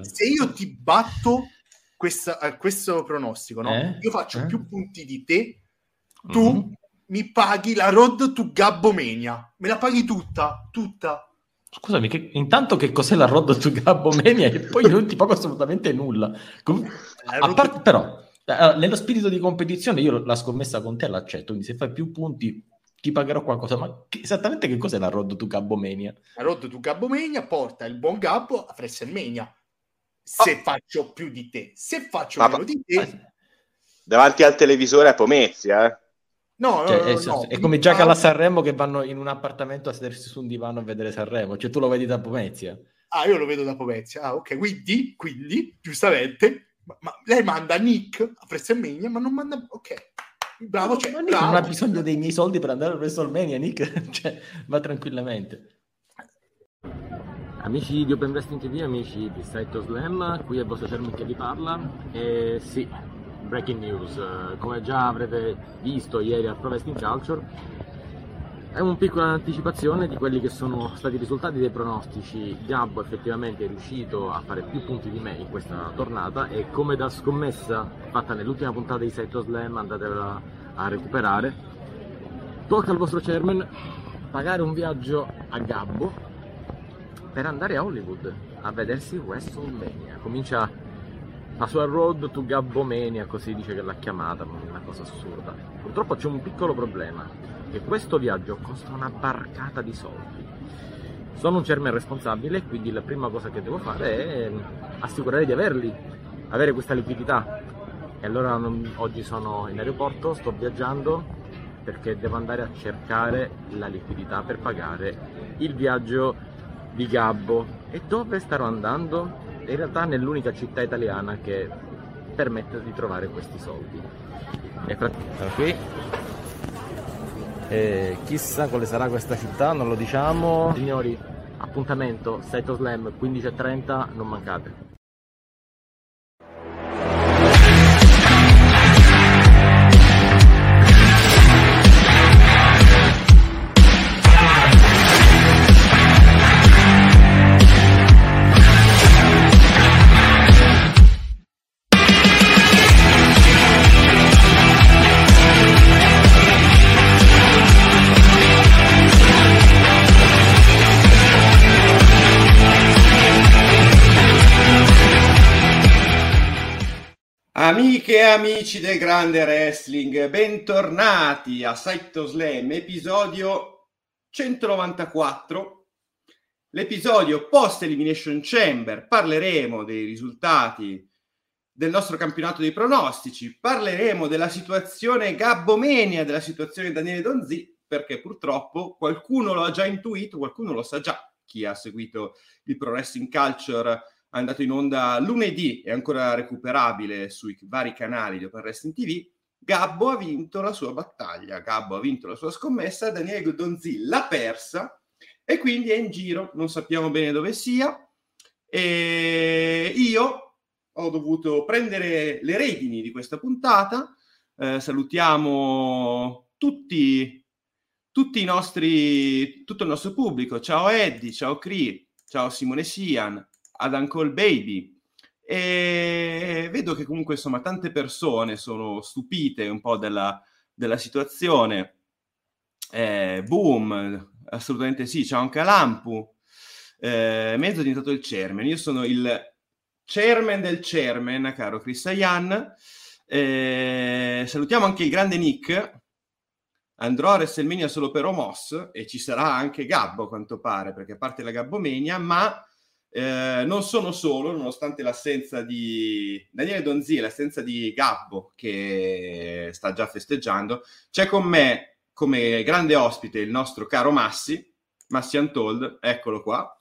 Se io ti batto questa, eh, questo pronostico, no? Eh? Io faccio Eh? più punti di te, tu Mhm. mi paghi la road to Gabbomania. Me la paghi tutta, tutta. Scusami, che, intanto che cos'è la Road to Gabbomania e poi non ti pago assolutamente nulla. Com- La a parte, però, eh, nello spirito di competizione io la scommessa con te l'accetto, quindi se fai più punti ti pagherò qualcosa, ma che- esattamente che cos'è la Road to Gabbomania? La road to Gabbomania porta il buon Gabbo a WrestleMania. Se faccio più di te, se faccio Ma- meno di Eh, te, Davanti al televisore a Pomezia, eh? no, cioè, no, è, no, è come Giacomo alla Sanremo che vanno in un appartamento a sedersi su un divano a vedere Sanremo, cioè tu lo vedi da Pomezia. Ah, io lo vedo da Pomezia. Ah, ok, quindi, quindi, giustamente, ma, ma lei manda Nick a WrestleMania, ma non manda... Ok, bravo, cioè, Ma Nick bravo. non ha bisogno dei miei soldi per andare a WrestleMania, Nick, cioè, va tranquillamente. Amici di Open Wrestling TV, amici di Saito Slam, qui è il vostro Cermin che vi parla. E sì, breaking news, come già avrete visto ieri al Pro Wrestling Culture, è una piccola anticipazione di quelli che sono stati i risultati dei pronostici. Gabbo effettivamente è riuscito a fare più punti di me in questa tornata e come da scommessa fatta nell'ultima puntata di Saito Slam, andatevela a recuperare. Tocca al vostro chairman pagare un viaggio a Gabbo per andare a Hollywood a vedersi WrestleMania. Comincia la sua road to Gabbomania, così dice che l'ha chiamata, una cosa assurda. Purtroppo c'è un piccolo problema, che questo viaggio costa una barcata di soldi. Sono un chairman responsabile, quindi la prima cosa che devo fare è assicurare di averli, avere questa liquidità. E allora non- oggi sono in aeroporto, sto viaggiando perché devo andare a cercare la liquidità per pagare il viaggio di Gabbo. E dove starò andando? In realtà nell'unica città italiana che permette di trovare questi soldi. E fra- qui. E chissà quale sarà questa città, non lo diciamo. Signori, appuntamento Saito Slam 15.30, non mancate. Amiche e amici del grande wrestling, bentornati a Saito Slam, episodio 194, l'episodio post Elimination Chamber. Parleremo dei risultati del nostro campionato dei pronostici, parleremo della situazione Gabbomenia, della situazione Daniele Donzi, perché purtroppo qualcuno lo ha già intuito, qualcuno lo sa già, chi ha seguito il Pro Wrestling Culture andato in onda lunedì, è ancora recuperabile sui vari canali di Open Wrestling TV. Gabbo ha vinto la sua battaglia, Gabbo ha vinto la sua scommessa, Daniele Donzi l'ha persa e quindi è in giro, non sappiamo bene dove sia. E io ho dovuto prendere le redini di questa puntata. Eh, salutiamo tutti, tutti i nostri, tutto il nostro pubblico. Ciao Eddie, ciao Cree, ciao Simone Sian, ad Uncle Baby. E vedo che comunque insomma tante persone sono stupite un po' della, della situazione. Eh, boom, assolutamente sì. Ciao anche Lampu. Eh, mezzo è diventato il chairman. Io sono il chairman del chairman, caro Chris Ayan. Eh, salutiamo anche il grande Nick. Andrò a WrestleMania solo per Omos e ci sarà anche Gabbo, quanto pare, perché parte la Gabbomania, ma eh, non sono solo, nonostante l'assenza di Daniele Donzi e l'assenza di Gabbo, che sta già festeggiando, c'è con me come grande ospite il nostro caro Massi, Massi Antold, eccolo qua.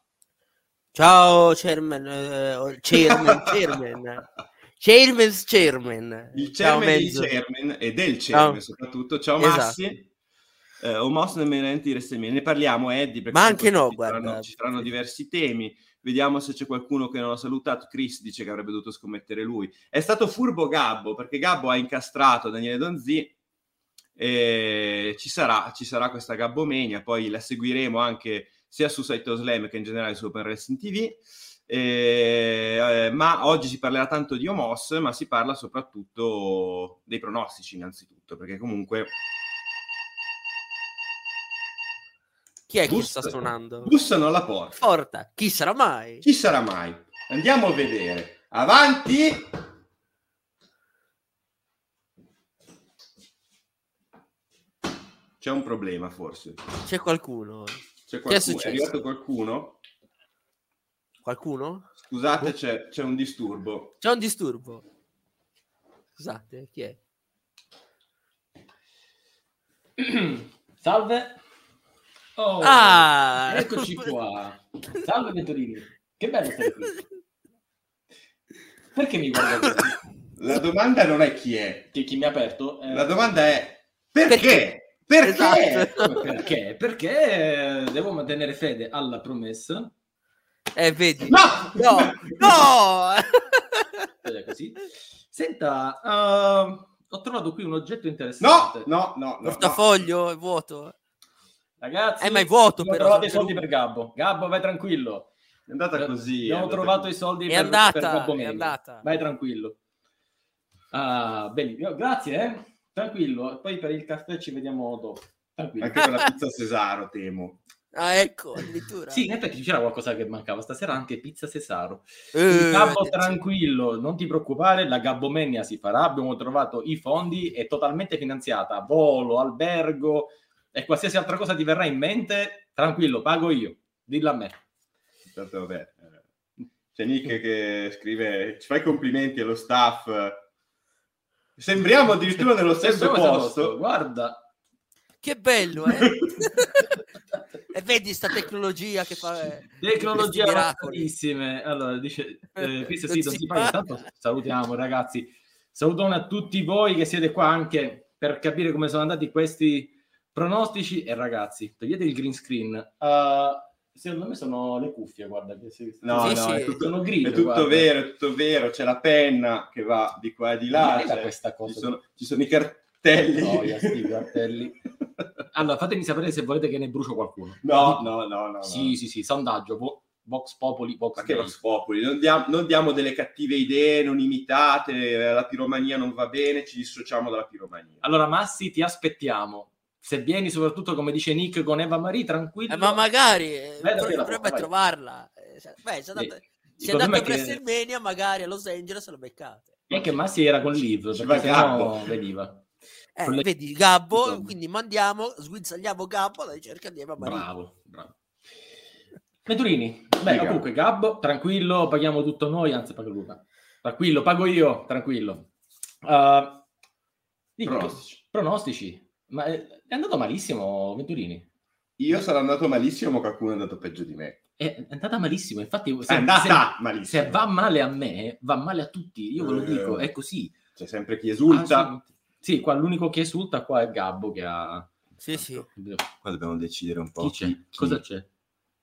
Ciao chairman, eh, chairman, chairman, chairman's chairman. Il chairman mezzo. chairman e del chairman Ciao. soprattutto. Ciao Esatto. Massi. Eh, di WrestleMania. Ne parliamo, Eddie, perché Ma anche no, ci guarda. saranno, ci saranno diversi temi. Vediamo se c'è qualcuno che non ha salutato. Chris dice che avrebbe dovuto scommettere lui. È stato furbo Gabbo, perché Gabbo ha incastrato Daniele Donzi. E ci sarà, ci sarà questa Gabbomania, poi la seguiremo anche sia su Saito Slam che in generale su Open Wrestling TV. E, ma oggi si parlerà tanto di Omos, ma si parla soprattutto dei pronostici innanzitutto, perché comunque Chi è che Bussa- sta suonando? bussano alla porta. Porta, chi sarà mai? Chi sarà mai? Andiamo a vedere. Avanti! C'è un problema forse. C'è qualcuno? C'è è qualcuno, è, successo? arrivato qualcuno? Qualcuno? Scusate, c'è, c'è un disturbo. C'è un disturbo. Scusate, chi è? Salve. Oh, Ah! eccoci qua. Salve Venturini. Che bello stare qui. Perché mi guarda così? La domanda non è chi è, Che chi mi ha aperto? eh, la domanda è perché? Perché? Esatto. Perché? Perché devo mantenere fede alla promessa. Eh, vedi? No! No! No! È così. Senta, uh, ho trovato qui un oggetto No, interessante. no, no, no. Portafoglio è vuoto. Ragazzi, Eh, ma è vuoto, abbiamo però, trovato i soldi per Gabbo. Gabbo, vai tranquillo. È andata così. Abbiamo andata trovato così. i soldi È per, andata, per Gabbo è Meglio. andata. Vai tranquillo. Ah, belli. Io- Grazie, eh. Tranquillo. Poi per il caffè ci vediamo dopo. Tranquillo. Anche per la pizza Cesaro, temo. Ah, ecco, addirittura. Sì, in effetti c'era qualcosa che mancava stasera, anche pizza Cesaro. Eh, Gabbo, attenzione. tranquillo, non ti preoccupare, la Gabbomenia si farà. Abbiamo trovato i fondi, è totalmente finanziata. Volo, albergo e qualsiasi altra cosa ti verrà in mente, tranquillo, pago io. Dillo a me. Tanto vabbè. eh, C'è Nick che scrive: Ci fai complimenti allo staff. Sembriamo addirittura nello stesso questo posto. Guarda, Che bello, eh? e vedi sta tecnologia che fa... eh, miracoli. avanzatissime. Allora, dice eh, Chris, Non sì, non si paga. Intanto salutiamo, ragazzi. Salutone a tutti voi che siete qua anche per capire come sono andati questi pronostici. E ragazzi, togliete il green screen. Uh, secondo me sono le cuffie, guarda. Che si, No, Sì, no, sì. è tutto, sono grigio. è tutto guarda. vero, è tutto vero. C'è la penna che va di qua e di là. C'è- questa cosa. ci, sono, ci sono i cartelli. Noia, sti cartelli. Allora, fatemi sapere se volete che ne brucio qualcuno. No, no, no, no. Sì, no. sì, sì, sondaggio. Vo- Vox Populi, Vox Ma che. Vox Populi? Non diamo, non diamo delle cattive idee, non imitate, la piromania non va bene, ci dissociamo dalla piromania. Allora, Massi, ti aspettiamo. Se vieni, soprattutto come dice Nick con Eva Marie, tranquillo. Eh, ma magari eh, il vai. trovarla. Eh, se- Beh, se andate, Il andate a è che- WrestleMania, magari a Los Angeles lo beccate. È che Massi era con Liv, Ci perché sennò veniva. Eh, le- vedi, Gabbo, Insomma. quindi mandiamo, sguizzagliamo Gabbo alla ricerca di Eva Maria. Bravo, bravo. Venturini, beh, Dica. comunque Gabbo, tranquillo, paghiamo tutto noi, anzi paga Luca. Tranquillo, pago io, tranquillo. Uh, dico, Pronostici. pronostici. Ma è, è andato malissimo, Venturini. Io sarò andato malissimo, ma qualcuno è andato peggio di me. È è andata malissimo, infatti È se, andata se- malissimo. se va male a me, va male a tutti, io ve lo Eh. dico, è così. C'è sempre chi esulta. Sì, qua l'unico che esulta qua è Gabbo che ha... Sì, sì. Qua dobbiamo decidere un po'. Chi c'è? chi- chi- Cosa c'è?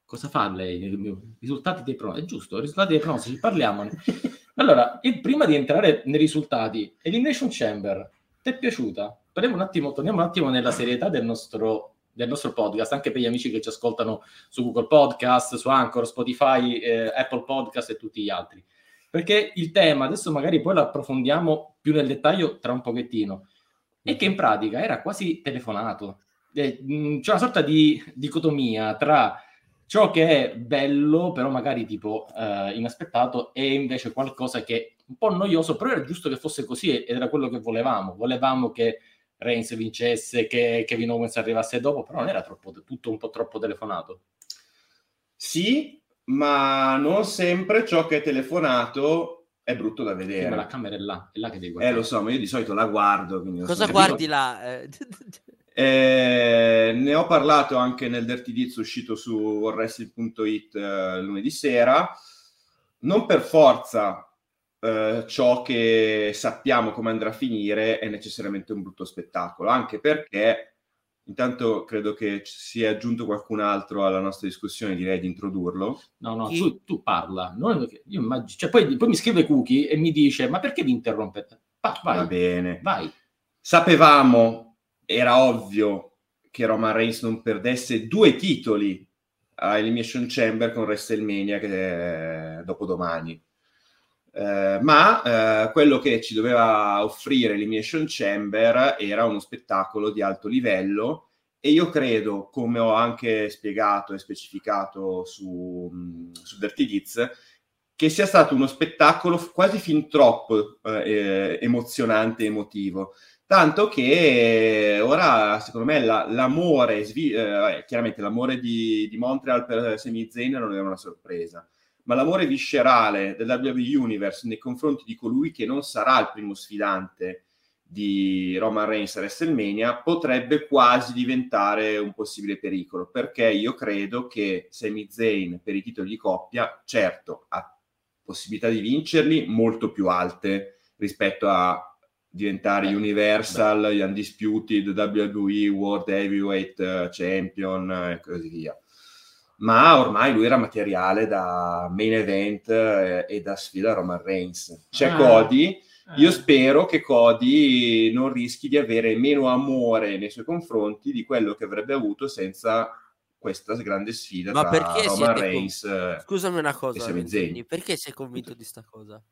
Cosa fa lei? I risultati dei pronostici. È giusto, i risultati dei pronostici, parliamone. allora, il- prima di entrare nei risultati, Elimination Chamber, ti è piaciuta? Parliamo un attimo, torniamo un attimo nella serietà del nostro, del nostro podcast, anche per gli amici che ci ascoltano su Google Podcast, su Anchor, Spotify, eh, Apple Podcast e tutti gli altri. Perché il tema, adesso magari poi lo approfondiamo più nel dettaglio tra un pochettino, è che in pratica era quasi telefonato. Eh, mh, C'è una sorta di dicotomia tra ciò che è bello, però magari tipo eh, inaspettato, e invece qualcosa che è un po' noioso, però era giusto che fosse così ed era quello che volevamo. Volevamo che Reigns vincesse, che Kevin Owens arrivasse dopo, però non era troppo, tutto un po' troppo telefonato. Sì, ma non sempre ciò che è telefonato è brutto da Sì, ma vedere. la camera è là, è là che devi Eh, guardare. lo so, ma io di solito la guardo. Cosa so- guardi là? Eh, Eh, ne ho parlato anche nel Dirty Diz uscito su wrestling.it eh, lunedì sera. Non per forza eh, ciò che sappiamo come andrà a finire è necessariamente un brutto spettacolo, anche perché intanto credo che sia aggiunto qualcun altro alla nostra discussione, direi di introdurlo. No, no, tu, tu parla. Non- io immagino- cioè, poi, poi mi scrive Cookie e mi dice, ma perché vi interrompete? Va, vai, Va bene. vai. Sapevamo, era ovvio che Roman Reigns non perdesse due titoli a Elimination Chamber con WrestleMania che è dopodomani. Eh, ma eh, quello che ci doveva offrire Elimination Chamber era uno spettacolo di alto livello e io credo, come ho anche spiegato e specificato su, mh, su Dirty Deeds, che sia stato uno spettacolo quasi fin troppo eh, emozionante e emotivo. Tanto che ora, secondo me, la, l'amore, svi- eh, chiaramente l'amore di, di Montreal per Sami Zayn non era una sorpresa, ma l'amore viscerale del WWE Universe nei confronti di colui che non sarà il primo sfidante di Roman Reigns a WrestleMania potrebbe quasi diventare un possibile pericolo, perché io credo che Sami Zayn per i titoli di coppia, certo, ha possibilità di vincerli molto più alte rispetto a diventare Eh, Universal, Undisputed, WWE, World Heavyweight eh, Champion e così via. Ma ormai lui era materiale da main event eh, e da sfida a Roman Reigns. C'è Ah. Cody, io Eh. spero che Cody non rischi di avere meno amore nei suoi confronti di quello che avrebbe avuto senza questa grande sfida Ma tra perché Roman siete con- Reigns eh, Scusami una e cosa, Zayn. perché sei convinto di sta cosa?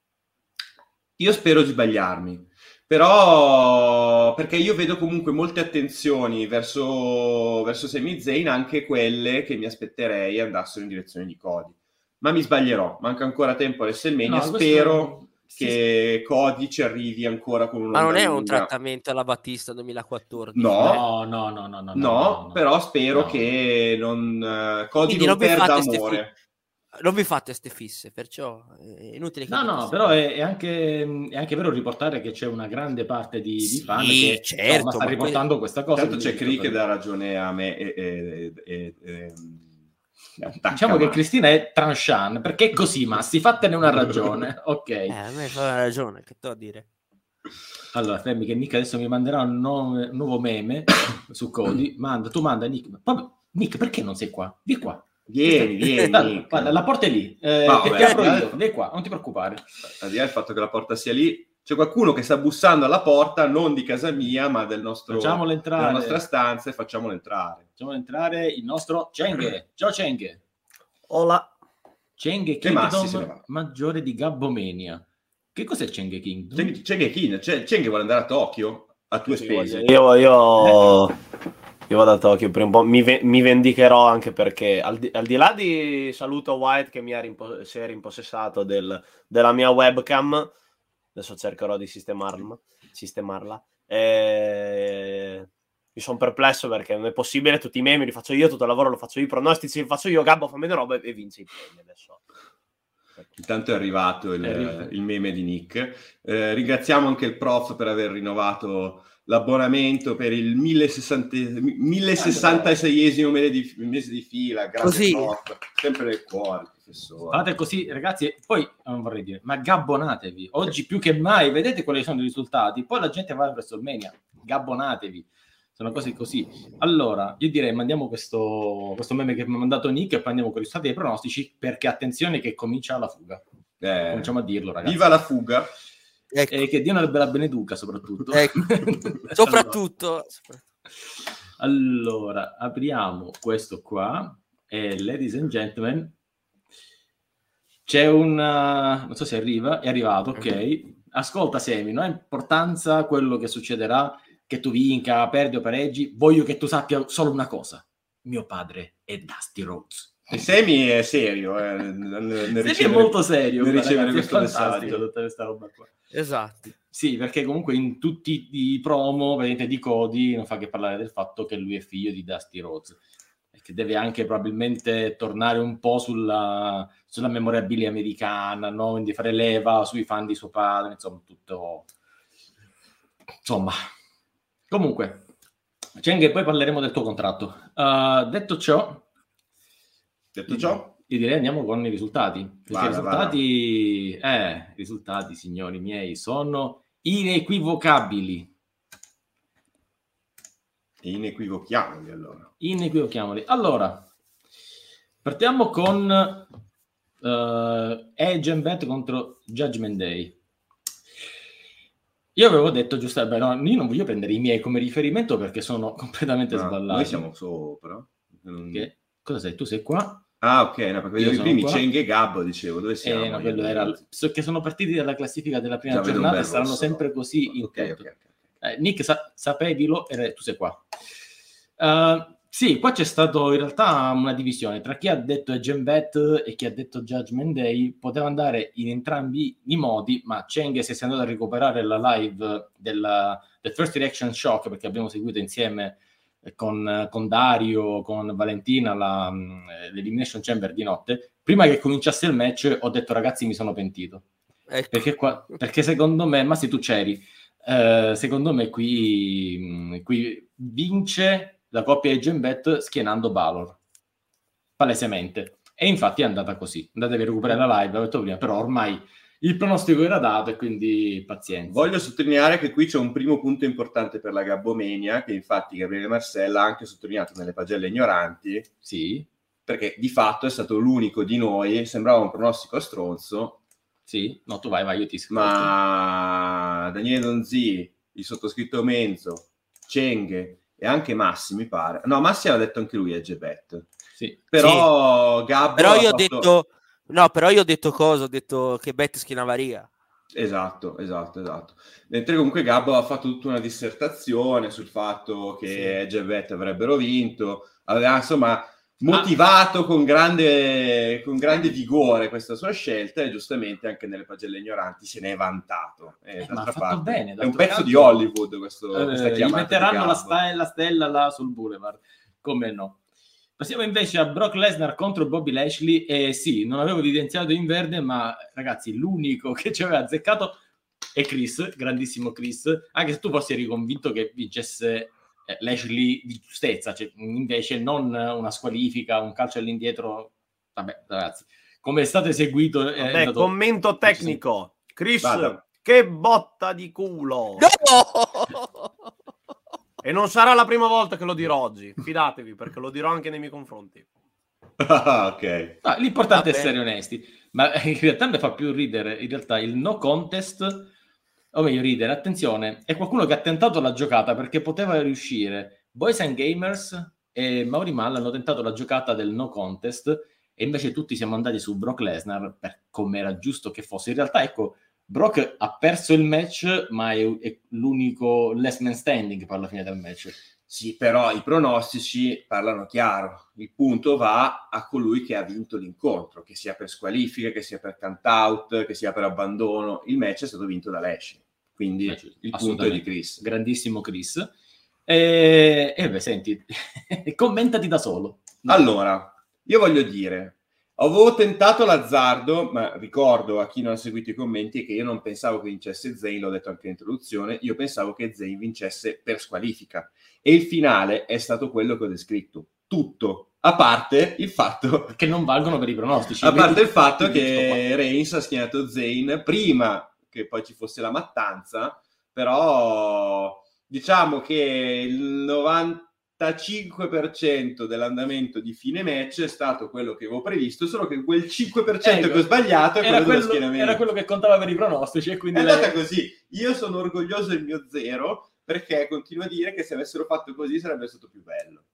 Io spero di sbagliarmi, però perché io vedo comunque molte attenzioni verso, verso Sami Zayn, anche quelle che mi aspetterei andassero in direzione di Cody. Ma mi sbaglierò, manca ancora tempo a WrestleMania, No, questo- spero sì, che Cody ci arrivi ancora con una Ma non è un lunga. trattamento alla Battista 2014? No. No, no, no, no, no, No, però spero No. che non, eh, Cody Quindi non non perda fate ste amore. Non vi fate ste fisse, perciò è inutile che No, no, però è, è anche, è anche vero riportare che c'è una grande parte di, di Sì, fan che certo, insomma, sta ma riportando questa cosa. Tanto c'è Cree che dà ragione a me e, e- e- e- e attacca Diciamo che. Cristina è tranchant, perché è così, Massi, fattene una ragione. ok. Eh, a me fa ragione, che to a dire? Allora, fermi che Nick adesso mi manderà un, nuovo- un nuovo meme su Cody. Manda, tu manda Nick. Ma Nick, perché non sei qua? Di qua. Vieni, vieni. Guarda, la porta è lì. Eh, No, che vabbè, ti apro io. Vieni qua, non ti preoccupare. Al di là del fatto che la porta sia lì, c'è qualcuno che sta bussando alla porta, non di casa mia, ma del nostro, della nostra stanza e facciamolo entrare. Facciamolo entrare il nostro Chenghe. Ciao Chenghe. Hola. Massi Kingdom maggiore di Gabbomania. Che cos'è Chenghe Kingdom? Gekin, c'è, c'è che vuole andare a Tokyo a tue spese. Io, io, io vado a Tokyo per un po', mi, ve- mi vendicherò anche perché al di, al di là di saluto White che mi ha rimpo- si è rimpossessato del- della mia webcam, adesso cercherò di sistemarla, sistemarla. E... Mi sono perplesso perché non è possibile, tutti i meme li faccio io, tutto il lavoro lo faccio io, i pronostici li faccio io, Gabbo fa meno roba e vince i premi adesso. Intanto è arrivato il, È arrivato. il meme di Nick. Eh, ringraziamo anche il prof per aver rinnovato l'abbonamento per il 1060 1066esimo mese di, mese di fila. Grazie, Così. prof. Sempre nel cuore, professore. Fate così, ragazzi. Poi non vorrei dire, ma gabbonatevi oggi più che mai. Vedete quali sono i risultati. Poi la gente va a WrestleMania. Gabbonatevi. Sono cose così. Allora, io direi mandiamo questo, questo meme che mi ha mandato Nick e poi andiamo con i risultati dei pronostici. Perché attenzione che comincia la fuga. Eh, Cominciamo a dirlo, ragazzi. viva la fuga! Ecco, E che Dio ne la beneduca, soprattutto. Ecco. soprattutto, Allora, apriamo questo qua e ladies and gentlemen c'è un uh, non so se arriva, è arrivato, ok. Ascolta Semi, non ha importanza quello che succederà, che tu vinca, perdi o pareggi, voglio che tu sappia solo una cosa. Mio padre è Dusty Rhodes. Il Semi è serio, eh, nel- è molto serio, nel ricevere ragazzi, questo messaggio. tutta questa roba qua. esatto. Sì, perché comunque in tutti i promo praticamente di Cody non fa che parlare del fatto che lui è figlio di Dusty Rhodes e che deve anche probabilmente tornare un po' sulla, sulla memorabilia americana, no? quindi fare leva sui fan di suo padre, insomma, tutto... Insomma, comunque, Cheng, poi parleremo del tuo contratto. Uh, detto ciò, Detto ciò, io direi andiamo con i risultati. Perché i risultati, eh, risultati, signori miei, sono inequivocabili. inequivochiamoli allora. Inequivochiamoli. Allora, partiamo con eh, Edge and Beth contro Judgment Day. Io avevo detto giusto, beh, no, io non voglio prendere i miei come riferimento perché sono completamente Ma sballati. noi siamo sopra. Che- cosa sei? Tu sei qua? Ah, ok, no, perché Io i primi qua. Cheng e Gabbo dicevo, dove siamo? Eh, no, quello era... so che sono partiti dalla classifica della prima Già giornata e saranno rosso, sempre no? così in Ok, tutto. ok, ok. Eh, Nick, sa- sapevilo, e tu sei qua. Uh, sì, qua c'è stato in realtà una divisione tra chi ha detto Agent Bet e chi ha detto Judgment Day. Poteva andare in entrambi i modi, ma Cheng se si è andato a recuperare la live della, del First Reaction Shock, perché abbiamo seguito insieme con, con Dario, con Valentina la, mh, l'Elimination Chamber di notte. Prima che cominciasse il match ho detto ragazzi mi sono pentito. Ecco. Perché, qua, perché secondo me, ma se tu c'eri, eh, secondo me qui, mh, qui vince la coppia di Gembet schienando Balor palesemente e infatti è andata così andatevi a recuperare la live, l'ho detto prima però ormai il pronostico era dato e quindi pazienza. Voglio sottolineare che qui c'è un primo punto importante per la Gabbomania, che infatti Gabriele Marcella ha anche sottolineato nelle pagelle ignoranti, sì, perché di fatto è stato l'unico di noi, sembrava un pronostico stronzo, sì, no tu vai vai io ti scrivo ma Daniele Donzi, il sottoscritto Menzo, Cheng e anche Massi mi pare, no Massi aveva detto anche lui a Gebet, sì. però Gabbo Però ha io ho fatto- detto... No, però io ho detto cosa? Ho detto che Bet schienava riga. Esatto, esatto, esatto. Mentre comunque Gabbo ha fatto tutta una dissertazione sul fatto che Sì. E Vet avrebbero vinto, aveva insomma motivato con grande, con grande vigore questa sua scelta e giustamente anche nelle pagelle ignoranti se ne è vantato. Eh, ma d'altra ha fatto parte bene, è un pezzo canto- di Hollywood questo, Eh, questa gli chiamata di metteranno la, sta- la stella là sul boulevard come no passiamo invece a Brock Lesnar contro Bobby Lashley e sì, non avevo evidenziato in verde ma ragazzi l'unico che ci aveva azzeccato è Chris, grandissimo Chris anche se tu fossi eri convinto che vincesse eh, Lashley di giustezza cioè, invece non una squalifica, un calcio all'indietro vabbè ragazzi come è stato eseguito è Vabbè, andato- commento tecnico. Chris, Vada. che botta di culo. No! E non sarà la prima volta che lo dirò oggi. Fidatevi, perché lo dirò anche nei miei confronti. Ok. No, l'importante è essere onesti, ma in realtà mi fa più ridere, in realtà il no contest, o meglio ridere, attenzione, è qualcuno che ha tentato la giocata perché poteva riuscire. Boys and Gamers e Mauri Mal hanno tentato la giocata del no contest e invece tutti siamo andati su Brock Lesnar per come era giusto che fosse. In realtà, ecco, Brock ha perso il match, ma è, è l'unico last man standing per la fine del match. Sì, però i pronostici parlano chiaro. Il punto va a colui che ha vinto l'incontro, che sia per squalifica, che sia per count out, che sia per abbandono. Il match è stato vinto da Lashley. Quindi Eh, il punto è di. Chris. grandissimo Chris. E, e beh, senti, commentati da solo. Allora, io voglio dire, avevo tentato l'azzardo, ma ricordo a chi non ha seguito i commenti che io non pensavo che vincesse Zayn, l'ho detto anche in introduzione, io pensavo che Zayn vincesse per squalifica. E il finale è stato quello che ho descritto. Tutto. A parte il fatto che non valgono per i pronostici. A parte il fatto che Reigns ha schierato Zayn prima che poi ci fosse la mattanza, però diciamo che il 95% dell'andamento di fine match è stato quello che avevo previsto, solo che quel 5% Ecco, che ho sbagliato è quello quello, schienamento. era quello che contava per i pronostici e quindi È lei- andata così. Io sono orgoglioso del mio zero perché continuo a dire che se avessero fatto così sarebbe stato più bello.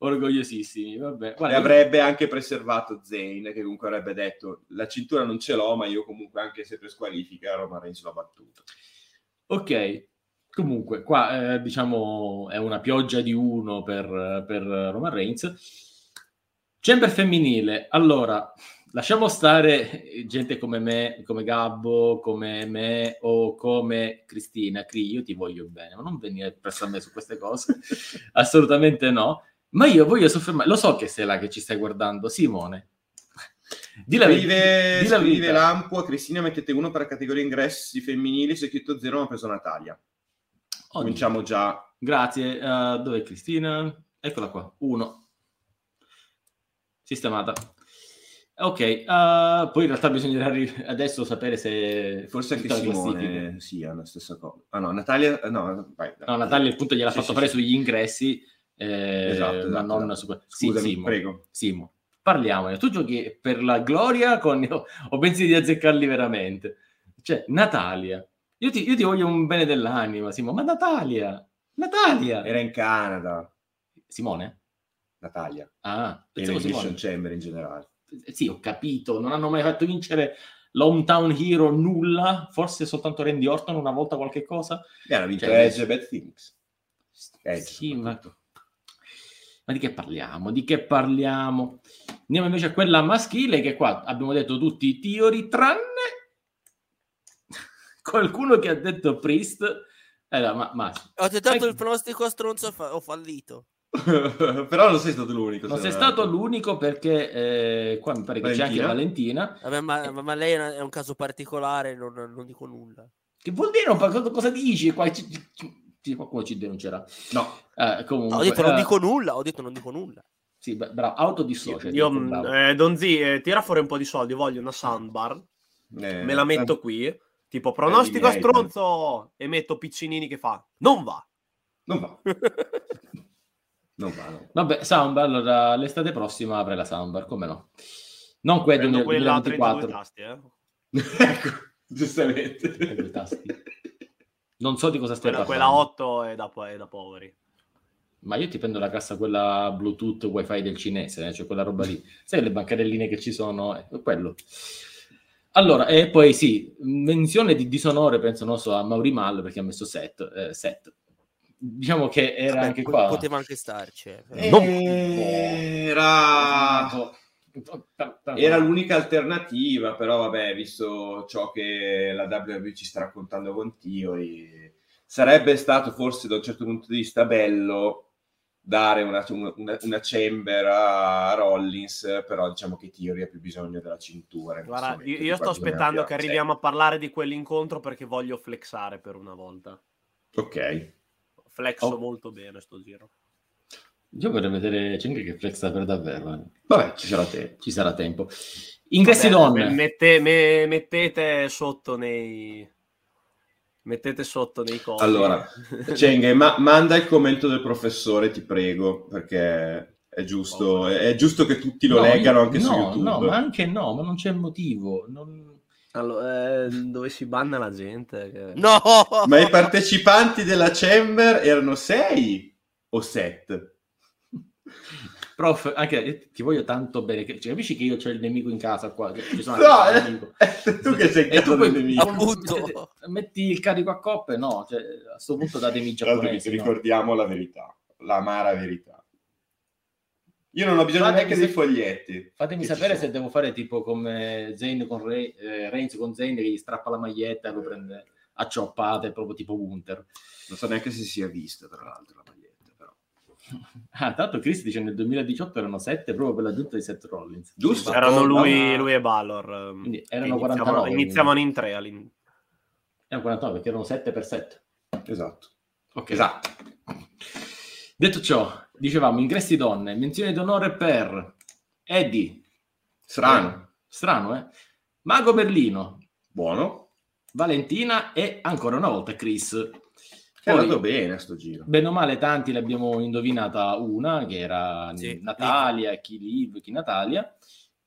orgogliosissimi. Vabbè, E guarda, avrebbe anche preservato Zayn, che comunque avrebbe detto la cintura non ce l'ho, ma io comunque anche se per squalifica Roman Reigns l'ho battuto. Ok, comunque, qua eh, diciamo è una pioggia di uno per, per Roman Reigns. Chamber femminile, allora lasciamo stare gente come me, come Gabbo, come me o come Cristina. Cri, io ti voglio bene, ma non venire presso a me su queste cose, assolutamente no. Ma io voglio soffermare, lo so che sei là che ci stai guardando, Simone. Di la, Scrive, di la scrive. Lampo a Cristina mettete uno per categoria ingressi femminili, se scritto zero ma preso Natalia. Oddio. Cominciamo già. Grazie. Uh, dov'è Cristina? Eccola qua. Uno. Sistemata. Ok, uh, poi in realtà bisognerà adesso sapere se Forse anche. Simone sia la stessa cosa. Ah no, Natalia... No, vai, No, Natalia il punto gliel'ha Sì, fatto sì, fare sì. sugli ingressi, eh, Esatto, ma esatto, non esatto. su Scusami, Simo, prego. Simo, parliamone. Tu giochi per la gloria con... o pensi di azzeccarli veramente? Cioè, Natalia. Io ti, io ti voglio un bene dell'anima, Simo, ma Natalia! Natalia! Era in Canada. Simone? Natalia Ah, pensavo Simone. Chamber in generale. Eh, Sì, ho capito, non hanno mai fatto vincere l'Hometown Hero nulla, forse soltanto Randy Orton una volta qualche cosa. E hanno vinto Cioè, Edge e Bad Things. Edge, Sì, ma... ma di che parliamo? Di che parliamo? Andiamo invece a quella maschile che qua abbiamo detto tutti i Theory, tranne qualcuno che ha detto Priest. Allora, ma, ma Ho tentato Eh, il pronostico a stronzo, fa- ho fallito. Però non sei stato l'unico. non se sei stato l'unico perché eh, qua mi pare che c'è anche Valentina? Valentina. Vabbè, ma, ma lei è un caso particolare, non, non dico nulla. Che vuol dire? un po' cosa- Cosa dici? Qua ci, ci- qualcuno ci denuncerà. No, Eh, comunque, ho detto non eh, dico nulla, ho detto non dico nulla. Sì, bravo, autodissociati. Io, bravo. eh, Donzi, eh, tira fuori un po' di soldi, voglio una soundbar, eh, me la metto qui, tipo pronostico a stronzo, e metto Piccinini che fa, non va. Non va. Non va, no. Vabbè, Soundbar, allora l'estate prossima apre la Soundbar, come no? Non quella del quella a 32 2024. tasti, eh. ecco, giustamente. Non so di cosa stai Quella, parlando. quella 8 è da, è da poveri. Ma io ti prendo la cassa quella Bluetooth Wi-Fi del cinese, eh, cioè quella roba lì. Sai le bancarelline che ci sono? Eh, quello. Allora, e poi sì, menzione di disonore, penso, non so, a Mauri Mal perché ha messo set. eh, set. Diciamo che era Vabbè, anche qua. Poteva anche starci. eh. Era... Era l'unica alternativa, però vabbè, visto ciò che la WWE ci sta raccontando con Theory, sarebbe stato forse da un certo punto di vista bello dare una, una- una chamber a Rollins, però diciamo che Theory ha più bisogno della cintura. in Guarda, io, io sto aspettando che arriviamo a parlare di quell'incontro perché voglio flexare per una volta. Ok. Flexo Oh. molto bene sto giro. Io vorrei vedere, c'è anche che flexa per davvero. eh. Vabbè, ci sarà te. Ci sarà tempo. Ingressi Vabbè, donne. mette- me- mettete sotto nei... Mettete sotto nei cosi. Allora, Cenghe, ma manda il commento del professore, ti prego, perché è giusto, è, è giusto che tutti lo No, leggano anche no, su YouTube. No, ma anche no, ma non c'è motivo. non- Allora, eh, dove si banna la gente? che- No! Ma i partecipanti della Chamber erano sei o sette? Prof, anche eh, ti voglio tanto bene. Che, cioè, capisci che io ho il nemico in casa qua? Ci sono No, eh, nemico. eh, tu che sei E tu poi- nemico. Appunto. metti, il carico a coppe? No, cioè, a questo punto datemi i giapponesi. no? ricordiamo la verità, l'amara verità. Io non ho bisogno Fatemi neanche dei sa- foglietti. Fatemi sapere se devo fare tipo come Zayn con Re- eh, Reigns con Zayn che gli strappa la maglietta e lo prende a cioppate, proprio tipo Gunter. Non so neanche se sia vista, tra l'altro, la maglietta. Ah, tanto Chris dice nel 2018 erano 7 proprio per l'aggiunta di Seth Rollins. Giusto. Erano lui, lui e Balor. ehm, Quindi erano iniziavano, 49, iniziavano in tre. all'in- Erano 49 perché erano 7 per 7. Esatto. Ok. Esatto. Detto ciò, dicevamo ingressi donne, menzione d'onore per Eddie, Strano. strano eh? Mago Berlino, Buono. Valentina e ancora una volta Chris. È Poi, andato bene a sto giro. bene o male tanti l'abbiamo indovinata una che era Sì, Natalia, chi Liv, chi Natalia.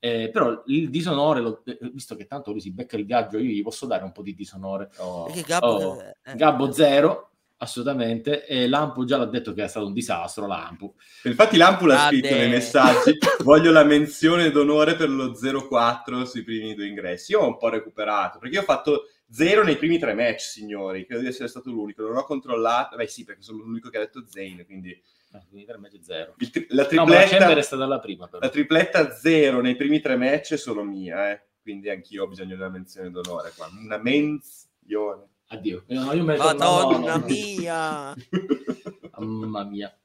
Eh, però il disonore, l'ho- eh, visto che tanto lui si becca il viaggio, io gli posso dare un po' di disonore. Oh. Gabbo, Oh, eh, eh, Gabbo zero, assolutamente, e Lampu già l'ha detto che è stato un disastro, Lampu. Infatti Lampu l'ha Grande. scritto nei messaggi, voglio la menzione d'onore per lo 0-4 sui primi due ingressi. Io ho un po' recuperato, perché io ho fatto 0 nei primi tre match, signori, credo di essere stato l'unico, non ho controllato, beh sì, perché sono l'unico che ha detto Zane, quindi Eh, c'è zero. il tri- la, No, ma la tripletta, è stata la prima, però. la tripletta 0 nei primi tre match è solo mia, eh. quindi anch'io ho bisogno della menzione d'onore qua. Una menzione. Addio. No, io Madonna no, no, no. mia! Mamma mia.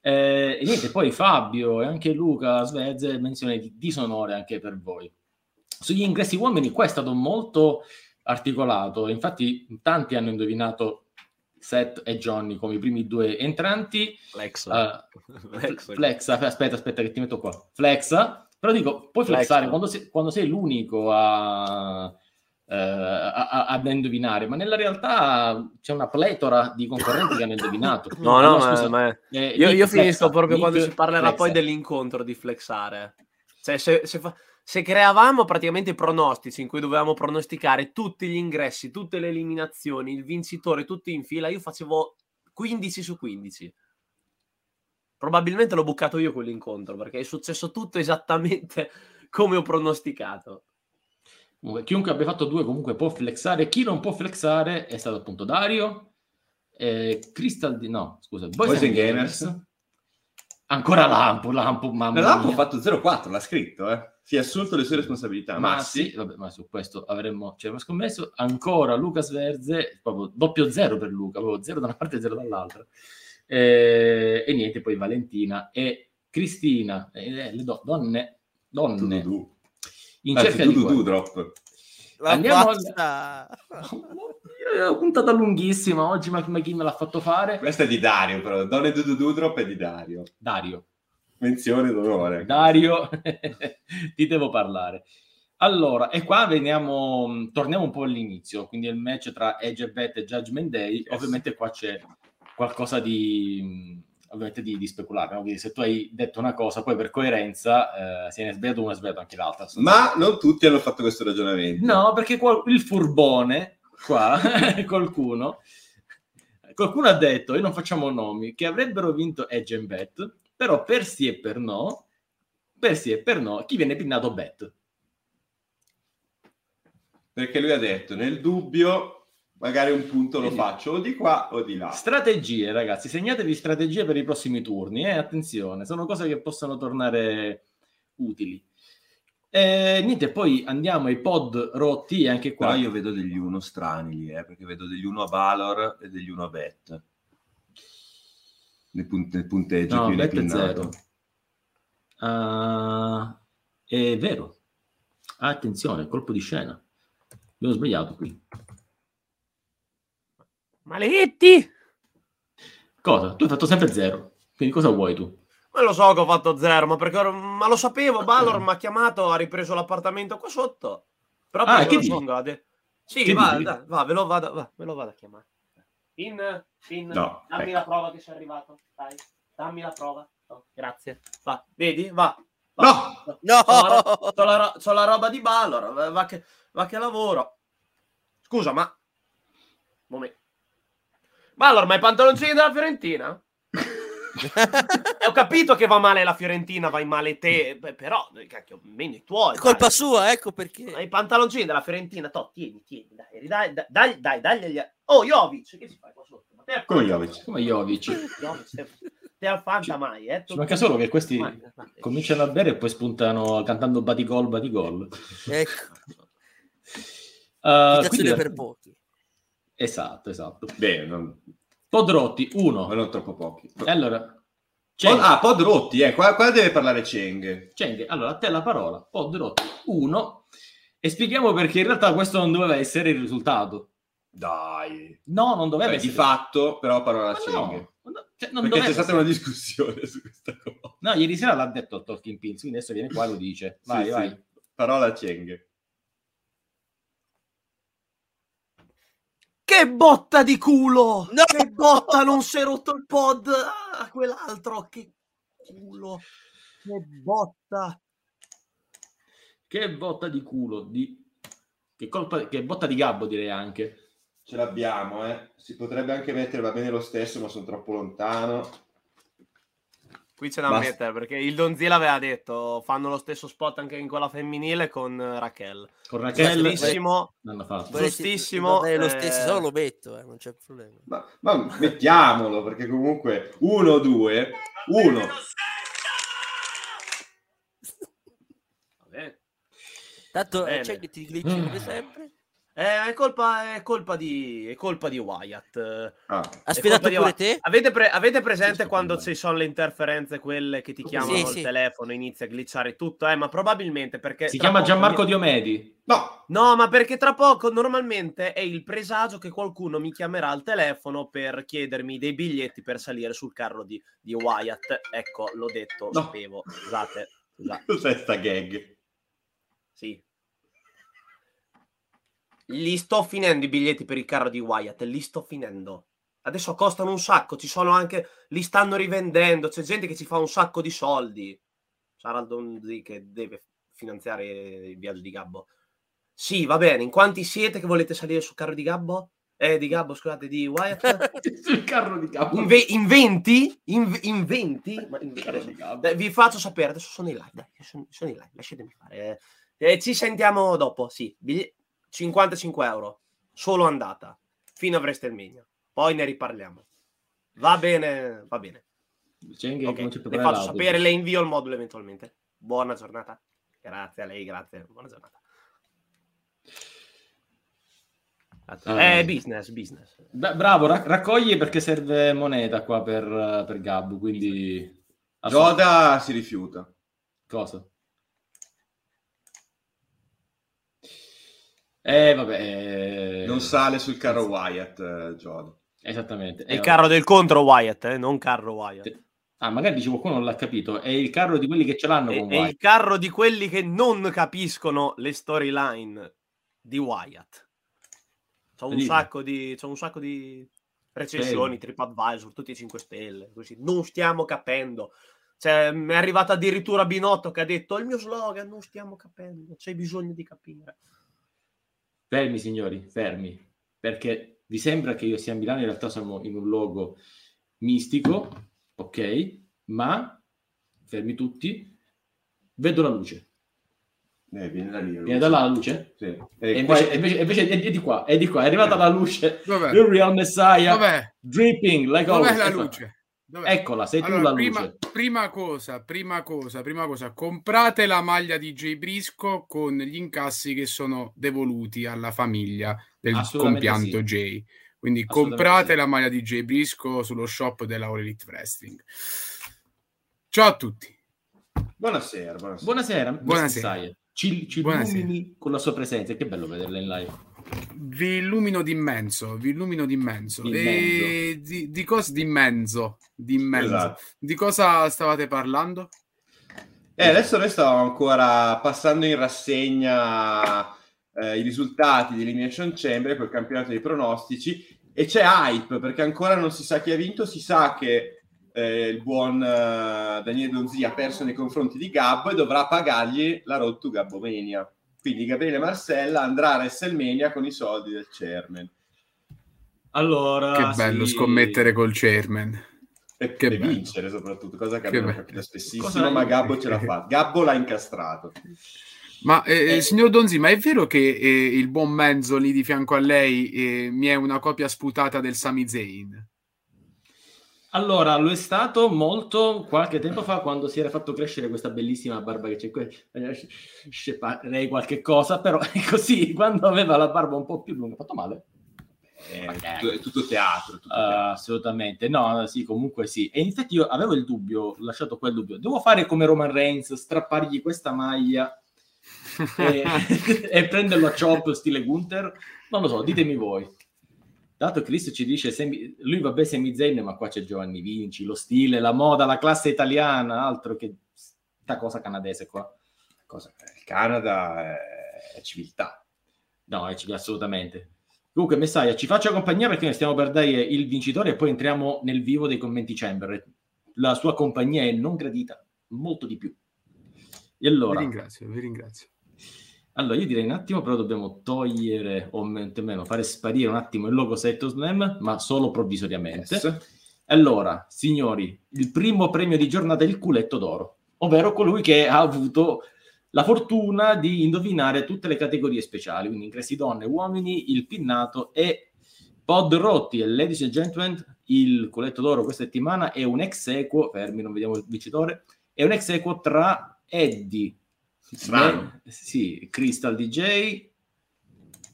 Eh, e niente, poi Fabio e anche Luca Svezze, menzione di disonore anche per voi. Sugli ingressi uomini qua è stato molto articolato, infatti tanti hanno indovinato Seth e Johnny come i primi due entranti. Flexa. Eh, Flexa. flexa, aspetta, aspetta che ti metto qua. Flexa, però dico, puoi Flexa. flexare quando sei, quando sei l'unico a, eh, a- a- ad indovinare, ma nella realtà c'è una pletora di concorrenti che hanno indovinato. No, no, No, ma, scusa. ma- Eh, io, io finisco proprio Nick quando si parlerà flexa. poi dell'incontro di flexare. Cioè, se, se fa- se creavamo praticamente i pronostici in cui dovevamo pronosticare tutti gli ingressi, tutte le eliminazioni, il vincitore, tutti in fila, io facevo 15 su 15. probabilmente l'ho bucato io quell'incontro perché è successo tutto esattamente come ho pronosticato. Comunque, chiunque abbia fatto due comunque può flexare. Chi non può flexare è stato appunto Dario, eh, Crystal di... no, scusa, Boys, Boys Gamers. Gamers. Ancora Lampo, Lampo, mamma Ma Lampo ha fatto 0-4, l'ha scritto, eh. Si è assunto le sue responsabilità. Ma Ma sì, vabbè, ma su questo avremmo, ci avremmo scommesso. Ancora Lucas Verze, proprio doppio zero per Luca, proprio zero da una parte e zero dall'altra. Eh, e niente, poi Valentina e Cristina, eh, le do- donne, donne, tu, in Anzi, cerca tu, di drop. Ma Andiamo al- basta. È una puntata lunghissima oggi, ma, ma chi me l'ha fatto fare? Questa è di Dario, però. Donne du, du, du, drop è di Dario. Dario. Menzione d'onore. Dario, ti devo parlare. Allora, e qua veniamo, torniamo un po' all'inizio, quindi il match tra Edge e Bet e Judgment Day, Yes. ovviamente qua c'è qualcosa di, ovviamente di, di speculare, no? quindi se tu hai detto una cosa, poi per coerenza, eh, se ne è sbagliato uno, è sbagliato anche l'altra. Ma non tutti hanno fatto questo ragionamento. No, perché qual- il furbone, qua, qualcuno, qualcuno ha detto, e non facciamo nomi, che avrebbero vinto Edge e Bet, però per sì e per no, per sì e per no, chi viene pinnato Bet. Perché lui ha detto, nel dubbio, magari un punto lo faccio o di qua o di là. Strategie, ragazzi, segnatevi strategie per i prossimi turni, eh? attenzione, sono cose che possono tornare utili. E niente, poi andiamo ai pod rotti, anche qua. Però io vedo degli uno strani lì, eh, perché vedo degli uno a Valor e degli uno a Bet. Nel, punt- nel punteggio No, chi viene bet è pinnato. zero. È vero. Attenzione, colpo di scena. Abbiamo sbagliato qui. Maledetti! Cosa? Tu hai fatto sempre zero. Quindi cosa vuoi tu? Ma lo so che ho fatto zero, ma perché ma lo sapevo, Balor mi ha chiamato, ha ripreso l'appartamento qua sotto. Però Ah, poi che lo. Sì, Che va, dai, va, ve lo vado, va, me lo vado a chiamare. In, in, No, dammi ecco. la prova che sei arrivato, dai, dammi la prova. Oh, grazie. Va, vedi? Va. va. No! No! C'ho la, ro- c'ho la ro- c'ho la roba di Balor, va- che, va che lavoro. Scusa, ma... Momento. Balor, ma i pantaloncini della Fiorentina? E ho capito che va male la Fiorentina, vai male te, beh, però, cacchio, meno i tuoi. È colpa dai. sua, ecco perché. Ma I pantaloncini della Fiorentina, to, tieni, tieni, dai, dai, dai, dai, dai, dagli agli- Oh, Jovic, che si fa qua sotto? Ma te Come Jovic? Come Jovic. Jovic, te, te al Fanta mai, eh? Ci manca solo che questi Ma- ma- cominciano a bere e poi spuntano cantando batigol, batigol. Ecco, Uh, quindi- per pochi. Esatto, esatto. Bene, non, Pod rotti, uno. ma non troppo pochi. Allora, Pod- Cheng, ah, pod rotti, eh, qua, qua deve parlare Cheng. Cheng, allora a te la parola, pod rotti, uno. E spieghiamo perché in realtà questo non doveva essere il risultato. Dai. No, non doveva Beh, essere. di fatto, però parola Ma Cheng. no, cioè, non Perché c'è stata essere. una discussione su questa cosa. No, ieri sera l'ha detto il Talking Pills, quindi adesso viene qua e lo dice. Vai, Sì, vai. sì. Parola Cheng. Che botta di culo! No! Che botta, non si è rotto il pod! Ah, quell'altro, che culo! Che botta! Che botta di culo, di... Che, colpa... che botta di gabbo direi anche. Ce l'abbiamo, eh. Si potrebbe anche mettere, va bene lo stesso, ma sono troppo lontano. Qui c'è da Basta. mettere perché il Donzilla aveva detto fanno lo stesso spot anche in quella femminile con eh, Raquel. Con Raquel Giustissimo. l'hanno fatto. Vorrei- Giustissimo, bene lo eh. stesso, se no lo metto, eh, non c'è problema. Ma, ma mettiamolo, perché comunque uno, due, uno. Vabbè. Tanto Bene. eh, c'è che ti glitch Mm. come sempre. Eh, è, colpa, è, colpa di, è colpa di Wyatt. Ah, Ha sfidato pure Wyatt. te? Avete, pre- avete presente Sì, quando ci sono le interferenze, quelle che ti chiamano Sì, al sì. telefono, inizia a glitchare tutto? Eh, ma probabilmente perché... Si chiama poco Gianmarco mi- Diomedi. no, No, ma perché tra poco normalmente è il presagio che qualcuno mi chiamerà al telefono per chiedermi dei biglietti per salire sul carro di, di Wyatt. Ecco, l'ho detto, No. sapevo. Scusate, scusate. cos'è sta gag? Sì. Li sto finendo i biglietti per il carro di Wyatt, li sto finendo. Adesso costano un sacco, ci sono anche, li stanno rivendendo, c'è gente che ci fa un sacco di soldi. Sarà Donzi che deve finanziare il viaggio di Gabbo. Sì, va bene, in quanti siete che volete salire sul carro di Gabbo? Eh, di Gabbo, scusate, di Wyatt. Sul carro di capo. In, ve- in 20? In, in 20? Ma in- capo. Dai, vi faccio sapere, adesso sono in live, dai, sono, sono in live, lasciatemi fare. Eh, eh, ci sentiamo dopo, sì. Bigli- 55 euro, solo andata, fino a WrestleMania. Poi ne riparliamo. Va bene, va bene. C'è anche Ok, come ci Le faccio sapere, le invio il modulo eventualmente. Buona giornata. Grazie a lei, grazie. Buona giornata. Ah. Eh, business, business. Bra- bravo, ra- raccogli perché serve moneta qua per, per Gabbo, quindi... Joda si rifiuta. Cosa? Eh, vabbè... eh, Non sale sul carro Wyatt, eh. Esattamente. È il Eh, carro del contro Wyatt, eh, non carro Wyatt. Ah, magari dice qualcuno non l'ha capito. È il carro di quelli che ce l'hanno È, con è il carro di quelli che non capiscono le storyline di Wyatt. C'ho un, sacco di, c'ho un sacco di recensioni, TripAdvisor, tutti e 5 stelle. Così. Non stiamo capendo. Cioè, mi è arrivato addirittura Binotto che ha detto il mio slogan, non stiamo capendo, c'è bisogno di capire. Fermi, signori, fermi. Perché vi sembra che io sia a Milano, in realtà siamo in un luogo mistico, ok? Ma, fermi tutti, vedo la luce. Eh, viene da lì. Viene da là la luce? Sì. E E invece, qua- e invece- invece è, è di qua, è di qua, è arrivata la luce. Dov'è? The real Messiah, Dov'è? dripping like Dov'è always. la luce? Dov'è? Eccola, sei tu Allora, la prima, luce. prima cosa, prima cosa, prima cosa, comprate la maglia di Jay Brisco con gli incassi che sono devoluti alla famiglia del compianto sì. Jay. Quindi comprate sì. la maglia di Jay Brisco sullo shop della All Elite Wrestling. Ciao a tutti. Buonasera, buonasera. Buonasera, Buonasera. Ci, ci Buonasera. illumini con la sua presenza. Che bello vederla in live. Vi illumino d'immenso, vi illumino d'immenso. E di, di cosa d'immenso? D'immenso. Esatto. Di cosa stavate parlando? Eh, adesso noi stavamo ancora passando in rassegna eh, i risultati di Elimination Chamber col campionato dei pronostici e c'è hype perché ancora non si sa chi ha vinto, si sa che eh, il buon eh, Daniele Donzi ha perso nei confronti di Gabbo e dovrà pagargli la road to Gabbomania. Quindi Gabriele Marcella andrà a WrestleMania con i soldi del chairman. Allora, Che bello sì. scommettere col chairman. E, Che e vincere soprattutto, cosa che Che abbiamo bello. capito spessissimo, Cosa- ma Gabbo ce l'ha fatta. Gabbo l'ha incastrato. Ma eh, Eh. signor Donzi, ma è vero che eh, il buon Menzo lì di fianco a lei eh, mi è una copia sputata del Sami Zayn? Allora, lo è stato molto qualche tempo fa quando si era fatto crescere questa bellissima barba che c'è qui. Eh, Sceparei qualche cosa, però è così, quando aveva la barba un po' più lunga, ha fatto male? Ok. tutto, è tutto teatro. tutto Uh, teatro. assolutamente, no, sì, comunque sì. E infatti io avevo il dubbio, ho lasciato quel dubbio. Devo fare come Roman Reigns, strappargli questa maglia e, e prenderlo a chop stile Gunther? Non lo so, ditemi voi. Dato Chris ci dice, semi- lui vabbè Semi Zayn, ma qua c'è Giovanni Vinci, lo stile, la moda, la classe italiana, altro che sta cosa canadese qua. Cosa- Il Canada è, è civiltà. No, è civile, assolutamente. Comunque, Messiah, ci faccia compagnia perché ne stiamo per dare il vincitore e poi entriamo nel vivo dei commenti Chamber. La sua compagnia è non gradita, molto di più. E Vi allora, ringrazio, vi ringrazio. Allora, io direi un attimo, però dobbiamo togliere, o meno fare sparire un attimo il logo Setto Slam, ma solo provvisoriamente. Yes. Allora, signori, il primo premio di giornata è il culetto d'oro, ovvero colui che ha avuto la fortuna di indovinare tutte le categorie speciali, quindi ingressi donne, uomini, il pinnato e pod rotti. E ladies and gentlemen, il culetto d'oro questa settimana è un ex equo, fermi, non vediamo il vincitore, è un ex equo tra Eddie, Strano. eh, sì, Crystal DJ,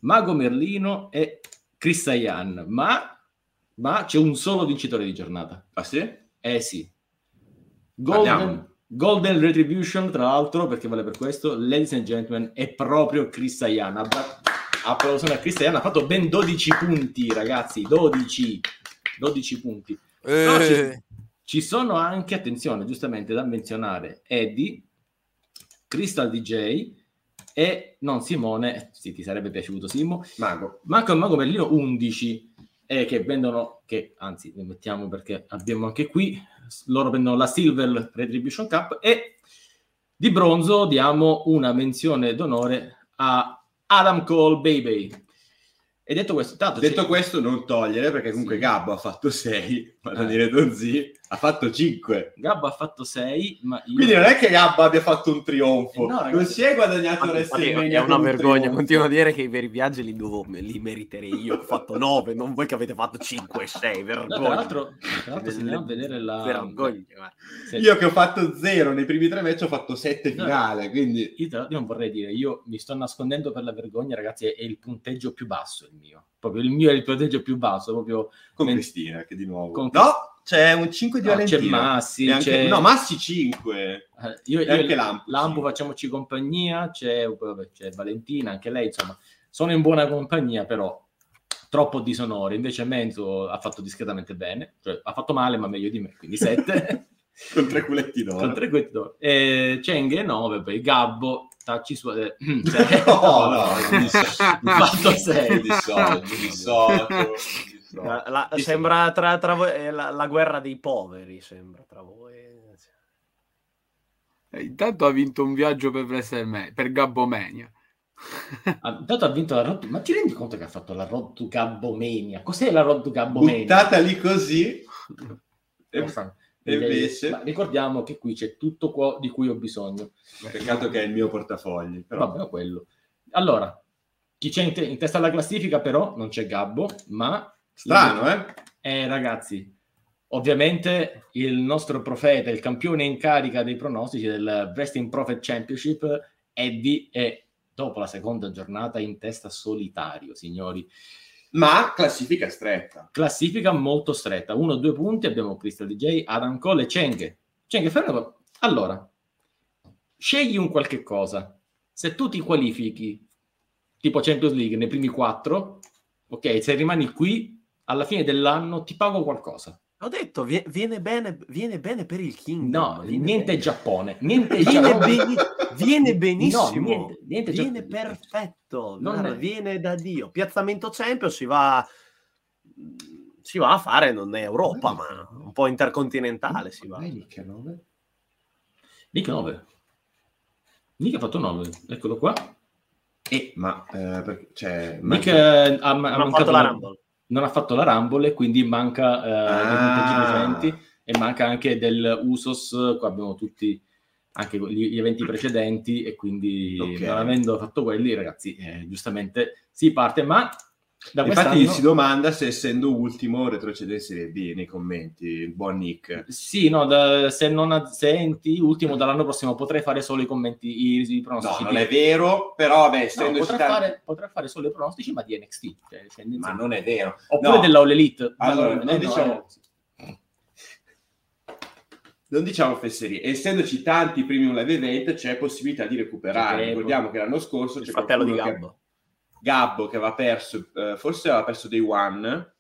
Mago Merlino e Chris Sayan, ma ma c'è un solo vincitore di giornata. Ah sì? Eh sì. Golden. Golden Retribution, tra l'altro, perché vale per questo, ladies and gentlemen, è proprio Chris Sayan. Abba- Applauso a Chris Sayan, ha fatto ben 12 punti, ragazzi, 12. 12 punti. Però ci, Eh, ci sono anche, attenzione, giustamente da menzionare, Eddie, Crystal DJ e non Simone, sì, ti sarebbe piaciuto Simo, Mago. Marco e Mago Merlino 11 eh, che vendono, che anzi li mettiamo perché abbiamo anche qui, loro vendono la Silver Retribution Cup e di bronzo diamo una menzione d'onore a Adam Cole Baby. E detto questo, tanto Detto questo, non togliere perché comunque Sì. Gabbo ha fatto 6, da Eh. dire Donzi ha fatto 5. Gabbo ha fatto 6, ma io... Quindi non è che Gabbo abbia fatto un trionfo, Eh no, ragazzi. non si è guadagnato WrestleMania è una un vergogna. trionfo. Continuo a dire che i veri viaggi li, devo, li meriterei io. Ho fatto 9, non voi che avete fatto 5 e 6. No, Vergogna. tra l'altro, tra l'altro se andiamo a vedere la... Vergogna, guarda. se- Io che ho fatto 0 nei primi tre match ho fatto 7 No. finale, quindi Io, tra l'altro non vorrei dire, io mi sto nascondendo per la vergogna, ragazzi, è il punteggio più basso il mio. Proprio il mio è il punteggio più basso, proprio... con Men- Cristina che di nuovo. Con- No, c'è un 5 di No, c'è Valentina. Massi, E anche- c'è... No, Massi 5. Eh, io, E anche Lampu sì. facciamoci compagnia, c'è, c'è Valentina, anche lei, insomma, sono in buona compagnia, però troppo disonore. Invece Menzo ha fatto discretamente bene, cioè ha fatto male, ma meglio di me, quindi 7 Con tre culetti d'oro. con 3 quetti d'oro. E Cenghe 9, poi Gabbo, tacci su... eh, sei. No, no, dissocio. Ha 6. Mi dissocio, dissocio, dissocio. La- sì. sembra tra, tra voi eh, la, la guerra dei poveri. Sembra tra voi. Eh, Intanto ha vinto un viaggio per WrestleMania, per Gabbomania. Ah, Intanto ha vinto la Road to... Ma ti rendi conto che ha fatto la Road to Gabbomania? Cos'è la Road to Gabbomania? Buttata lì così. E- e invece- Ma ricordiamo che qui c'è tutto qua di cui ho bisogno. Peccato che è il mio portafogli. Però. Vabbè, quello. Allora, chi c'è in, te- in testa alla classifica però non c'è Gabbo, ma... Strano, eh? Eh, ragazzi, ovviamente il nostro profeta, il campione in carica dei pronostici del Wrestling Prophet Championship, Eddie è dopo la seconda giornata in testa solitario, signori. Ma classifica stretta. Classifica molto stretta, uno o due punti, abbiamo Crystal DJ, Adam Cole e Cheng. Cheng, fai una. Allora, scegli un qualche cosa. Se tu ti qualifichi, tipo Champions League, nei primi quattro, ok, se rimani qui, alla fine dell'anno ti pago qualcosa. Ho detto, vie- viene bene, viene bene per il Kingdom. No, niente bene. Giappone, niente Viene, Giappone. beni- viene benissimo. No, niente- niente viene perfetto. Non guarda, è- Viene da Dio. Piazzamento Champions si va, si va a fare, non è Europa, ma un po' intercontinentale si va. Nick 9. Nick 9. Nick ha fatto 9, eccolo qua. E Ma, eh, perché, cioè, Nick eh, ha, ha ha mancato fatto la Rumble. Non ha fatto la Rumble e quindi manca eh, dei Ah. recenti e manca anche del Usos, qua abbiamo tutti anche gli, gli eventi precedenti e quindi Ok. non avendo fatto quelli ragazzi eh, giustamente si parte ma da Infatti quest'anno si domanda se essendo ultimo retrocede in Serie B nei commenti, il buon Nick. sì no da- se non assenti ultimo dall'anno prossimo potrei fare solo i commenti i, i No, pronostici non di- è vero, però vabbè, No, essendo potrei, tanti- fare, potrei fare solo i pronostici ma di NXT cioè, Ma non è vero. oppure No, della All Elite Allora, Ma non diciamo- eh, sì. non diciamo fesserie, essendoci tanti premium live event c'è possibilità di recuperare. Ricordiamo che l'anno scorso Il c'è fratello di qualcuno che- Gabbo. Che aveva perso, eh, forse aveva perso Day One,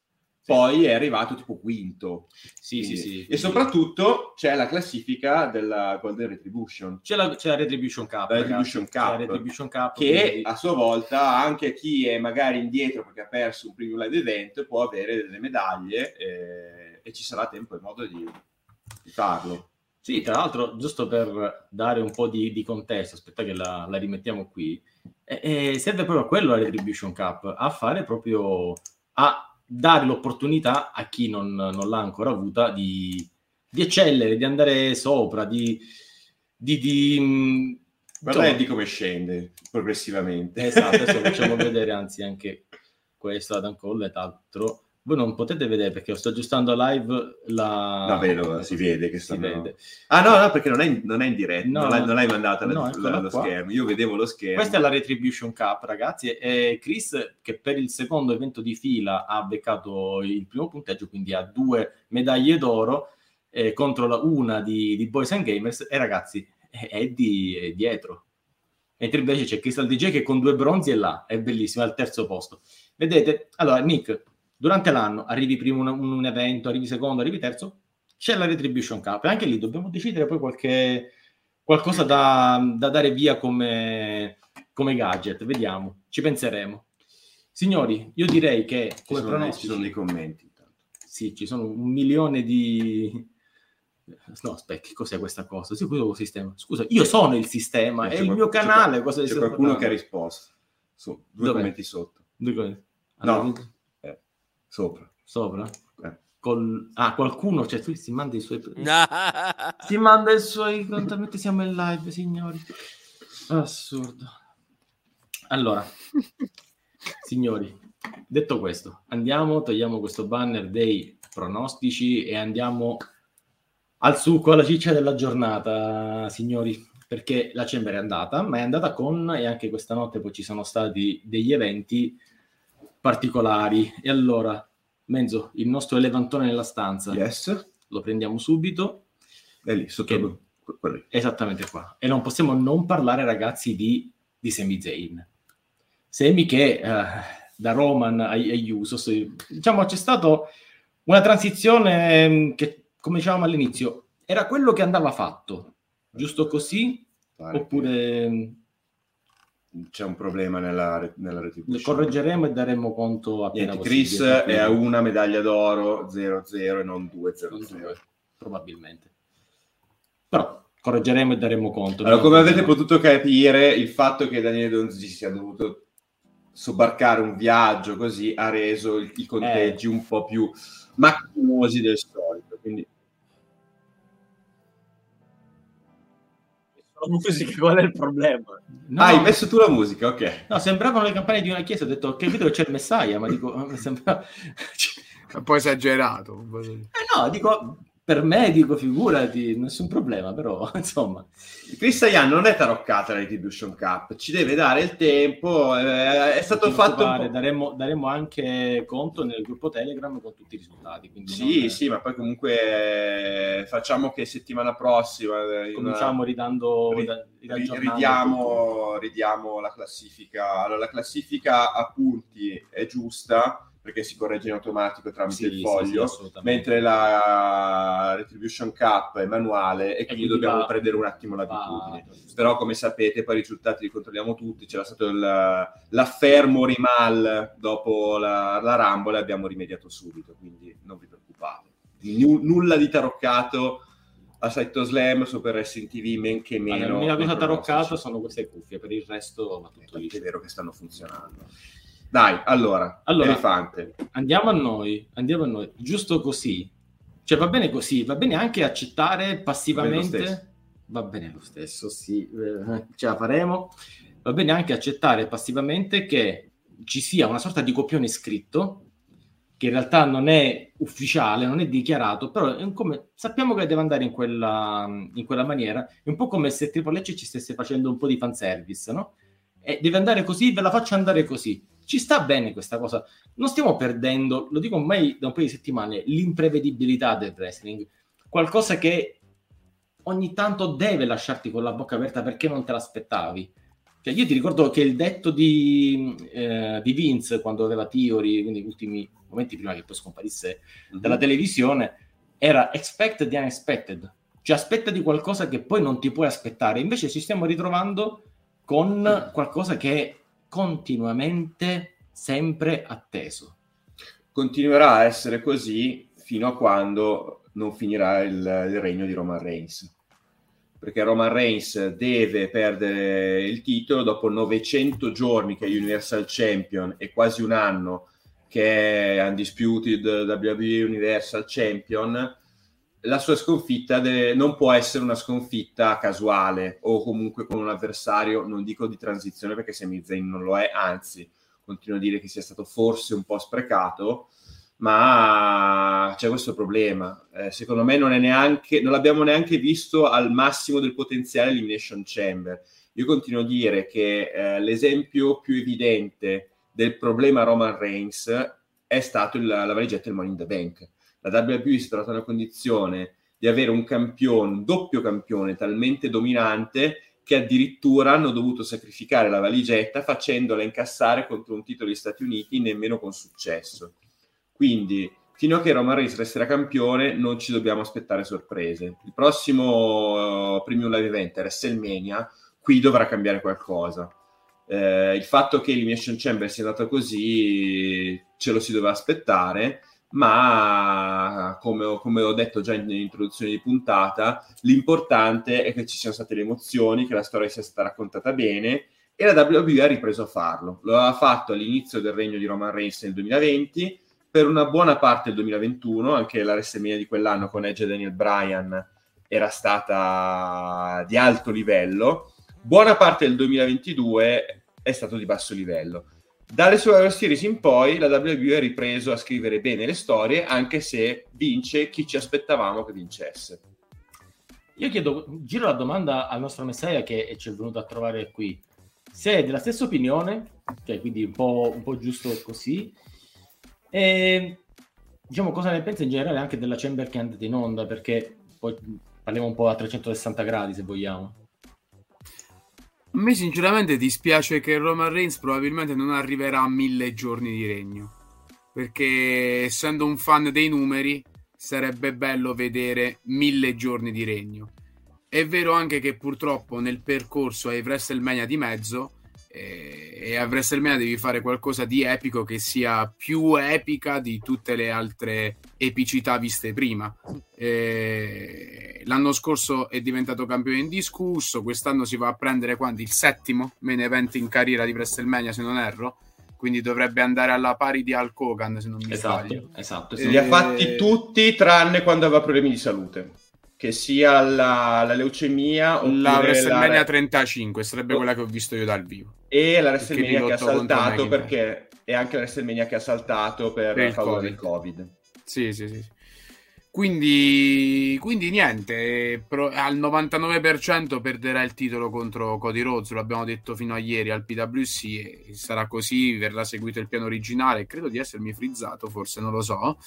poi è arrivato tipo quinto. sì sì Quindi- sì E soprattutto c'è la classifica della Golden Retribution, C'è la, c'è la Retribution Cup, La. Retribution C'è la Cup, Retribution Cup, che quindi- a sua volta anche chi è magari indietro perché ha perso un premium live event può avere delle medaglie eh, e ci sarà tempo e modo di, di farlo. Sì, tra l'altro, giusto per dare un po' di, di contesto, aspetta che la, la rimettiamo qui, eh, serve proprio a quello la Retribution Cup, a fare proprio, a dare l'opportunità a chi non, non l'ha ancora avuta di, di eccellere, di andare sopra, di... di, di Guarda insomma, di come scende progressivamente. Esatto, adesso facciamo vedere anzi anche questo Adam Cole e l'altro. Voi non potete vedere perché sto aggiustando live la... No, vedo, si vede che stanno- vede. Ah no, no, perché non è in, non è in diretta, No, non, l'hai, no. non l'hai mandata No, la- lo schermo. Io vedevo lo schermo. Questa è la Retribution Cup, ragazzi. E Chris, che per il secondo evento di fila ha beccato il primo punteggio, quindi ha due medaglie d'oro eh, contro la una di, di Boys and Gamers. E ragazzi, Eddie è dietro. Mentre invece c'è Crystal DJ che con due bronzi è là, è bellissimo, è al terzo posto. Vedete? Allora, Nick, durante l'anno arrivi primo un, un evento, arrivi secondo, arrivi terzo, c'è la Retribution Cup e anche lì dobbiamo decidere poi qualche qualcosa da, da dare via come, come gadget, vediamo, ci penseremo. Signori, io direi che Ci come sono, dei, ci sono dei commenti. intanto. sì, ci sono un milione di... No, aspetta, cos'è questa cosa? Sì, questo sistema. Scusa, io sono il sistema, C'è è il qual- mio c'è canale. C'è stai qualcuno che ha parlando? risposto. Su, due Dov'è? commenti sotto. Due cose. Allora, No. Sopra. Sopra? Eh. Col... Ah, qualcuno, cioè tu si manda i suoi... Si manda i suoi contenuti, siamo in live, signori. Assurdo. Allora, signori, detto questo, andiamo, togliamo questo banner dei pronostici e andiamo al succo, alla ciccia della giornata, signori, perché la Chamber è andata, ma è andata con, e anche questa notte poi ci sono stati degli eventi particolari. E allora, Menzo, il nostro elevantone nella stanza, Yes. lo prendiamo subito. È lì, sotto Che- que- quello. Esattamente qua. E non possiamo non parlare, ragazzi, di, di Sami Zayn. Sami che eh, da Roman a, a Usos, diciamo, c'è stata una transizione ehm, che, come dicevamo all'inizio, era quello che andava fatto. Giusto così? Pare Oppure che c'è un problema nella, nella retribution. correggeremo e daremo conto appena Niente, Chris è a una medaglia d'oro 0-0 e non 2-0-0. Probabilmente. Però correggeremo e daremo conto. Allora, come avete potuto capire, il fatto che Daniele Donzi sia dovuto sobbarcare un viaggio così ha reso i conteggi un po' più macchinosi del solito. Quindi musica, qual è il problema? No, Ah, hai messo tu la musica, ok. no, sembravano le campane di una chiesa. Ho detto, ho capito che c'è il Messiah, ma dico, mi sembra... Un po' esagerato. Eh no, dico, per me, dico, figurati, nessun problema, però, insomma. Chris Sayan non è taroccata la Retribution Cup, ci deve dare il tempo, eh, è stato fatto daremo, daremo anche conto nel gruppo Telegram con tutti i risultati. Sì, non- sì, ma poi comunque eh, facciamo che settimana prossima eh, in una- Cominciamo ridando, ri- ridiamo, ridiamo la classifica. Allora, la classifica a punti è giusta perché si corregge in automatico tramite Sì, il sì, foglio, sì, assolutamente. mentre la Retribution Cup è manuale e quindi quindi dobbiamo va- prendere un attimo l'abitudine. Però, come sapete, poi i risultati li controlliamo tutti. C'era stato il, l'affermo Rimal dopo la, la Rumble e abbiamo rimediato subito, quindi non vi preoccupate. Nu- nulla di taroccato a Saito Slam, Super Wrestling TV, men che meno. Allora, l'unica cosa taroccata sono queste cuffie, per il resto va tutto liscio. È vero che stanno funzionando. Dai, allora, Allora, elefante. Andiamo a noi, andiamo a noi, giusto così. Cioè va bene così, va bene anche accettare passivamente. Va bene lo stesso, sì, eh, ce la faremo. Va bene anche accettare passivamente che ci sia una sorta di copione scritto che in realtà non è ufficiale, non è dichiarato, però è come, sappiamo che deve andare in quella, in quella maniera. È un po' come se Triple H ci stesse facendo un po' di fanservice, no? E deve andare così, ve la faccio andare così. Ci sta bene questa cosa. Non stiamo perdendo, lo dico ormai da un paio di settimane, l'imprevedibilità del wrestling. Qualcosa che ogni tanto deve lasciarti con la bocca aperta perché non te l'aspettavi. Cioè, io ti ricordo che il detto di, eh, di Vince quando aveva Theory, quindi gli ultimi momenti prima che poi scomparisse dalla televisione, era expect the unexpected. Cioè, aspetta di qualcosa che poi non ti puoi aspettare. Invece ci stiamo ritrovando con qualcosa che continuamente sempre atteso. Continuerà a essere così fino a quando non finirà il, il regno di Roman Reigns. Perché Roman Reigns deve perdere il titolo dopo 900 giorni che è Universal Champion e quasi un anno che è Undisputed WWE Universal Champion. La sua sconfitta de- non può essere una sconfitta casuale o comunque con un avversario, non dico di transizione perché Sami Zayn non lo è, anzi, continuo a dire che sia stato forse un po' sprecato, ma c'è questo problema. Eh, secondo me non, è neanche, non l'abbiamo neanche visto al massimo del potenziale Elimination Chamber. Io continuo a dire che eh, l'esempio più evidente del problema Roman Reigns è stato il- la valigetta del Money in the Bank. La WWE si è trovata nella condizione di avere un campione, un doppio campione talmente dominante che addirittura hanno dovuto sacrificare la valigetta facendola incassare contro un titolo degli Stati Uniti nemmeno con successo. Quindi, fino a che Roman Reigns resterà campione, non ci dobbiamo aspettare sorprese. Il prossimo uh, Premium Live Event WrestleMania, qui dovrà cambiare qualcosa. Eh, il fatto che Elimination Chamber sia andata così ce lo si doveva aspettare, ma come come ho detto già in- nell'introduzione di puntata, l'importante è che ci siano state le emozioni, che la storia sia stata raccontata bene e la WWE ha ripreso a farlo. Lo aveva fatto all'inizio del regno di Roman Reigns nel 2020, per una buona parte del 2021, anche la WrestleMania di quell'anno con Edge e Daniel Bryan era stata di alto livello, buona parte del 2022 è stato di basso livello. Dalle Survivor Series in poi la WWE ha ripreso a scrivere bene le storie, anche se vince chi ci aspettavamo che vincesse. Io chiedo, giro la domanda al nostro messaia che ci è venuto a trovare qui. Se è della stessa opinione, cioè quindi un po', un po' giusto così, e diciamo cosa ne pensa in generale anche della Chamber che è andata in onda, perché poi parliamo un po' a 360 gradi se vogliamo. A me sinceramente dispiace che Roman Reigns probabilmente non arriverà a mille giorni di regno, perché essendo un fan dei numeri sarebbe bello vedere mille giorni di regno. È vero anche che purtroppo nel percorso ai WrestleMania di mezzo eh, e a WrestleMania devi fare qualcosa di epico che sia più epica di tutte le altre epicità viste prima. Eh, l'anno scorso è diventato campione indiscusso, quest'anno si va a prendere quanti? Il settimo main event in carriera di WrestleMania se non erro quindi dovrebbe andare alla pari di Hulk Hogan se non mi esatto, sbaglio esatto, esatto. li ha fatti tutti tranne quando aveva problemi di salute che sia la, la leucemia o la WrestleMania la... 35 sarebbe oh. quella che ho visto io dal vivo e la WrestleMania che ha saltato perché è anche la WrestleMania che ha saltato per, per il COVID. del Covid sì sì sì quindi, quindi niente, pro, al 99% perderà il titolo contro Cody Rhodes, lo abbiamo detto fino a ieri al PWC e sarà così, verrà seguito il piano originale, credo di essermi frizzato, forse non lo so.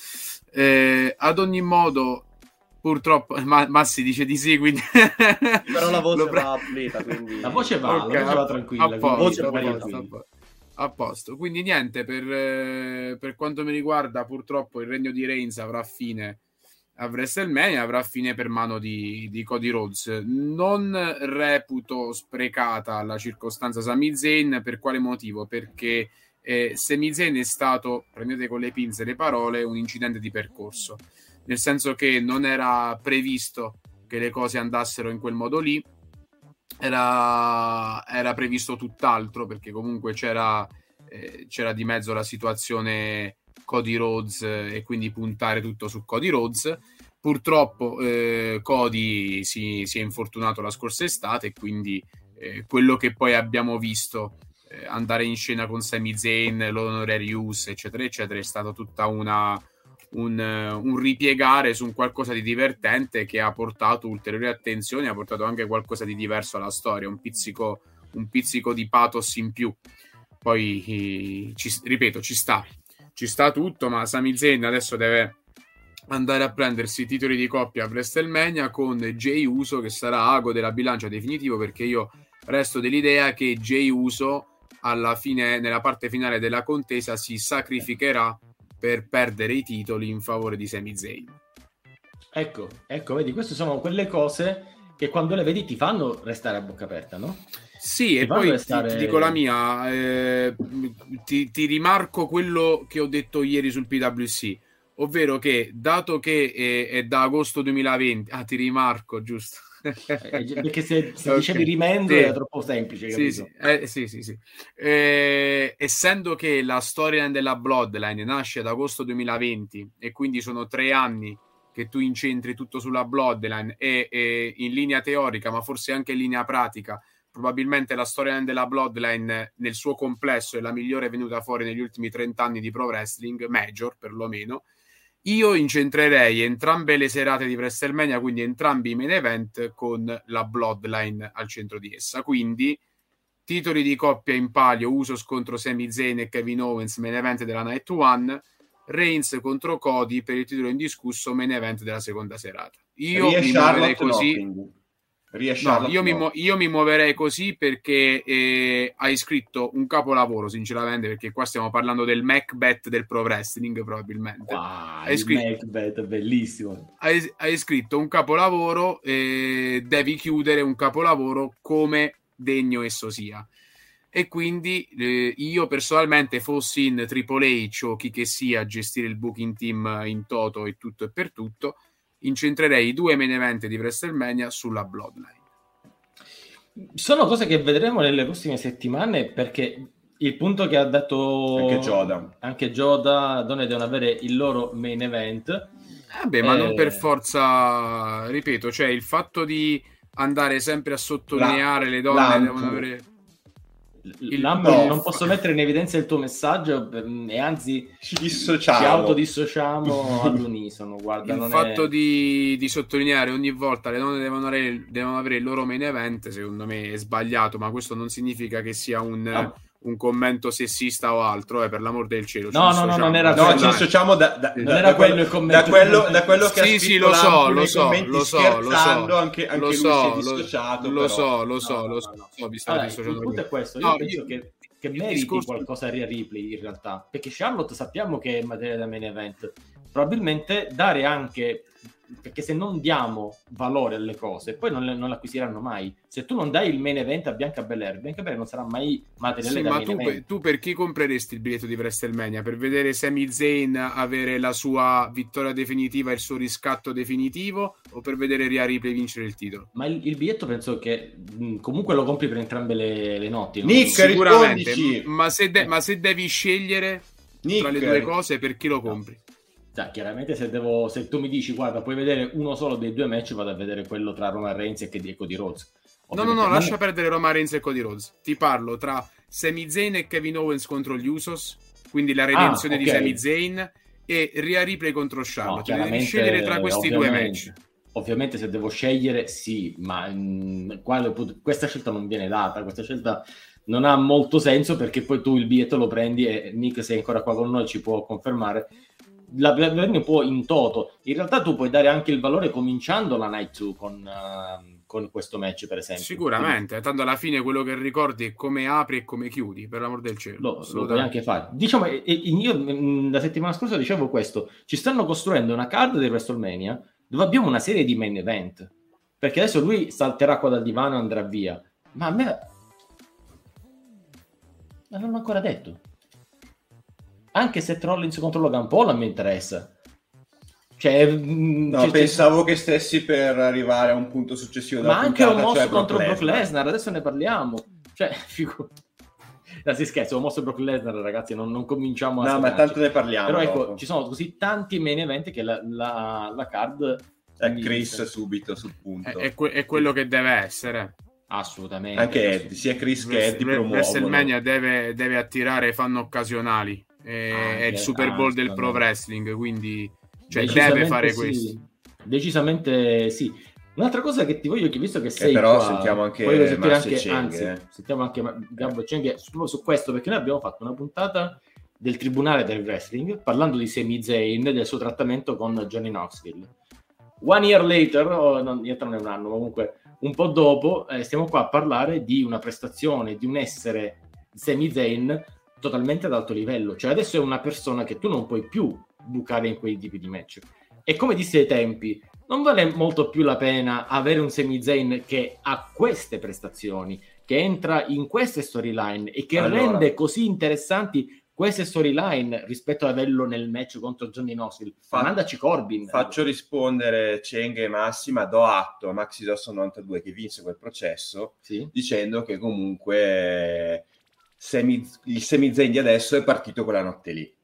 Eh, ad ogni modo, purtroppo ma, Massi dice di sì quindi però la voce pre... va pulita quindi la voce va, okay, la voce va tranquilla a posto, a, posto, a posto. Quindi niente per, eh, per, quanto mi riguarda purtroppo il regno di Reigns avrà fine a WrestleMania avrà fine per mano di, di Cody Rhodes. Non reputo sprecata la circostanza Sami Zayn. Per quale motivo? perché eh, Sami Zayn è stato prendete con le pinze le parole un incidente di percorso. Nel senso che non era previsto che le cose andassero in quel modo lì, era, era previsto tutt'altro perché comunque c'era, eh, c'era di mezzo la situazione Cody Rhodes eh, e quindi puntare tutto su Cody Rhodes. Purtroppo eh, Cody si, si, è infortunato la scorsa estate e quindi eh, quello che poi abbiamo visto eh, andare in scena con Sami Zayn, l'Honorarius, eccetera, eccetera, è stata tutta una, un, un, ripiegare su un qualcosa di divertente che ha portato ulteriori attenzioni, ha portato anche qualcosa di diverso alla storia, un pizzico, un pizzico di pathos in più. Poi, ci, ripeto, ci sta, ci sta tutto, ma Sami Zayn adesso deve andare a prendersi i titoli di coppia a WrestleMania con Jay Uso che sarà ago della bilancia definitivo perché io resto dell'idea che Jay Uso alla fine, nella parte finale della contesa si sacrificherà per perdere i titoli in favore di Sami Zayn. Ecco, ecco, vedi, queste sono quelle cose che quando le vedi ti fanno restare a bocca aperta, no? Sì, ti e poi restare... ti, ti, dico la mia, eh, ti, ti, rimarco quello che ho detto ieri sul PWC, ovvero che dato che è, è da agosto 2020, ah ti rimarco, giusto? Eh, perché se, se okay. dicevi rimendo sì. era troppo semplice. Sì, sì. Eh, sì, sì, sì. Eh, essendo che la storia della Bloodline nasce ad agosto 2020 e quindi sono tre anni che tu incentri tutto sulla Bloodline e, e in linea teorica, ma forse anche in linea pratica, probabilmente la storia della Bloodline nel suo complesso è la migliore venuta fuori negli ultimi 30 anni di pro wrestling, major perlomeno io incentrerei entrambe le serate di WrestleMania, quindi entrambi i main event, con la Bloodline al centro di essa. Quindi titoli di coppia in palio, uso scontro Sami Zayn e Kevin Owens, main event della Night One, Reigns contro Cody per il titolo indiscusso, main event della seconda serata. Io mi muoverei così. No, No, io, mi, io, mi, muoverei così perché eh, hai scritto un capolavoro, sinceramente, perché qua stiamo parlando del Macbeth del pro wrestling, probabilmente. Wow, hai scritto, Macbeth, bellissimo. Hai, hai scritto un capolavoro e devi chiudere un capolavoro come degno esso sia. E quindi eh, io personalmente fossi in Triple H o chi che sia a gestire il booking team in toto e tutto e per tutto, incentrerei i due main event di WrestleMania sulla Bloodline. Sono cose che vedremo nelle prossime settimane perché il punto che ha detto Anche Joda. anche Joda, donne devono avere il loro main event. Vabbè, ma non Eh. per forza, ripeto, cioè il fatto di andare sempre a sottolineare le donne devono avere... Il- Lambert, no. non posso mettere in evidenza il tuo messaggio per- e anzi Ci ci dissociamo. autodissociamo all'unisono. Guarda, il non fatto è... di, di sottolineare ogni volta le donne devono avere, devono avere il loro main event, secondo me è sbagliato, ma questo non significa che sia un, No. Un commento sessista o altro, eh, per l'amor del cielo. ci No, no, no, non era No, ci dissociamo da, da, Non da- era quello il commento. da quello, da quello che ha Sì, sì, scritto lo so, lo so, lo so, lo so. anche, anche lo lui so, si è lo, dissociato. lo però. so, lo so, No, lo no, so, no. vi stavo Allora, il dissociando punto io. è questo, io No, penso io- che, che il meriti discorso- qualcosa a Rhea Ripley in realtà, perché Charlotte sappiamo che è materia da main event, probabilmente dare anche, perché se non diamo valore alle cose, poi non, le- non l'acquisiranno mai. Se tu non dai il main event a Bianca Belair, Bianca Belair non sarà mai materiale Sì, da ma main tu, event. per- tu per chi compreresti il biglietto di WrestleMania? Per vedere Sami Zayn avere la sua vittoria definitiva, il suo riscatto definitivo, o per vedere Rhea Ripley vincere il titolo? Ma il, il biglietto penso che mh, comunque lo compri per entrambe le, le notti. no? Nick, Sicuramente, ma se, de- ma se devi scegliere Nick, tra le due cose, per chi lo compri? Cioè, chiaramente se, devo, se tu mi dici guarda puoi vedere uno solo dei due match vado a vedere quello tra Roman Reigns e Cody- Cody Rhodes No, no, Ovviamente- no, ma- lascia perdere Roman Reigns e Cody Rhodes. Ti parlo tra Sami Zayn e Kevin Owens contro gli Usos, quindi la redenzione di ok. Sami Zayn, e Rhea Ripley contro no, Charlotte. Devi chiaramente, scegliere tra questi due ovviamente- match. ovviamente se devo scegliere sì ma mh, qua lo- questa scelta non viene data questa scelta non ha molto senso perché poi tu il biglietto lo prendi e Nick se è ancora qua con noi ci può confermare la la prendi un po' in toto in realtà tu puoi dare anche il valore cominciando la night 2 con, ehm, con questo match per esempio Sicuramente, tanto alla fine quello che ricordi è come apri e come chiudi, per l'amor del cielo. Lo, lo puoi anche fare. Diciamo, io mh, la settimana scorsa dicevo questo: ci stanno costruendo una card di WrestleMania dove abbiamo una serie di main event. Perché adesso lui salterà qua dal divano e andrà via. Ma a me. Ma non l'ho ancora detto. Anche se Rollins contro Logan Paul a me interessa. Cioè, mh, No, c'è- pensavo che stessi per arrivare a un punto successivo ma anche un puntata, mosso cioè contro Brock Lesnar. Lesnar, adesso ne parliamo. Cioè, figu... No, si scherza, un mosso Brock Lesnar, ragazzi, non, non cominciamo a... No, ma scatenarci. tanto ne parliamo. Però ecco, dopo. ci sono così tanti main event che la, la, la card... Mi- Chris subito sul È, punto. è que- è quello che deve essere. Assolutamente. Anche Eddie, sia Chris che Eddie promuovono. WrestleMania deve, deve attirare fan occasionali. È, Anche, è il Super Bowl del pro wrestling, quindi cioè, deve fare sì. questo. Decisamente sì. Un'altra cosa che ti voglio chiedere, visto che sei Eh, però qua, sentiamo anche voglio sentire anche, Cheng, anzi, eh. sentiamo anche Gabbo Cheng su, su questo, perché noi abbiamo fatto una puntata del Tribunale del Wrestling, parlando di Sami Zayn e del suo trattamento con Johnny Knoxville. One year later, o non, in realtà non è un anno, ma comunque un po' dopo, eh, stiamo qua a parlare di una prestazione, di un essere Sami Zayn totalmente ad alto livello. Cioè adesso è una persona che tu non puoi più bucare in quei tipi di match. E come dissi ai tempi, non vale molto più la pena avere un Sami Zayn che ha queste prestazioni, che entra in queste storyline e che Allora. rende così interessanti queste storyline rispetto ad averlo nel match contro Johnny Knoxville. Fa- Mandaci Corbin. Faccio rispondere Cheng e Massi, ma do atto a Maxi Dosso 92 che vinse quel processo Sì? dicendo che comunque eh, Semi- il Semi Zayn di adesso è partito quella notte lì.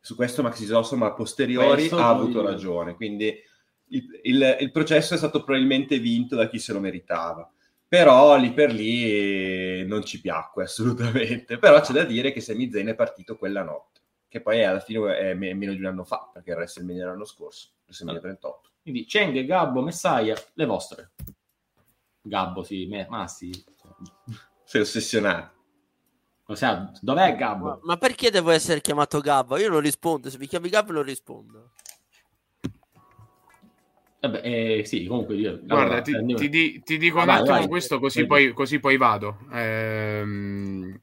Su questo Maxi Dosso, ma a posteriori Questo ha avuto ragione. Quindi il, il- il processo è stato probabilmente vinto da chi se lo meritava. Però lì per lì eh, non ci piacque assolutamente. Però c'è da dire che Semi Zayn è partito quella notte, che poi alla fine è me- meno di un anno fa, perché il WrestleMania l'anno scorso, WrestleMania 38. Quindi Cheng, Gabbo, Messiah, le vostre. Gabbo, sì, me, Massi. Sei ossessionato. O sea, dov'è Gabbo? Ma, ma perché devo essere chiamato Gabbo? Io non rispondo, se mi chiami Gabbo non rispondo. Vabbè, eh, sì, comunque io... Guarda, allora, ti, andiamo- ti di- ti dico Ah, un vai, attimo vai. questo, così Vai. poi, così poi vado. Ehm,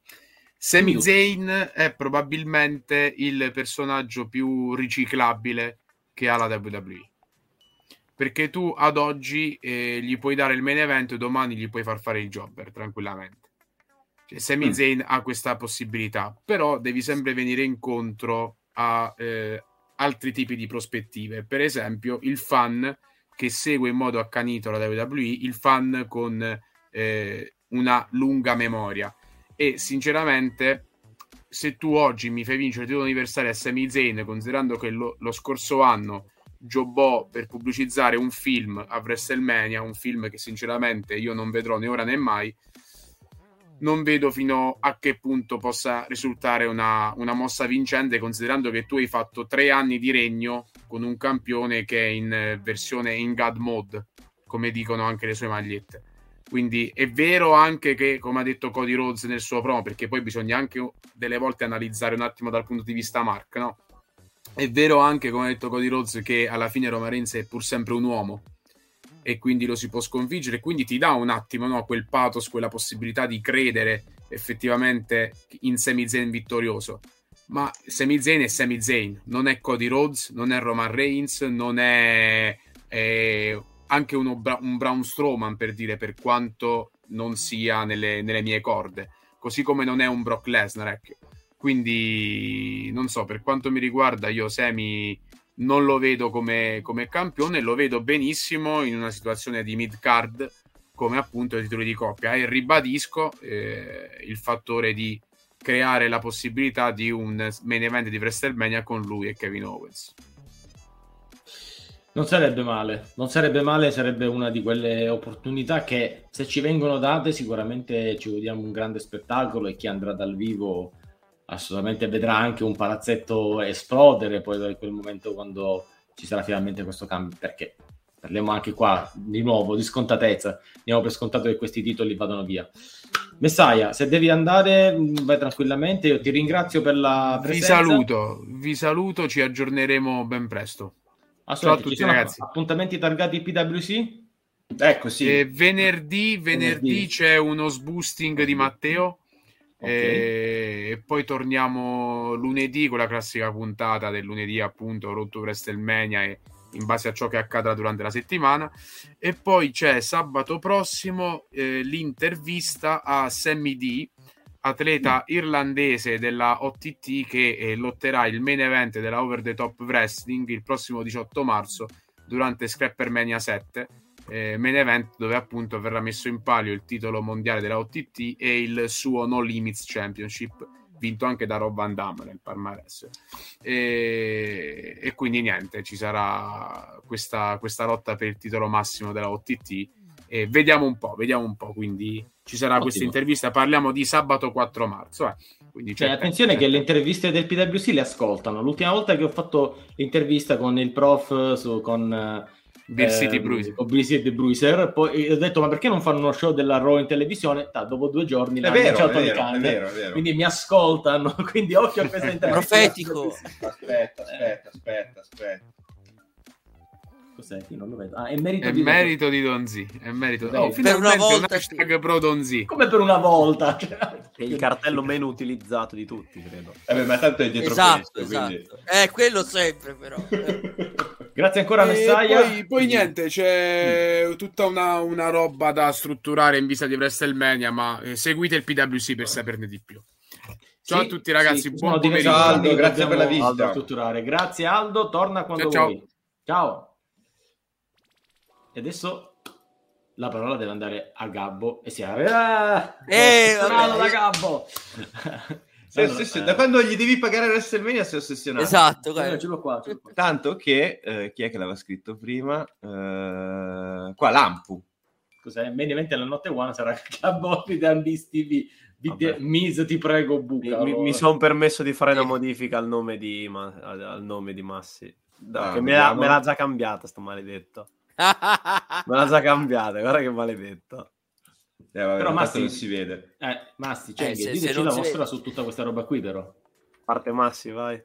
Dimmi. Zayn è probabilmente il personaggio più riciclabile che ha la WWE. Perché tu ad oggi eh, gli puoi dare il main event e domani gli puoi far fare il jobber tranquillamente. Cioè, Sami Mm. Zayn ha questa possibilità, però devi sempre venire incontro a eh, altri tipi di prospettive. Per esempio, il fan che segue in modo accanito la WWE, il fan con eh, una lunga memoria e sinceramente se tu oggi mi fai vincere il titolo universale a Sami Zayn considerando che lo, lo scorso anno giobò per pubblicizzare un film a WrestleMania un film che sinceramente io non vedrò né ora né mai non vedo fino a che punto possa risultare una, una, mossa vincente, considerando che tu hai fatto tre anni di regno con un campione che è in versione in God mode, come dicono anche le sue magliette. Quindi è vero anche che, come ha detto Cody Rhodes nel suo promo, perché poi bisogna anche delle volte analizzare un attimo dal punto di vista Mark, no? È vero anche, come ha detto Cody Rhodes, che alla fine Roma Reigns è pur sempre un uomo e quindi lo si può sconfiggere. Quindi ti dà un attimo no, quel pathos, quella possibilità di credere effettivamente in Sami Zayn vittorioso. Ma Sami Zayn è Sami Zayn, non è Cody Rhodes, non è Roman Reigns, non è, è anche uno, un Braun Strowman per dire per quanto non sia nelle, nelle mie corde, così come non è un Brock Lesnar. Ecco. Quindi non so, per quanto mi riguarda, io Sami non lo vedo come, come campione, lo vedo benissimo in una situazione di mid card come appunto i titoli di coppia e ribadisco eh, il fattore di creare la possibilità di un main event di WrestleMania con lui e Kevin Owens. Non sarebbe male, non sarebbe male, sarebbe una di quelle opportunità che se ci vengono date sicuramente ci vediamo un grande spettacolo e chi andrà dal vivo assolutamente vedrà anche un palazzetto esplodere poi da quel momento quando ci sarà finalmente questo cambio perché parliamo anche qua di nuovo di scontatezza diamo per scontato che questi titoli vadano via. Messaia se devi andare vai tranquillamente io ti ringrazio per la presenza. vi saluto vi saluto ci aggiorneremo ben presto. Ciao a tutti ragazzi. appuntamenti targati PWC ecco sì. E venerdì, venerdì, venerdì. c'è uno sboosting di Matteo Okay. E poi torniamo lunedì con la classica puntata del lunedì, appunto, Rotto WrestleMania e in base a ciò che accadrà durante la settimana. E poi c'è sabato prossimo eh, l'intervista a Sammy D, atleta irlandese della OTT che eh, lotterà il main event della Over the Top Wrestling il prossimo 18 marzo durante Scrappermania 7 eh, main event dove appunto verrà messo in palio il titolo mondiale della OTT e il suo No Limits Championship vinto anche da Rob Van Damme nel palmarès e, e quindi niente ci sarà questa, questa, lotta per il titolo massimo della OTT e vediamo un po' vediamo un po' quindi ci sarà Ottimo. questa intervista parliamo di sabato 4 marzo eh. Quindi cioè, attenzione che le interviste del PWC le ascoltano. L'ultima volta che ho fatto l'intervista con il prof su, con Beer City eh, Bruiser. Con Beer City Bruiser. Poi ho detto, ma perché non fanno uno show della Raw in televisione? Da, dopo due giorni l'hanno vero, è vero, è vero, è vero. Quindi mi ascoltano, quindi occhio a questa intervista. Profetico. Aspetta, aspetta, aspetta, aspetta. Cos'è? Io non lo vedo. Ah, è merito, è di, merito Donzi. di Donzi. È merito oh, per una volta. Un pro Donzi. Come per una volta. È il cartello meno utilizzato di tutti, credo. Eh beh, ma tanto è dietro esatto, questo, esatto. Quindi... Eh, quello sempre, però. Grazie ancora, Messaia. Poi, poi niente, c'è tutta una, una, roba da strutturare in vista di WrestleMania, ma eh, seguite il PWC per saperne di più. Ciao sì, a tutti ragazzi, sì, buon pomeriggio. Aldo, grazie per la visita. Strutturare. Grazie Aldo, torna quando ciao, vuoi. Ciao. E adesso la parola deve andare a Gabbo e si ah, eh, da Gabbo. Sei allora, ossession- eh... Da quando gli devi pagare WrestleMania sei ossessionato. Esatto, eh, ce l'ho qua, ce l'ho qua. Tanto che, eh, chi è che l'aveva scritto prima? Eh, qua, Lampu. Cos'è? Main event la notte one sarà Cabotti da Miss TV. Mis, ti prego, buca. Mi, mi sono permesso di fare una modifica al nome di, ma, al nome di Massi. Da, ah, me, l'ha, me, l'ha, già cambiata, sto maledetto. Me l'ha già cambiata, guarda che maledetto. Eh, vabbè, però Massi non si vede. Eh, Massi, cioè, eh, se, diteci se la vostra su tutta questa roba qui, però. Parte Massi, vai.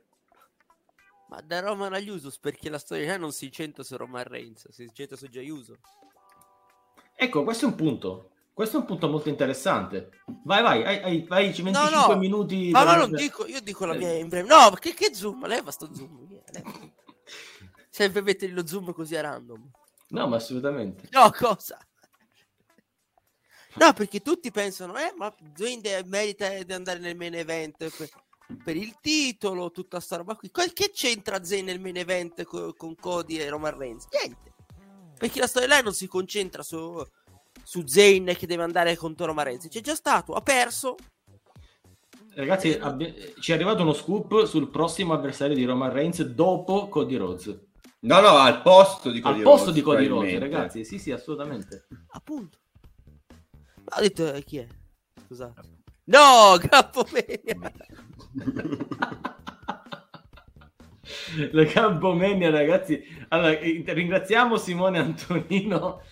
Ma da Roman a Jusus perché la storia non si centra su Roman Reigns, si centra su Jey Uso. Ecco, questo è un punto. Questo è un punto molto interessante. Vai, vai, vai, vai, vai 25 no, no. minuti. Ma, ma non dico, io dico la mia in breve. No, perché che zoom? Leva sto zoom. Sempre mettere lo zoom così a random. No, ma assolutamente. No, cosa? No, perché tutti pensano, eh, ma Dwayne merita di andare nel main event per, per il titolo, tutta sta roba qui. Che c'entra Zayn nel main event co- con Cody e Roman Reigns? Niente. Perché la storyline non si concentra su, su Zayn che deve andare contro Roman Reigns. C'è già stato, ha perso. Ragazzi, abbi- ci è arrivato uno scoop sul prossimo avversario di Roman Reigns dopo Cody Rhodes. No, no, al posto di Cody Al posto Rhodes, di Cody Rhodes, ragazzi. Sì, sì, assolutamente. Appunto. Ma ho detto eh, chi è? Scusate. No, Gappomania. Le Campomania, ragazzi. Allora, ringraziamo Simone Antonino.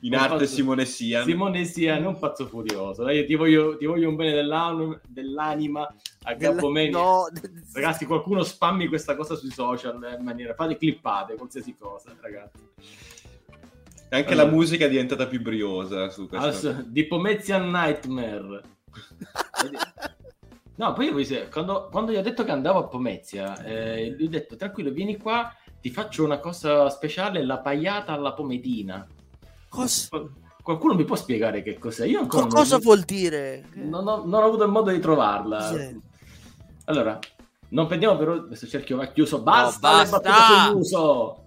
In arte pazzo- Simone Sian. Simone sia un pazzo furioso. Dai, io ti voglio, ti voglio un bene dell'anima, dell'anima a Campomania. No, Ragazzi, qualcuno spammi questa cosa sui social eh, in maniera. Fate clippate, qualsiasi cosa, ragazzi. Anche Allora. la musica è diventata più briosa su questo. Adesso, di Pomezian Nightmare. No, poi io quando, quando gli ho detto che andavo a Pomezia, eh, gli ho detto tranquillo, vieni qua, ti faccio una cosa speciale, la pagliata alla pometina. Cos- Qualcuno mi può spiegare che cos'è? Io ancora co- non- cosa vuol dire? non ho, non ho avuto il modo di trovarla. Cos'è? Allora, non prendiamo però questo cerchio va chiuso. Basta, No, basta! sull'uso.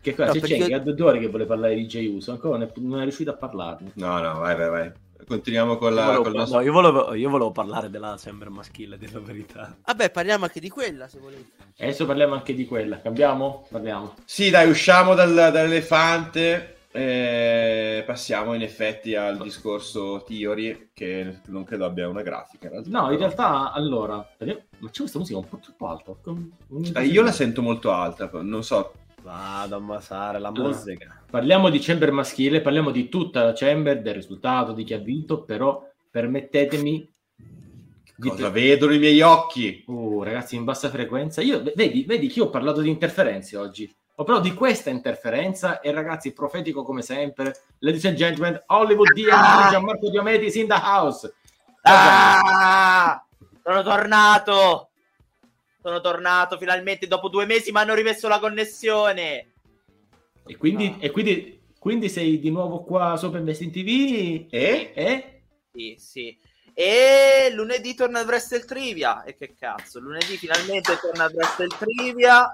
Che cosa? No, c'è perché- da due ore che vuole parlare di J Uso, ancora non è, non è riuscito a parlarne. No, no, vai, vai, vai. Continuiamo con Io la... volevo, col nostro- no, io volevo- io volevo parlare della Chamber maschile, a dire la verità. Vabbè, parliamo anche di quella se volete. Adesso parliamo anche di quella. Cambiamo? Parliamo. Sì, dai, usciamo dal- dall'elefante e passiamo in effetti al discorso Theory, che non credo abbia una grafica. In realtà. No, in realtà, allora... Ma c'è questa musica un po' troppo alta. con- Eh, io la sento molto alta, non so. Vado a ammassare la Allora, musica. Parliamo di Chamber maschile, parliamo di tutta la Chamber, del risultato, di chi ha vinto, però permettetemi... di- Cosa vedono i miei occhi? Uh, ragazzi, in bassa frequenza. Io, vedi, vedi che io ho parlato di interferenze oggi. Ho parlato di questa interferenza e ragazzi, profetico come sempre. Ladies and gentlemen, Hollywood DM Gianmarco Diomedes in the house. Ah! Sono tornato! Sono tornato finalmente dopo due mesi, mi hanno rimesso la connessione. E quindi, e quindi, quindi sei di nuovo qua sopra Investing TV? E? Eh? Sì, sì. E lunedì torna il Wrestle Trivia. E che cazzo, lunedì finalmente torna il Wrestle Trivia.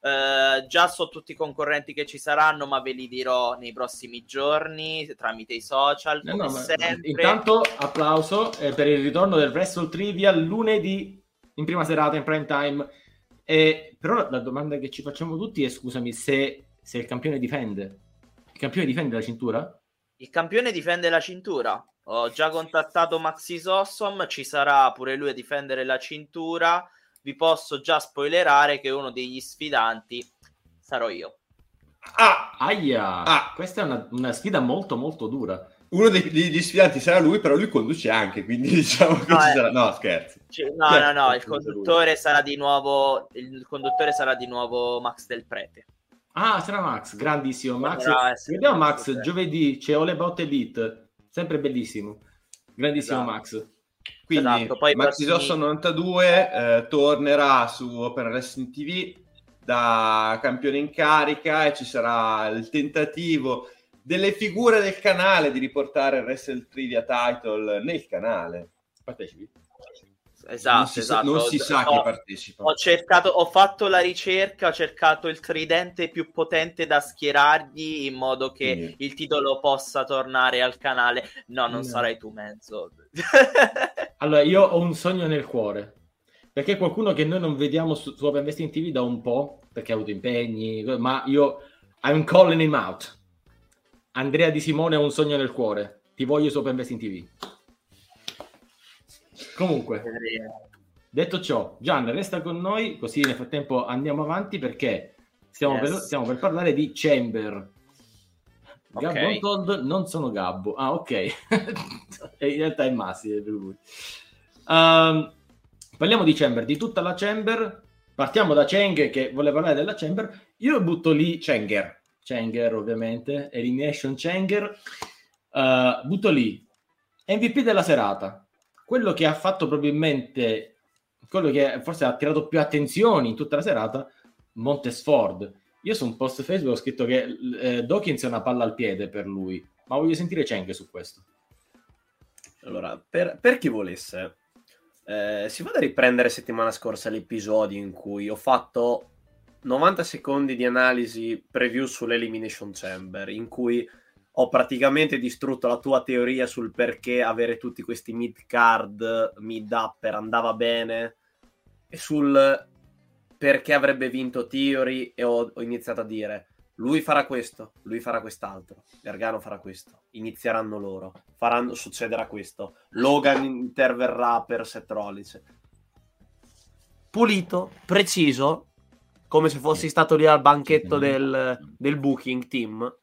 Eh, già so tutti i concorrenti che ci saranno, ma ve li dirò nei prossimi giorni tramite i social. No, Come no, ma sempre. intanto applauso eh, per il ritorno del Wrestle Trivia lunedì in prima serata in prime time. E, però la domanda che ci facciamo tutti è: scusami, se, se il campione difende, il campione difende la cintura? Il campione difende la cintura. Ho già contattato Maxi Sossom, ci sarà pure lui a difendere la cintura. Vi posso già spoilerare che uno degli sfidanti sarò io. Ah, Aia, Ah. questa è una, una sfida molto molto dura. Uno dei, degli sfidanti sarà lui, però lui conduce anche, quindi diciamo che No, ci eh. sarà... No, scherzi. Cioè, no, è no, no, il conduttore sarà di nuovo il conduttore sarà di nuovo Max Del Prete. Ah, sarà Max, grandissimo Max. Vediamo Max, Max, giovedì c'è All About Elite, sempre bellissimo. Grandissimo Esatto. Max. Quindi Esatto, poi i Maxi prossimi- Sosso 92 eh, tornerà su Open Wrestling TV da campione in carica e ci sarà il tentativo delle figure del canale di riportare il Wrestle Trivia Title nel canale. Partecipi. Esatto, non si, sa- esatto. non si sa Ho- chi partecipa. Ho cercato, ho fatto la ricerca, ho cercato il tridente più potente da schierargli in modo che Quindi- il titolo possa tornare al canale. No, non No. sarai tu, Menzo. Allora, io ho un sogno nel cuore. Perché qualcuno che noi non vediamo su, su Open Investing TV da un po', perché ha avuto impegni, ma io I'm calling him out. Andrea Di Simone ha un sogno nel cuore. Ti voglio su Open Investing TV. Comunque, detto ciò, Gian resta con noi, così nel frattempo andiamo avanti perché stiamo, Yes. per, stiamo per parlare di Chamber. Gabbo Ok. Untold non sono Gabbo. Ah, ok. In realtà è Massi è per lui. Ehm, parliamo di Chamber, di tutta la Chamber. Partiamo da Cheng che vuole parlare della Chamber. Io butto lì Chenger. Chenger, ovviamente, Elimination Chenger. Eh, butto lì MVP della serata. Quello che ha fatto probabilmente, quello che forse ha attirato più attenzioni in tutta la serata, Montesford. Io su un post Facebook ho scritto che eh, Dawkins è una palla al piede per lui, ma voglio sentire Cheng su questo. Allora, per, per chi volesse, eh, si vada a riprendere settimana scorsa l'episodio in cui ho fatto 90 secondi di analisi preview sull'Elimination Chamber, in cui ho praticamente distrutto la tua teoria sul perché avere tutti questi mid card, mid upper andava bene e sul perché avrebbe vinto Theory e ho, ho iniziato a dire lui farà questo, lui farà quest'altro, Gargano farà questo, inizieranno loro, faranno, succederà questo, Logan interverrà per Seth Rollins. Pulito, preciso, come se fossi stato lì al banchetto del, del booking team.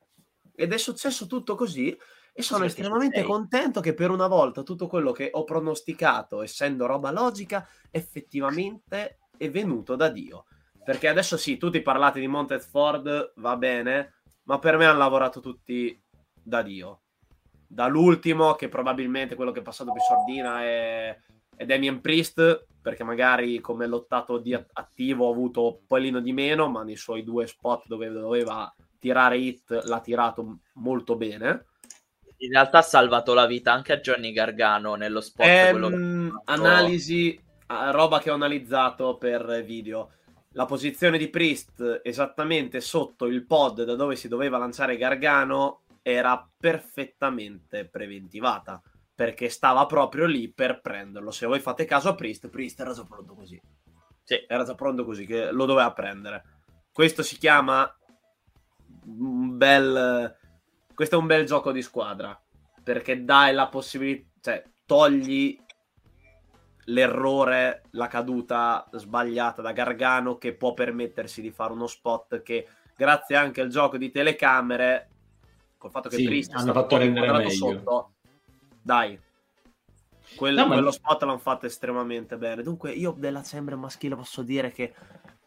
Ed è successo tutto così e sono estremamente contento che per una volta tutto quello che ho pronosticato, essendo roba logica, effettivamente è venuto da Dio. Perché adesso sì, tutti parlate di Montez Ford, va bene, ma per me hanno lavorato tutti da Dio. Dall'ultimo, che probabilmente quello che è passato più sordina è, è Damien Priest, perché magari come lottato di at- attivo ha avuto un pochino di meno, ma nei suoi due spot dove doveva tirare hit l'ha tirato molto bene. In realtà ha salvato la vita anche a Johnny Gargano nello spot. Ehm, che analisi, roba che ho analizzato per video. La posizione di Priest esattamente sotto il pod da dove si doveva lanciare Gargano era perfettamente preventivata perché stava proprio lì per prenderlo. Se voi fate caso a Priest, Priest era già pronto così. Sì. Era già pronto così che lo doveva prendere. Questo si chiama un bel questo è un bel gioco di squadra perché dai la possibilità, cioè togli l'errore, la caduta sbagliata da Gargano che può permettersi di fare uno spot che grazie anche al gioco di telecamere col fatto che Sì, Priest è hanno stato fatto rendere meglio. sotto dai. Quel- No, ma- quello spot l'hanno fatto estremamente bene. Dunque io della Chamber maschile posso dire che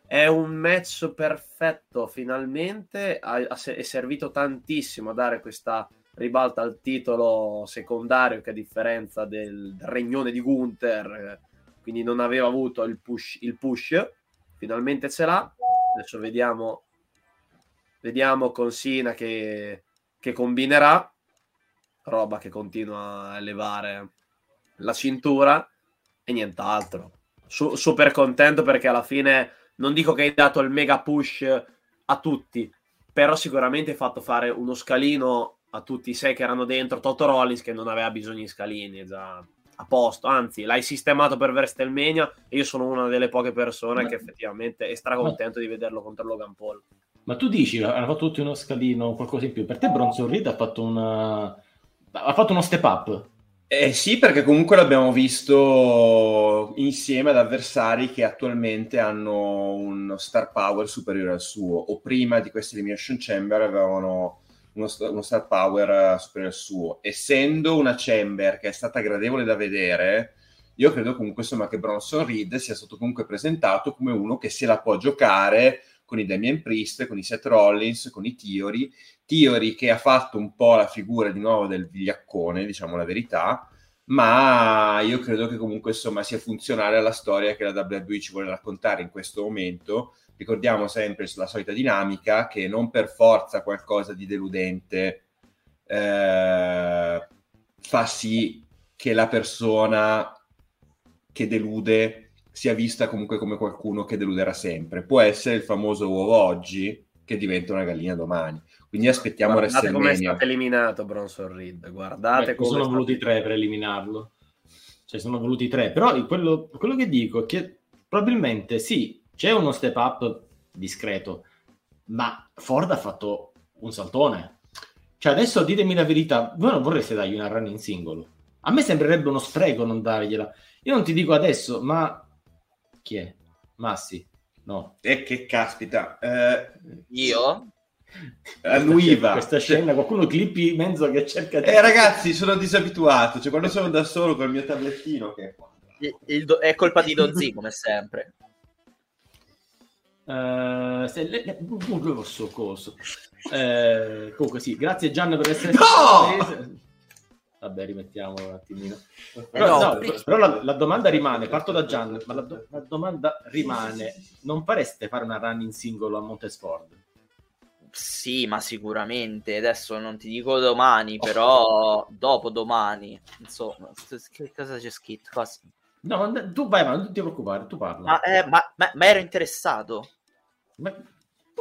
è un match perfetto finalmente. Ha- ha- è servito tantissimo a dare questa ribalta al titolo secondario che a differenza del regnone di Gunther eh, quindi non aveva avuto il push, il push finalmente ce l'ha. Adesso vediamo vediamo con Sina che, che combinerà roba che continua a elevare la cintura e nient'altro. Su- super contento perché alla fine non dico che hai dato il mega push a tutti però sicuramente hai fatto fare uno scalino a tutti i sei che erano dentro. Toto Rollins che non aveva bisogno di scalini già a posto. Anzi l'hai sistemato per WrestleMania e io sono una delle poche persone Ma- che effettivamente è stracontento di vederlo contro Logan Paul. Ma tu dici, hanno fatto tutti uno scalino, qualcosa in più. Per te Bronson Reed ha fatto una... ha fatto uno step up. Eh sì, perché comunque l'abbiamo visto insieme ad avversari che attualmente hanno uno star power superiore al suo, o prima di questa Elimination Chamber avevano uno, uno star power eh, superiore al suo. Essendo una Chamber che è stata gradevole da vedere, io credo comunque insomma che Bronson Reed sia stato comunque presentato come uno che se la può giocare con i Damien Priest, con i Seth Rollins, con i Theory, Theory che ha fatto un po' la figura di nuovo del vigliaccone, diciamo la verità, ma io credo che comunque insomma sia funzionale alla storia che la WWE ci vuole raccontare in questo momento. Ricordiamo sempre la solita dinamica che non per forza qualcosa di deludente eh, fa sì che la persona che delude sia vista comunque come qualcuno che deluderà sempre. Può essere il famoso uovo oggi che diventa una gallina domani. Quindi aspettiamo guardate come è stato eliminato Bronson Reed guardate Beh, come sono voluti tre per eliminarlo. Cioè, sono voluti tre. Però quello, quello che dico è che probabilmente sì, c'è uno step up discreto, ma Ford ha fatto un saltone. Cioè, adesso ditemi la verità, voi non vorreste dargli una run in singolo? A me sembrerebbe uno spreco non dargliela. Io non ti dico adesso, ma chi è? Massi? No. E che caspita, eh, Io? Annuiva. Questa scena, qualcuno clippi in mezzo che cerca di... Eh ragazzi, sono disabituato, cioè quando sono da solo col mio tablettino che Il- il do- è colpa di Dozzi, come sempre. Eh, se le, le, un grosso coso. Eh, comunque sì, grazie Gian per essere No! Vabbè, rimettiamo un attimino. Però, no, no, perché- però la, la domanda rimane, parto da Gian, ma la, do- la domanda rimane, non fareste fare una run in singolo a Montesford? Sì, ma sicuramente. Adesso non ti dico domani, però dopo domani. Insomma, che cosa c'è scritto? Cosa? No, ma tu vai avanti, non ti preoccupare, tu parla. Ma, eh, ma- ma- ma ero interessato. Ma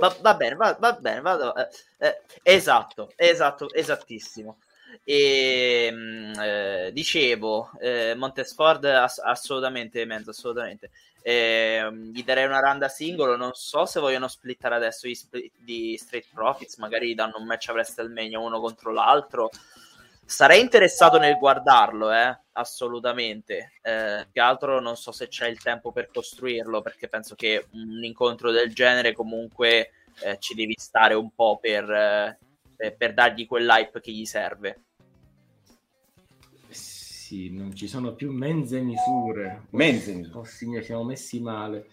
Va, va bene, va, va bene, vado. eh, eh, esatto, esatto, esattissimo. E mh, eh, dicevo, eh, Montesford ass- assolutamente, mezzo, assolutamente. Eh, gli darei una run da singolo. Non so se vogliono splittare adesso gli split di Street Profits. Magari danno un match a WrestleMania uno contro l'altro. Sarei interessato nel guardarlo, eh, assolutamente. Eh, che altro non so se c'è il tempo per costruirlo, perché penso che un incontro del genere comunque eh, ci devi stare un po' per, eh, per dargli quell'hype che gli serve. Sì, non ci sono più mezze misure. Mezze misure. Oh, signore, siamo messi male.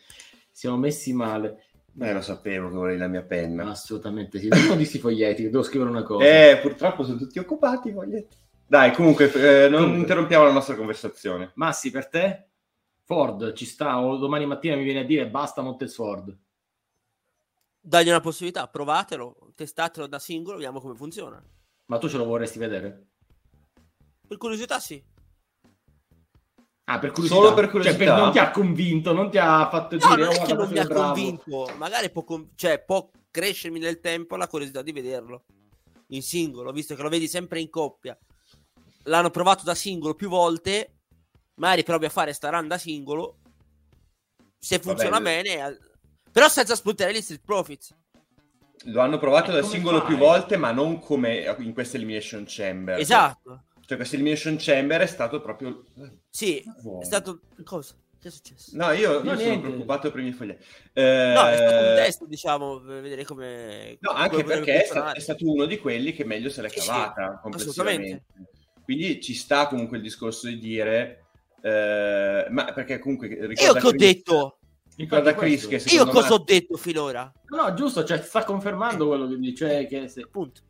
Siamo messi male. Beh, lo sapevo che volevi la mia penna. Assolutamente sì. Non di sti foglietti, devo scrivere una cosa. Eh, purtroppo sono tutti occupati, voglietti. Dai, comunque, eh, non Comunque. interrompiamo la nostra conversazione. Massi, per te? Ford, ci sta? O domani mattina mi viene a dire basta Montesford. Dagli una possibilità, provatelo, testatelo da singolo, vediamo come funziona. Ma tu ce lo vorresti vedere? Per curiosità, sì. Ah, per curiosità. Solo per Cioè, curiosità? non ti ha convinto, non ti ha fatto No, dire non è "Oh, che non mi ha sei bravo". convinto, magari può, con- cioè, può crescermi nel tempo la curiosità di vederlo in singolo, visto che lo vedi sempre in coppia. L'hanno provato da singolo più volte, magari provi a fare sta run da singolo. Se funziona bene. bene, al- però senza spuntare gli Street Profits. Lo hanno provato E da singolo fai? più volte, ma non come in questa Elimination Chamber. Esatto, Cioè, questa Elimination Chamber è stato proprio... sì, Buono. è stato cosa? Che è successo? No, io, io No, sono preoccupato per i miei foglietti. No, è stato un Eh, test, diciamo, per vedere come. No, anche perché è, sta- è stato uno di quelli che meglio se l'è Sì, sì, cavata complessivamente. assolutamente. Quindi ci sta comunque il discorso di dire... eh, ma perché comunque Io che ho Chris- detto? Ricorda Chris questo. che Io secondo cosa ho me... detto finora? No, giusto, cioè sta confermando quello che dice, cioè che se- Appunto.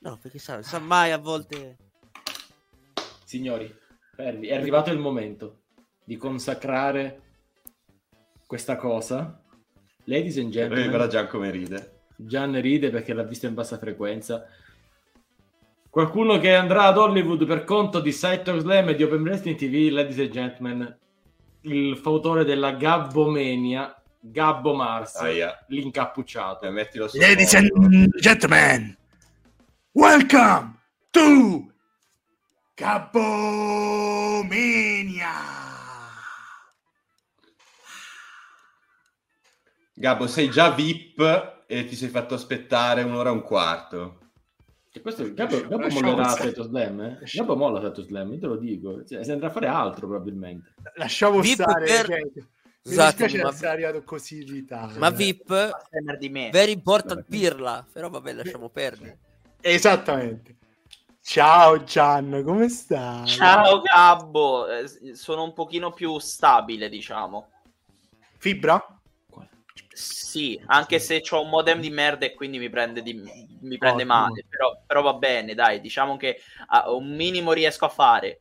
No, perché sa, sa mai a volte. Signori, è arrivato il momento di consacrare questa cosa. Ladies and Guarda gentlemen, Gian come ride. Gian ride perché l'ha visto in bassa frequenza. Qualcuno che andrà ad Hollywood per conto di Site Slam e di Open Wrestling TV, ladies and gentlemen, il fautore della Gabbomania, Gabbo Mars, Aia. l'incappucciato. Eh. Ladies and gentlemen, welcome to Capomania. Gabbo, sei già VIP e ti sei fatto aspettare un'ora e un quarto. E questo Gabbo, Gabbo Lasciamo mollerà. Seto Slam, eh? Gabbo molla Seto Slam, io te lo dico. Cioè, si andrà a fare altro probabilmente. Lasciamo VIP stare. per- cioè, mi Esatto, dispiace ma- essere arrivato così in ritardo. Ma VIP, di me. very important pirla. Però vabbè, lasciamo perdere. Esattamente. Ciao Gian, come stai? Ciao Gabbo, Eh, sono un pochino più stabile, diciamo. Fibra? Sì, anche se ho un modem di merda e quindi mi prende, di- mi prende Ottimo. male, però, però va bene, dai, diciamo che ah, un minimo riesco a fare.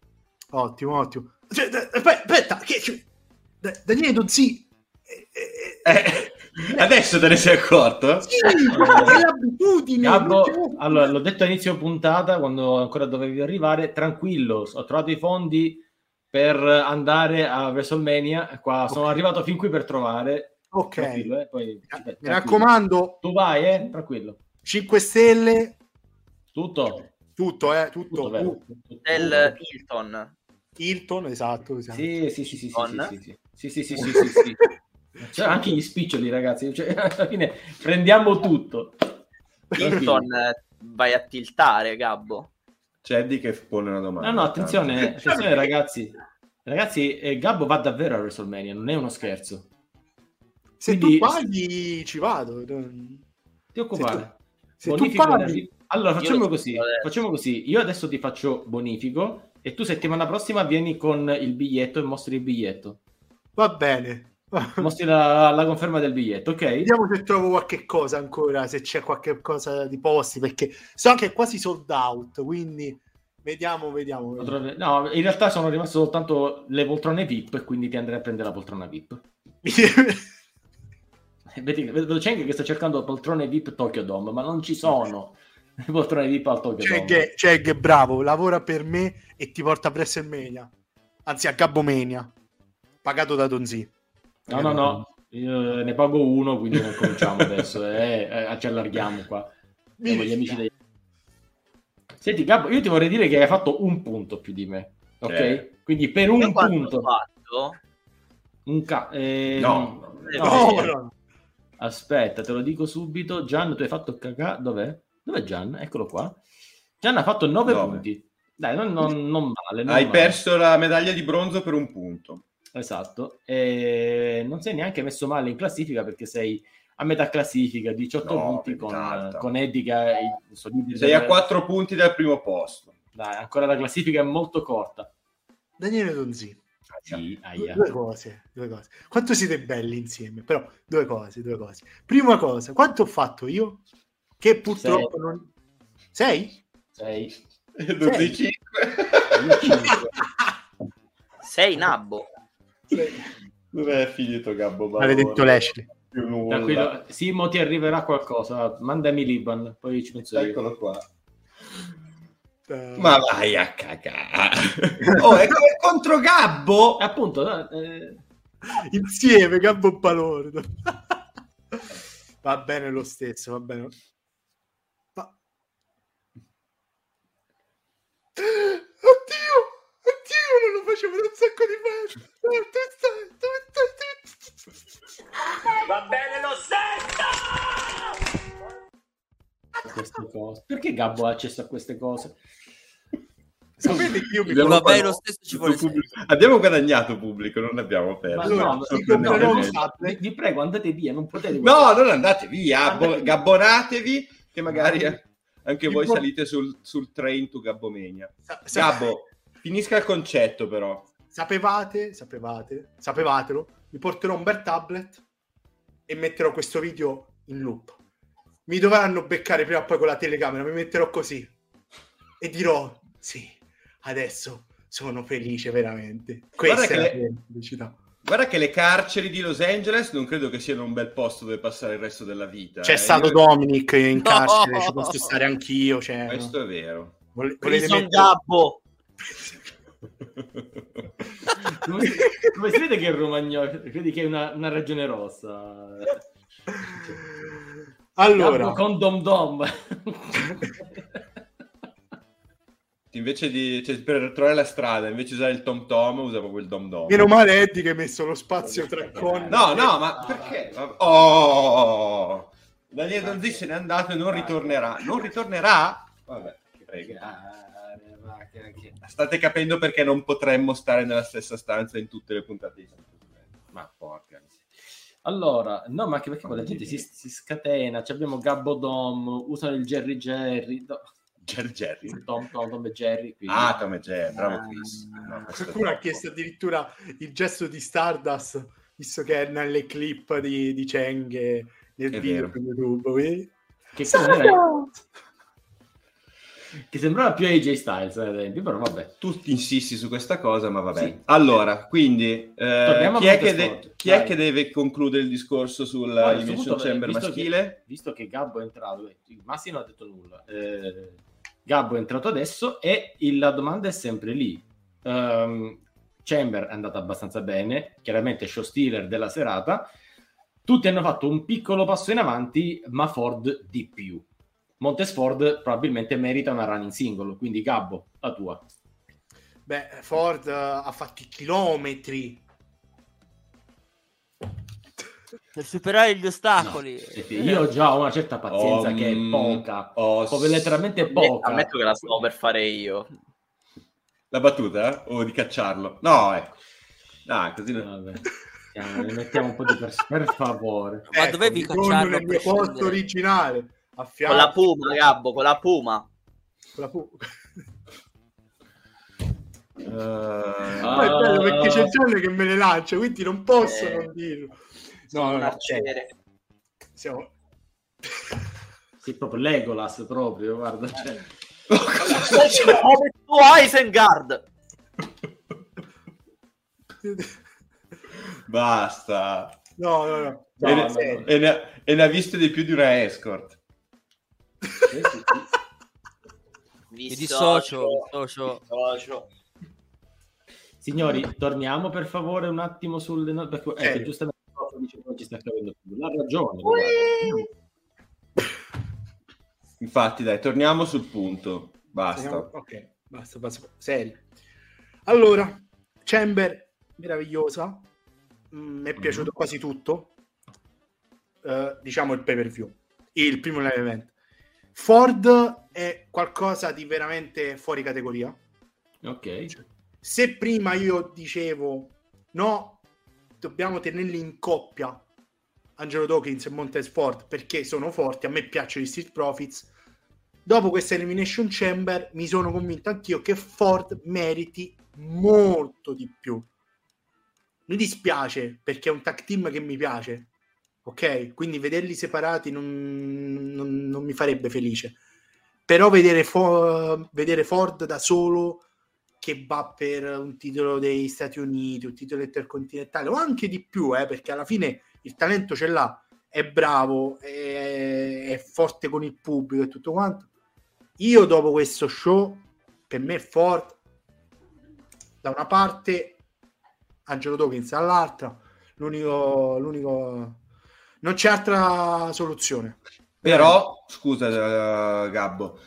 Ottimo, ottimo. Cioè, aspetta, aspetta, che, cioè, Da- Daniele Donzi. eh, eh, Eh, adesso te ne sei accorto? Sì, è l'abitudine. Gabbo, allora, l'ho detto a inizio puntata, quando ancora dovevi arrivare, tranquillo, ho trovato i fondi per andare a WrestleMania, qua sono Ok. arrivato fin qui per trovare. Ok, eh, poi- mi tranquillo. raccomando, Tu vai, eh, tranquillo. 5 stelle, Tutto. tutto, eh, tutto. Tutto, vero. tutto. Del Hilton. Hilton, esatto, esatto. Sì, sì, sì, sì, sì, sì, sì, sì, sì, sì, sì, sì, sì. Cioè, anche gli spiccioli, ragazzi. Cioè, alla fine prendiamo tutto. Hilton eh, vai a tiltare, Gabbo. C'è Eddie che pone una domanda. No, no, attenzione, attenzione ragazzi. Ragazzi, eh, Gabbo va davvero a WrestleMania, non è uno scherzo. Se Quindi- tu paghi, ci vado. Ti occupare. Se tu Bonifico paghi, energi- Allora, facciamo così. Facciamo così. Io adesso ti faccio bonifico e tu settimana prossima vieni con il biglietto e mostri il biglietto. va bene. Mostri la, la conferma del biglietto, ok? Vediamo se trovo qualche cosa ancora, se c'è qualche cosa di posti, perché so che è quasi sold out, quindi vediamo, vediamo. No, in realtà sono rimaste soltanto le poltrone VIP quindi ti andrei a prendere la poltrona VIP. Vedo c'è anche che sta cercando poltrone VIP Tokyo Dome, ma non ci sono le poltrone VIP al Tokyo c'è, Dome. che, c'è che bravo, lavora per me e ti porta a WrestleMania, anzi a Gabbomania, pagato da Donzi. No, no, no. Io ne pago uno, quindi non cominciamo adesso. eh, eh, ci allarghiamo qua. Siamo gli amici dei... Senti, Gabbo, io ti vorrei dire che hai fatto un punto più di me. Ok? Eh. Quindi per un punto. fatto? Un ca- eh, No. Eh, No, no. Aspetta, te lo dico subito. Gian, tu hai fatto cacà. Dov'è? Dov'è Gian? Eccolo qua. Gian ha fatto 9 Nove. punti. Dai, non, non- non male. non Hai male. perso la medaglia di bronzo per un punto. Esatto. E non sei neanche messo male in classifica perché sei a metà classifica, 18 No, punti con, con Eddie che Sei a del- 4 punti dal primo posto. Dai, ancora la classifica è molto corta. Daniele Donzi. Sì, Due, cose, due cose. Quanto siete belli insieme, però due cose, due cose. Prima cosa, quanto ho fatto io? Che purtroppo non... Sei? Sei. Non sei cinque. Io cinque. Nabbo. Dov'è finito Gabbo? Balone? Maledetto nulla. Tranquillo, Simo ti arriverà qualcosa. Mandami Liban, poi ci penso io. Eccolo qua. Eh, Ma vai a cagare. oh, è come contro Gabbo. Appunto, eh, Insieme, Gabbo Balordo. va bene lo stesso, va bene. Oddio, non da un sacco di stai? Va bene lo queste cose. Perché Gabbo ha accesso a queste cose? Sapete che io mi Abbiamo Vabbè, lo stesso ci vuole pubblico- Abbiamo guadagnato pubblico, non abbiamo perso. No, Sorprendente. comprerò un vi, prego, andate via, non potete. No, non andate via, Andate via. gabbonatevi che magari anche voi salite sul, sul train to Gabbomania. Sa- sa- Gabbo, finisca il concetto però. sapevate, sapevate, sapevatelo, mi porterò un bel tablet e metterò questo video in loop. Mi dovranno beccare prima o poi con la telecamera, mi metterò così e dirò sì, adesso sono felice veramente. Guarda Questa che è la le- felicità. Guarda che le carceri di Los Angeles non credo che siano un bel posto dove passare il resto della vita. C'è eh. stato Io- Dominic in No! carcere, ci posso stare anch'io. Cioè, Questo è vero. Vole- volete Prison mettere- Gabbo. Come, si- come si vede che è romagnolo? Credi che è una, una regione rossa? Allora, con Dom Dom. Invece di cioè, per trovare la strada, invece di usare il tom tom, usa proprio il dom dom. meno male Eddie che hai messo lo spazio tra con. No, no, ma perché? Oh! Daniele Donzi se n'è andato e non ritornerà. Non ritornerà? Vabbè, prego. State capendo perché non potremmo stare nella stessa stanza in tutte le puntate di. Ma porca miseria. Allora, no, ma anche perché poi la gente si, si scatena. Ci abbiamo Gabbo Dom, usano il Jerry Jerry. Do- Jerry Jerry. Tom, Tom, Tom e Jerry. quindi- Ah, come Jerry, bravo Ah, Chris. No, Qualcuno ha chiesto addirittura il gesto di Stardust, visto che è nelle clip di, di Cheng e nel È video vero. su YouTube. quindi- Che, cosa che sembrava più AJ Styles, ad esempio, però vabbè. Tu insisti su questa cosa, ma vabbè. Sì. Allora, quindi, eh, chi, è che, de- chi è che deve concludere il discorso sulla questo Elimination Chamber visto maschile? Che, visto che Gabbo è entrato, eh, Massi non ha detto nulla. eh, Gabbo è entrato adesso e il- la domanda è sempre lì. Ehm, Chamber è andata abbastanza bene, chiaramente show stealer della serata. Tutti hanno fatto un piccolo passo in avanti, ma Ford di più. Montesford probabilmente merita una run in singolo, quindi Gabbo, la tua. Beh, Ford eh, ha fatto i chilometri. Per superare gli ostacoli. Senti, Io ho già una certa pazienza Oh, che è poca, oh, proprio letteralmente poca. Ammetto che la sto per fare io. La battuta? O di cacciarlo? No, ecco. Dai, così non... Vabbè. Mettiamo, ne mettiamo un po' di pers- per favore. Ma dovevi mi torno cacciarlo nel mio posto originale. A fianco. Con la Puma, Gabbo, con la Puma. con la pu- Eh, Ma è bello perché c'è Gianni che me le lancia, quindi non posso Eh. non dirlo. No, no, no, arciere. siamo... Sì, proprio Legolas, proprio, guarda. cioè. Tu Isengard. Basta. No, no, no. No, e, no, ne, no. e ne ha- e ne ha viste di più di una escort. Sì, sì, sì. Mi dissocio, dissocio. dissocio. Signori, torniamo per favore un attimo sulle note, perché eh, che giustamente dice che non ci sta capendo più. La ragione. Infatti, dai, torniamo sul punto. Basta. Siamo- Ok, basta, basta. Seri. Allora, Chamber, meravigliosa. Mm, Mi è piaciuto quasi tutto. Eh, diciamo il pay per view, il primo live event. Ford è qualcosa di veramente fuori categoria. Ok. Se prima io dicevo no, dobbiamo tenerli in coppia Angelo Dawkins e Montez Ford perché sono forti, a me piacciono gli Street Profits. Dopo questa Elimination Chamber mi sono convinto anch'io che Ford meriti molto di più. Mi dispiace perché è un tag team che mi piace, ok? Quindi vederli separati non, non- non mi farebbe felice. Però vedere, Fo- vedere Ford da solo che va per un titolo degli Stati Uniti, un titolo intercontinentale o anche di più, eh, perché alla fine il talento ce l'ha, è bravo, è, è forte con il pubblico e tutto quanto. Io dopo questo show, per me Ford da una parte, Angelo Dawkins dall'altra, l'unico, l'unico... non c'è altra soluzione. Però, scusa eh, Gabbo,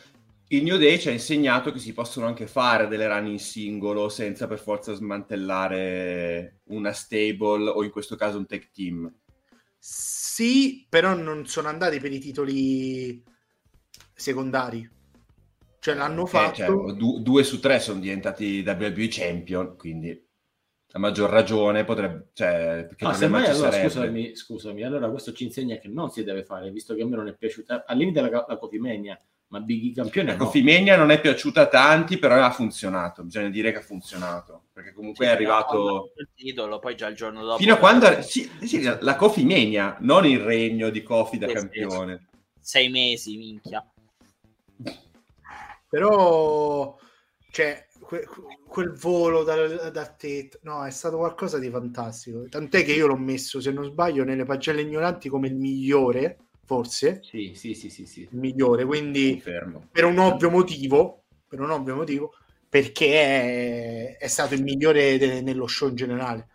il New Day ci ha insegnato che si possono anche fare delle run in singolo senza per forza smantellare una stable o in questo caso un tech team. Sì, però non sono andati per i titoli secondari. Cioè l'hanno Ok, fatto. cioè, du- due su tre sono diventati WWE Champion, quindi a maggior ragione potrebbe... Cioè, Ah, semmai ci allora sarebbe? scusami, scusami, allora questo ci insegna che non si deve fare, visto che a me non è piaciuta all'inizio la, la Coffee Mania, ma Biggie campione La no. Coffee Mania non è piaciuta a tanti, però ha funzionato. Bisogna dire che ha funzionato. Perché comunque è arrivato. il titolo, poi già il giorno dopo. Fino a quando. Sì, sì, la Coffee Mania, non il regno di Coffee da Sì, sì. campione. Sei mesi, minchia. Però, cioè, que- quel volo dal, da tetto, no, è stato qualcosa di fantastico. Tant'è che io l'ho messo, se non sbaglio, nelle pagelle ignoranti come il migliore, forse, Sì, sì, sì, sì, sì. il migliore, quindi Confermo. per un ovvio motivo, per un ovvio motivo, perché è, è stato il migliore de- nello show in generale.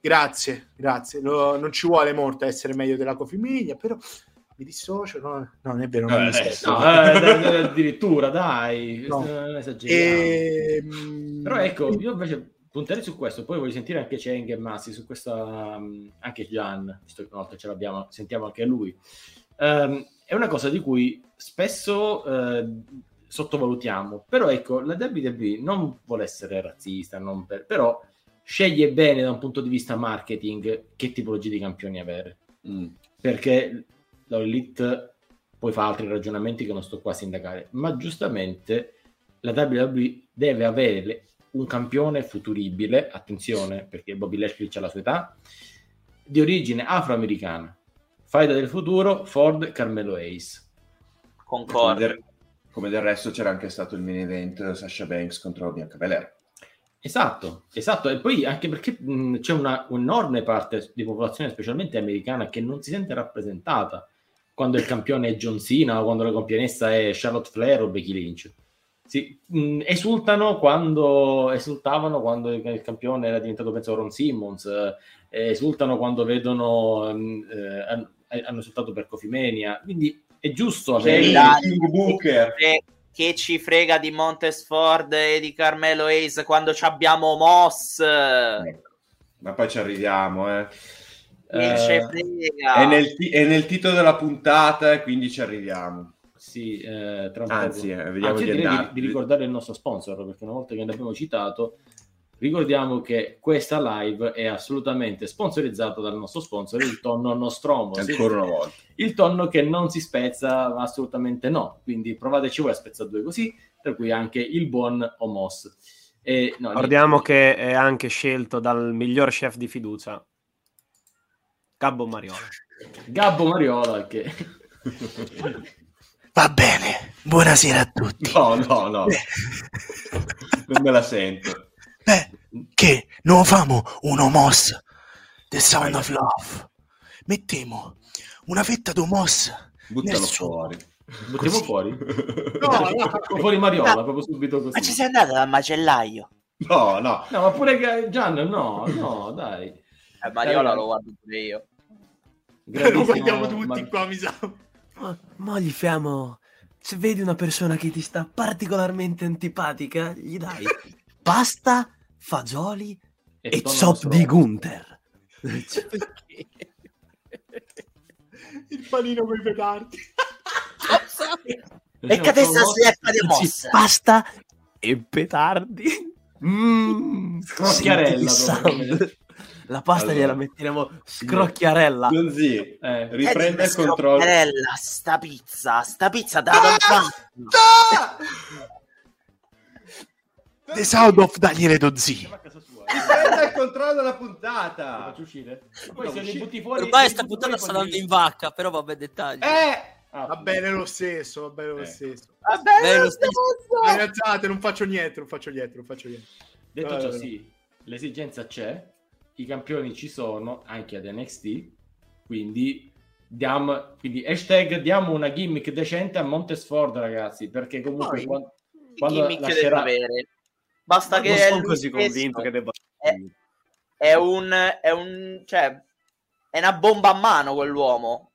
Grazie, grazie. Lo- non ci vuole molto essere meglio della Mania, però mi dissocio, no, no, non è vero, non Vabbè, mi dissocio. No, eh, addirittura, dai, No. non esageriamo. Ehm, Però ecco, io invece punterei su questo, poi voglio sentire anche Cheng e Massi su questa, um, anche Gian, visto che una volta ce l'abbiamo, sentiamo anche lui. Ehm, è una cosa di cui spesso eh, sottovalutiamo, però ecco, la WWE non vuole essere razzista, non per- però sceglie bene da un punto di vista marketing che tipologia di campioni avere Mm. perché la Elite poi fa altri ragionamenti che non sto qua a sindacare, ma giustamente la WWE deve avere un campione futuribile, attenzione perché Bobby Lashley ha la sua età, di origine afroamericana, faida del futuro, Ford Carmelo Ace. Come Concordo. del, come del resto c'era anche stato il main event Sasha Banks contro Bianca Belair. Esatto, esatto, e poi anche perché mh, c'è una un'enorme parte di popolazione, specialmente americana, che non si sente rappresentata quando il campione è John Cena o quando la campionessa è Charlotte Flair o Becky Lynch. Si, mh, esultano quando esultavano quando il, il campione era diventato penso Ron Simmons, eh, esultano quando vedono mh, eh, hanno, hanno esultato per Coffee Mania, quindi è giusto avere Sì. King Booker. E che ci frega di Montes Ford e di Carmelo Ace quando ci abbiamo Moss? Ma poi ci arriviamo, eh. Eh. È nel, ti- è nel titolo della puntata e quindi ci arriviamo. Sì, eh, tra un Anzi, eh, vediamo Anzi, di di, di ricordare il nostro sponsor, perché una volta che l'abbiamo citato, ricordiamo che questa live è assolutamente sponsorizzata dal nostro sponsor, il tonno Nostromo. Ancora una volta. Il tonno che non si spezza, assolutamente no. Quindi provateci voi a spezzare due così, tra cui anche il buon Omos. E, no, Ricordiamo che è anche scelto dal miglior chef di fiducia, Gabbo Mariola. Gabbo Mariola che... Va bene, buonasera a tutti. No, no, no. non me la sento. Beh, che non famo uno moss The Sound of Love. Mettiamo una fetta di moss. Buttalo Nessuno. fuori. Buttiamo Così. fuori. No, no. fuori Mariola, proprio subito così. Ma ci sei andato dal macellaio? No, no. No, ma pure che- Gian, no, no, dai. Eh, Mariola lo guardo pure io. Lo guardiamo tutti ma- qua, mi sa. Ma, ma gli fiamo. Se vedi una persona che ti sta particolarmente antipatica, gli dai pasta, fagioli e, solo. di Gunther. Il panino con i petardi. E che adesso sleppa di mossa. Pasta e petardi. Mm, Scrocchiarella, La pasta Allora. gliela metteremo scrocchiarella. Donzi, Eh, riprenda il controllo. Scrocchiarella, sta pizza, sta pizza da lontano. The Sound of Daniele Dozzi. Riprenda il controllo della puntata. faccio uscire? Poi se li butti fuori... Ormai sta puntata sta andando in vacca, però vabbè, dettagli. Eh! Ah, Va bene lo stesso, va bene lo Eh. stesso. Beh, lo stesso. Ragazzate, non faccio niente, non faccio niente, non faccio niente. Detto Eh, ciò, eh. sì, l'esigenza c'è, i campioni ci sono anche ad NXT, quindi diamo, quindi hashtag diamo una gimmick decente a Montesford, ragazzi, perché comunque Poi, quando, quando Gimmick deve lascerà... avere. Basta che non è sono così convinto che debba. È- È un, è un, cioè, è una bomba a mano quell'uomo.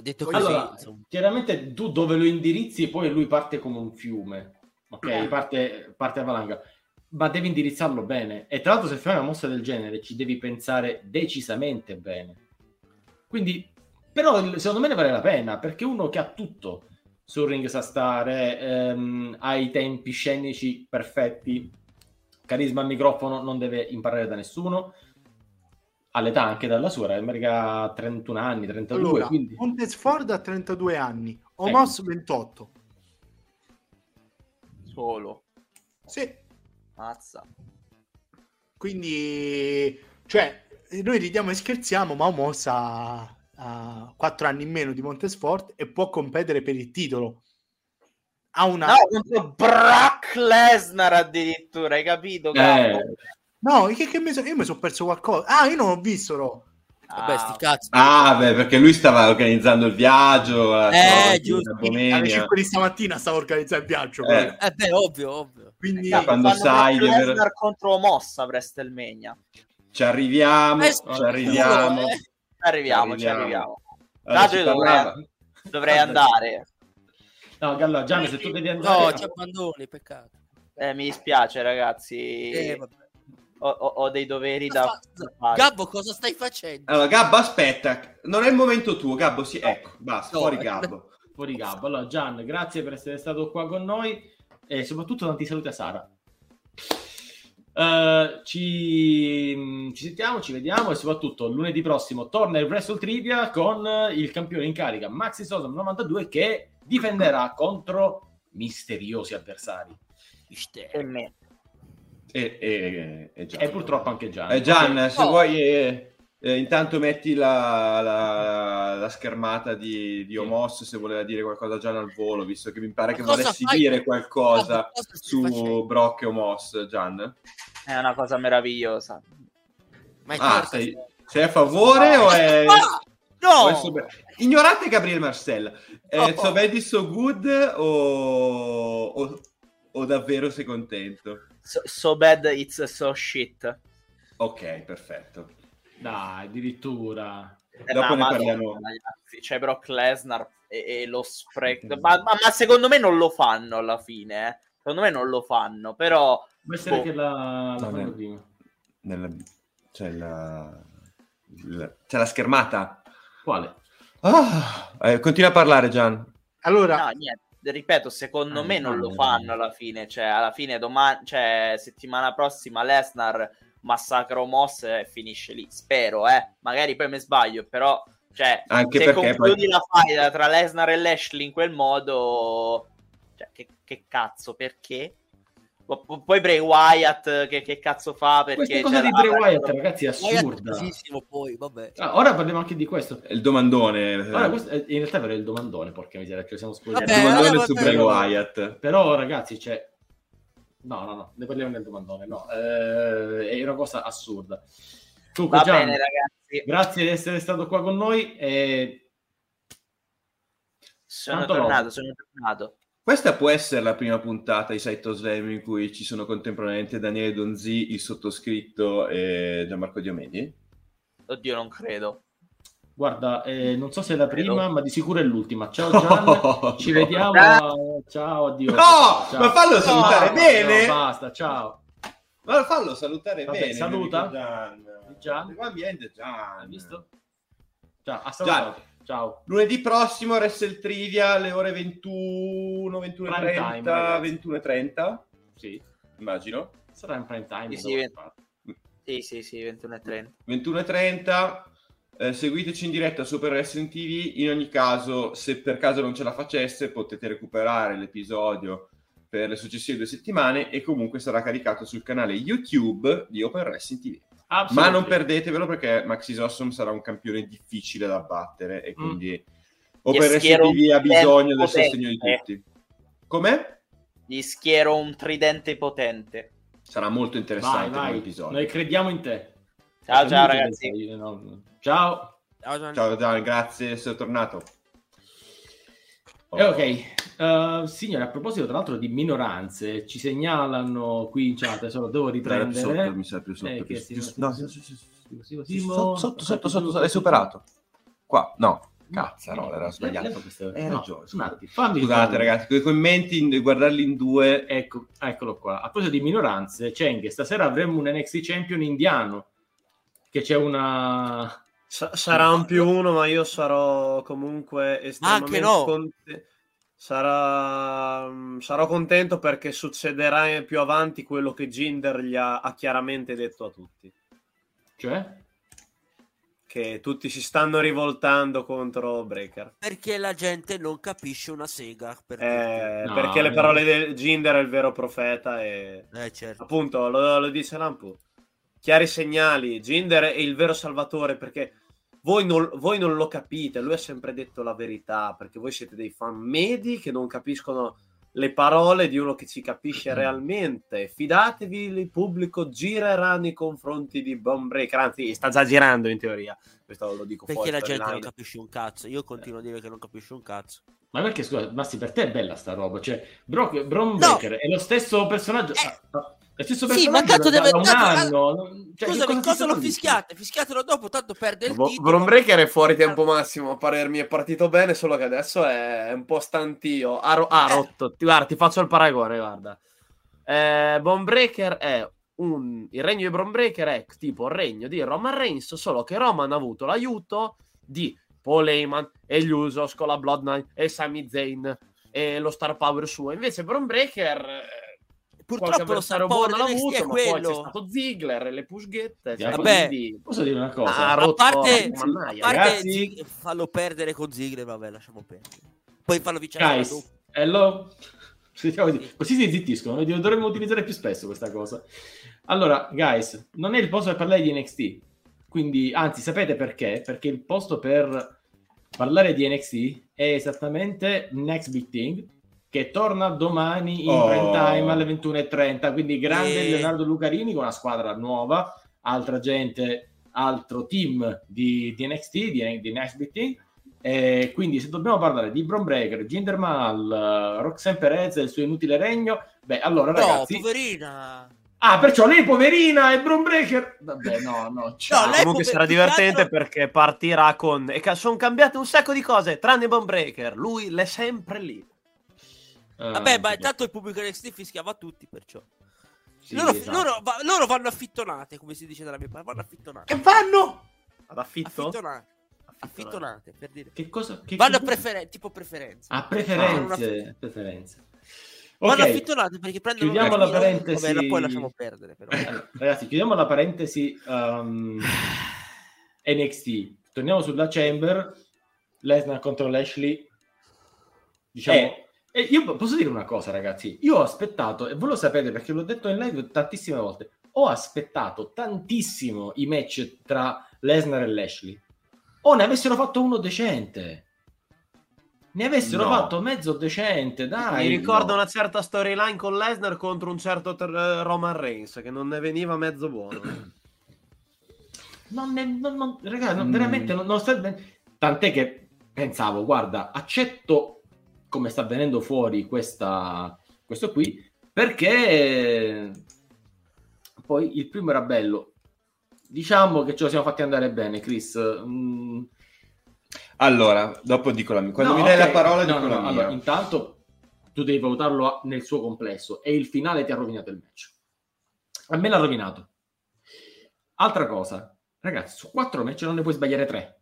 Detto così, Allora, chiaramente tu dove lo indirizzi poi lui parte come un fiume, ok? Eh. Parte, parte a valanga, ma devi indirizzarlo bene. E tra l'altro se fai una mossa del genere ci devi pensare decisamente bene. Quindi, però secondo me ne vale la pena, perché uno che ha tutto sul ring sa stare, ehm, ha i tempi scenici perfetti, carisma al microfono, non deve imparare da nessuno, ha l'età anche dalla sua, America ha 31 anni, 32, Allora, quindi... Montesford ha 32 anni, Omos 28. Solo. Sì, Mazza. quindi, cioè, noi ridiamo e scherziamo, ma Omos ha, ha 4 anni in meno di Montesford e può competere per il titolo. Ha una... No, contro Brock Lesnar addirittura, hai capito? Eh, No, che, che mi so- io mi sono perso qualcosa. Ah, io non ho visto, Ro. Vabbè, Ah, sti cazzi. Ah, beh, perché lui stava organizzando il viaggio. Eh, giusto. Alle domenica. 5 di stamattina stavo organizzando il viaggio. Eh. Eh beh, ovvio, ovvio. Quindi, Cazzo, quando sai Brock di aver- Lesnar contro Mossa WrestleMania. Ci arriviamo, Eh, ci arriviamo. eh. Ci arriviamo, ci Arriviamo. Allora, io dovrei, dovrei andare. No, allora, Gianni, se tu devi andare... No, ci abbandoni, peccato. Eh, mi dispiace, ragazzi. Eh, vabbè. Ho, ho- dei doveri da, fa- da fare. Gabbo, cosa stai facendo? Allora, Gabbo, aspetta, non è il momento tuo, Gabbo. Sì, ecco, basta, No, fuori. Gabbo. fuori gabbo. Allora, Gian, grazie per essere stato qua con noi e soprattutto tanti saluti a Sara. Eh, ci, ci sentiamo, ci vediamo e soprattutto lunedì prossimo torna il Wrestle Trivia con il campione in carica Maxi Sosa 92 che difenderà contro misteriosi avversari me. E, e, e e purtroppo anche Gian. Eh, Gian, se Oh. vuoi, eh, eh, intanto metti la, la- la schermata di, di Omos se voleva dire qualcosa Gian al volo, visto che mi pare che volessi fai? dire qualcosa su facendo? Brock e Omos, Gian. È una cosa meravigliosa. Ma è Ah, certo. sei, sei a favore o è... Ah, o è no! sobe- Ignorate Gabriele Marcella. È No. so bad is so good o, o, o davvero sei contento? So, so bad it's so shit. Ok, perfetto. Dai, addirittura. Eh, Dopo ma- parliamo. ragazzi, C'è Brock Lesnar e, e lo spreco. Ma, ma- ma secondo me non lo fanno alla fine. eh. Secondo me non lo fanno, però Può essere Boh. che la, la No, fanno no. prima. Nella- C'è la... la- C'è la schermata. Quale? Ah, eh, continua a parlare Gian. allora, no, niente. Ripeto, secondo Ah, me non lo no, fanno no. alla fine. Cioè, alla fine, domani, cioè, settimana prossima, Lesnar massacra Moss e finisce lì. Spero, eh. Magari poi mi sbaglio, però, cioè, Anche se concludi poi... la faida tra Lesnar e Lashley in quel modo, cioè, che, che cazzo, perché? Po- po- Poi Bray Wyatt, che, che cazzo fa? Perché Questa cosa di Bray Wyatt, ragazzi, è assurda. poi, vabbè. Ah, ora parliamo anche di questo. Il domandone. Allora, questo è- in realtà era il domandone, porca miseria, che siamo il spogliati. Vabbè, domandone allora, su vabbè. Bray Wyatt. Però, ragazzi, c'è. No, no, no, ne parliamo nel domandone. No, Eh, è una cosa assurda. Comunque, Va Gian, bene, ragazzi. grazie di essere stato qua con noi. E... Sono Tanto tornato, sono tornato. Questa può essere la prima puntata di Saito Slam in cui ci sono contemporaneamente Daniele Donzi, il sottoscritto e Gianmarco Diomedi? Oddio, non credo. Guarda, eh, non so se è la Credo. prima, ma di sicuro è l'ultima. Ciao Gian, ci vediamo. Ciao, addio. No, Ciao. ma fallo salutare No, bene. no, basta, ciao. Ma fallo salutare Vabbè, bene. saluta. Gian. Gian. Va bene, Gian. Hai visto? Ciao, ha Gian. Ciao. Lunedì prossimo Wrestle Trivia alle ore 21, Prime 21.30, time, ragazzi. 21.30, Sì, immagino. sarà in prime time. Sì, sì, lo fa. Sì, sì, sì, 21 e 30. 21.30. Eh, seguiteci in diretta su Super Wrestling TV. In ogni caso, se per caso non ce la facesse, potete recuperare l'episodio per le successive due settimane e comunque sarà caricato sul canale YouTube di Open Wrestling TV. Ma non perdetevelo perché Maxis Awesome sarà un campione difficile da battere e quindi Open Wrestling schiero TV ha bisogno del potente. sostegno di tutti. Com'è? Gli schiero un tridente potente. Sarà molto Vai, interessante vai. l'episodio. Noi crediamo in te. Ciao, ciao, ragazzi. no. Ciao. Ciao. Ciao Dan, grazie di essere tornato. E ok, eh, signore, a proposito tra l'altro di minoranze, ci segnalano qui in chat, adesso lo devo riprendere. sotto, mi sa più sotto. Eh, più- no, sotto, sotto, sotto, sotto, hai superato. Qua, no, cazzo, no, era sbagliato. Hai No, ragione. fammi Scusate ragazzi, con i commenti, in- guardarli in due. Ecco, eccolo qua. A proposito di minoranze, Cheng, stasera avremo un NXT Champion indiano, che c'è una... Sa- sarà un più uno, ma io sarò comunque estremamente no. conte- sarà- sarò contento perché succederà più avanti quello che Ginder gli ha, ha chiaramente detto a tutti. Cioè? Che tutti si stanno rivoltando contro Breaker. Perché la gente non capisce una sega. Per Eh, No, perché le no. parole di Ginder è il vero profeta e. Eh, certo. appunto lo, lo dice Lampu. Chiari segnali, Ginder è il vero salvatore perché voi non, voi non lo capite, lui ha sempre detto la verità perché voi siete dei fan medi che non capiscono le parole di uno che ci capisce realmente. Fidatevi, il pubblico girerà nei confronti di Bone Breaker, anzi sta già girando in teoria, questo lo dico Perché fuori la gente non capisce un cazzo. Io continuo a dire che non capisce un cazzo. Ma perché, scusa, Massi, per te è bella sta roba? Cioè, Brock, Bron Breaker è lo stesso personaggio... Eh. ah, ah, è lo stesso Sì, personaggio ma tanto deve- un tanto- anno. non- cioè, che Scusami, cosa stanno lo fischiate? Fischiatelo dopo, tanto perde il Bo- titolo. Bron Breaker è fuori tempo massimo, a parermi è partito bene, solo che adesso è un po' stantio. Ha, ro- ha Eh. rotto. Ti- Guarda, ti faccio il paragone, guarda. Eh, Bron Breaker è un... Il regno di Bron Breaker è tipo il regno di Roman Reigns, solo che Roman ha avuto l'aiuto di Paul Heyman e gli Usos con la Bloodline e Sami Zayn e lo star power suo. Invece Bron Breaker... eh, Purtroppo lo star power l'ha avuto, è ma poi c'è quello. stato Ziggler e le pushghette. Cioè, vabbè. quindi- Posso dire una cosa? Ha A parte, a parte. Zig- fallo perdere con Ziggler, vabbè, lasciamo perdere. Poi fallo vincere Guys, doppia. hello. Così si zittiscono, dovremmo utilizzare più spesso questa cosa. Allora, guys, non è il posto per parlare di NXT. Quindi, anzi, sapete perché? Perché il posto per parlare di NXT è esattamente Next Big Thing, che torna domani in Oh. prime time alle 21.30. Quindi, grande E- Leonardo Lucarini con una squadra nuova, altra gente, altro team di, di NXT, di, di Next Big Thing. E quindi, se dobbiamo parlare di Bron Breaker, Jinder Mahal, eh, Roxanne Perez e il suo inutile regno, beh, allora No, ragazzi. poverina. Ah, perciò lei poverina e Bron Breaker. Vabbè, no, no. ciao. No, Comunque pover- sarà divertente altro- perché partirà con. E sono cambiate un sacco di cose, tranne Bone Breaker. Lui l'è sempre lì. Ah, Vabbè, ma intanto il pubblico NXT fischiava tutti, perciò. Sì, loro, esatto. loro va- loro vanno affittonate, come si dice dalla mia parte. Vanno affittonate. Che vanno? Ad affitto? Affittonate. Affittonate, per dire. Che cosa? Che Vanno a che- preferen- tipo preferenze. Ah, Fanno preferenze. una- preferenze. Vanno Ok, affittonate perché prendono chiudiamo una la parentesi. Vabbè, poi lasciamo perdere, però. allora, ragazzi, chiudiamo la parentesi um, NXT. Torniamo sulla Chamber. Lesnar contro Lashley. Diciamo... Eh. E io posso dire una cosa, ragazzi. Io ho aspettato, e voi lo sapete perché l'ho detto in live tantissime volte, ho aspettato tantissimo i match tra Lesnar e Lashley. O ne avessero fatto uno decente. Ne avessero No. fatto mezzo decente, dai. Mi ricordo no. una certa storyline con Lesnar contro un certo eh, Roman Reigns che non ne veniva mezzo buono. Non ne, non, non- raga, non- Mm. veramente non, non sta Tant'è che pensavo, guarda, accetto come sta venendo fuori questa, questo qui, perché poi il primo era bello, diciamo che ce lo siamo fatti andare bene, Chris. Mm, Allora, dopo dico la mia. Quando no, mi dai ok. la parola, No, dico no, la mia. allora, intanto tu devi valutarlo nel suo complesso e il finale ti ha rovinato il match. A me l'ha rovinato. Altra cosa, ragazzi, su quattro match non ne puoi sbagliare tre.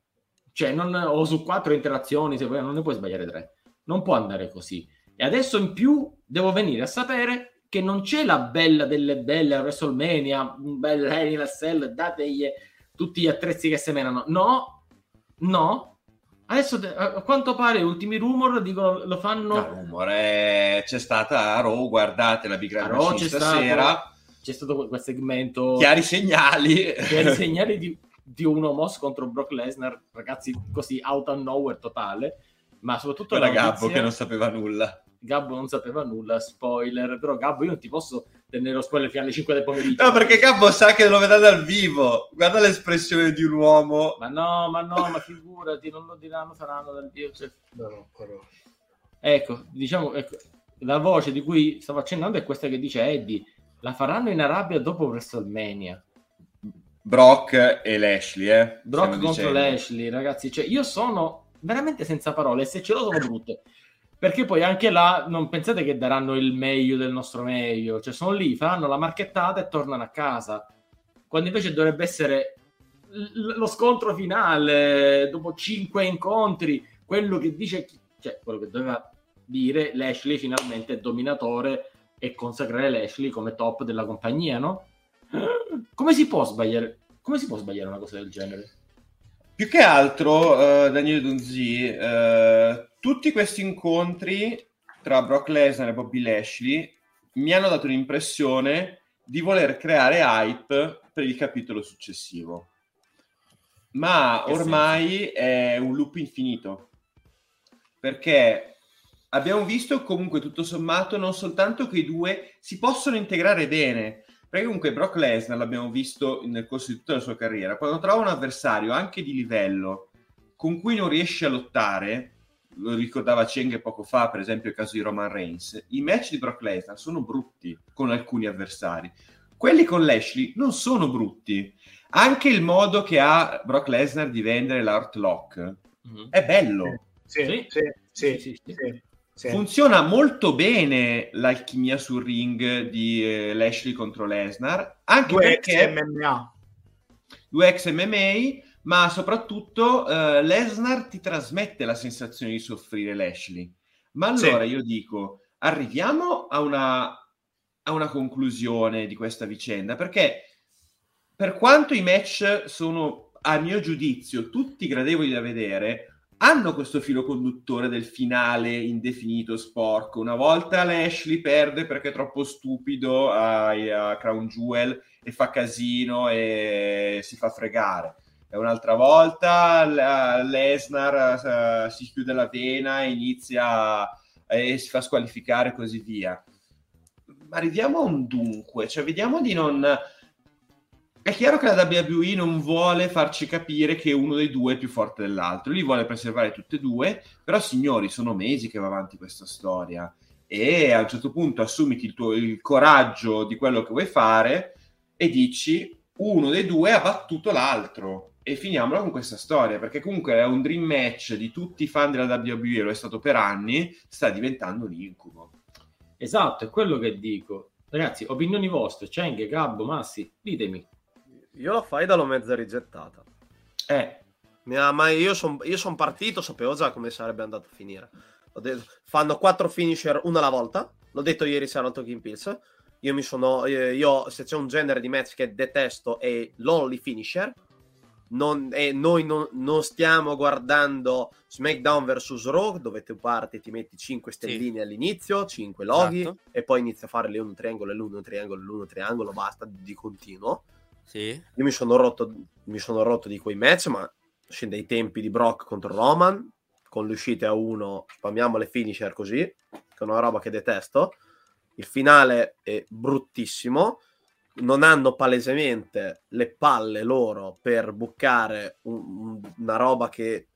Cioè, non, o su quattro interazioni, se vuoi, non ne puoi sbagliare tre. Non può andare così. E adesso in più devo venire a sapere che non c'è la bella delle belle WrestleMania, un bel Hell in a Cell, dategli tutti gli attrezzi che semenano. No, no. Adesso, te- a quanto pare, ultimi rumor dicono lo fanno... No, rumore, c'è stata a Raw, guardate la Big Red Raw stasera, stato- C'è stato quel- segmento... chiari segnali. Chiari segnali di, di un homos contro Brock Lesnar, ragazzi, così out of nowhere totale. Ma soprattutto Quella la Gabbo notizia- che non sapeva nulla. Gabbo non sapeva nulla, spoiler. Però Gabbo io non ti posso tenere lo spoiler fino alle 5 del pomeriggio. No, perché Gabbo sa che lo vedrà dal vivo. Guarda l'espressione di un uomo. Ma no, ma no, ma figurati, non lo diranno, faranno dal Dio. cioè- No, no, però. Ecco, diciamo, ecco, la voce di cui stavo accennando è questa che dice Eddie. La faranno in Arabia dopo WrestleMania. Brock e Lashley, eh. Brock stiamo contro dicendo. Lashley, ragazzi. Cioè, io sono veramente senza parole. E se ce lo sono brutte. Perché poi anche là non pensate che daranno il meglio del nostro meglio. Cioè, sono lì, faranno la marchettata e tornano a casa. Quando invece dovrebbe essere l- lo scontro finale dopo cinque incontri. Quello che dice, cioè, quello che doveva dire Lashley finalmente è dominatore e consacrare Lashley come top della compagnia, no? Come si può sbagliare? Come si può sbagliare una cosa del genere? Più che altro, eh, Daniele Donzi, eh, tutti questi incontri tra Brock Lesnar e Bobby Lashley mi hanno dato l'impressione di voler creare hype per il capitolo successivo. Ma ormai è un loop infinito. Perché abbiamo visto comunque tutto sommato non soltanto che i due si possono integrare bene, perché comunque Brock Lesnar l'abbiamo visto nel corso di tutta la sua carriera, quando trova un avversario anche di livello con cui non riesce a lottare, lo ricordava Cheng poco fa, per esempio il caso di Roman Reigns, i match di Brock Lesnar sono brutti con alcuni avversari. Quelli con Lashley non sono brutti. Anche il modo che ha Brock Lesnar di vendere l'Art Lock è bello. Sì, Sì. sì, sì, Sì, sì, sì. sì, sì. Funziona molto bene l'alchimia sul ring di eh, Lashley contro Lesnar, anche Due ex perché MMA. due ex MMA, ma soprattutto eh, Lesnar ti trasmette la sensazione di soffrire Lashley. Ma allora io dico, arriviamo a una, a una conclusione di questa vicenda, perché per quanto i match sono, a mio giudizio, tutti gradevoli da vedere, hanno questo filo conduttore del finale indefinito sporco. Una volta Lashley perde perché è troppo stupido a, a Crown Jewel e fa casino e si fa fregare. Un'altra volta Lesnar eh, si chiude la vena e inizia e si fa squalificare e così via. Ma arriviamo a un dunque, cioè vediamo di non... È chiaro che la WWE non vuole farci capire che uno dei due è più forte dell'altro, li vuole preservare tutte e due, però signori, sono mesi che va avanti questa storia e a un certo punto assumiti il, tuo, il coraggio di quello che vuoi fare e dici uno dei due ha battuto l'altro e finiamola con questa storia perché comunque è un dream match di tutti i fan della WWE lo è stato per anni sta diventando un incubo Esatto, è quello che dico. Ragazzi, opinioni vostre, Cheng, Gabbo, Massi, ditemi. Io la fai dallo mezza rigettata. eh, Mi ha- ma io sono son partito, sapevo già come sarebbe andato a finire. Ho detto- fanno quattro finisher una alla volta. L'ho detto ieri sera al Talking Pills. Io mi sono. eh, Io, se c'è un genere di match che detesto, è l'only finisher. Non, e noi non, non stiamo guardando SmackDown vs Raw, dove tu parti, ti metti 5 stelline all'inizio, 5 loghi, Esatto. e poi inizi a fare l'uno triangolo, l'uno triangolo, l'uno triangolo, basta di continuo. Sì. Io mi sono rotto, mi sono rotto di quei match, ma scende ai tempi di Brock contro Roman, con le uscite a uno, spammiamo le finisher così, che è una roba che detesto. Il finale è bruttissimo. Non hanno palesemente le palle loro per buccare un- un- una roba che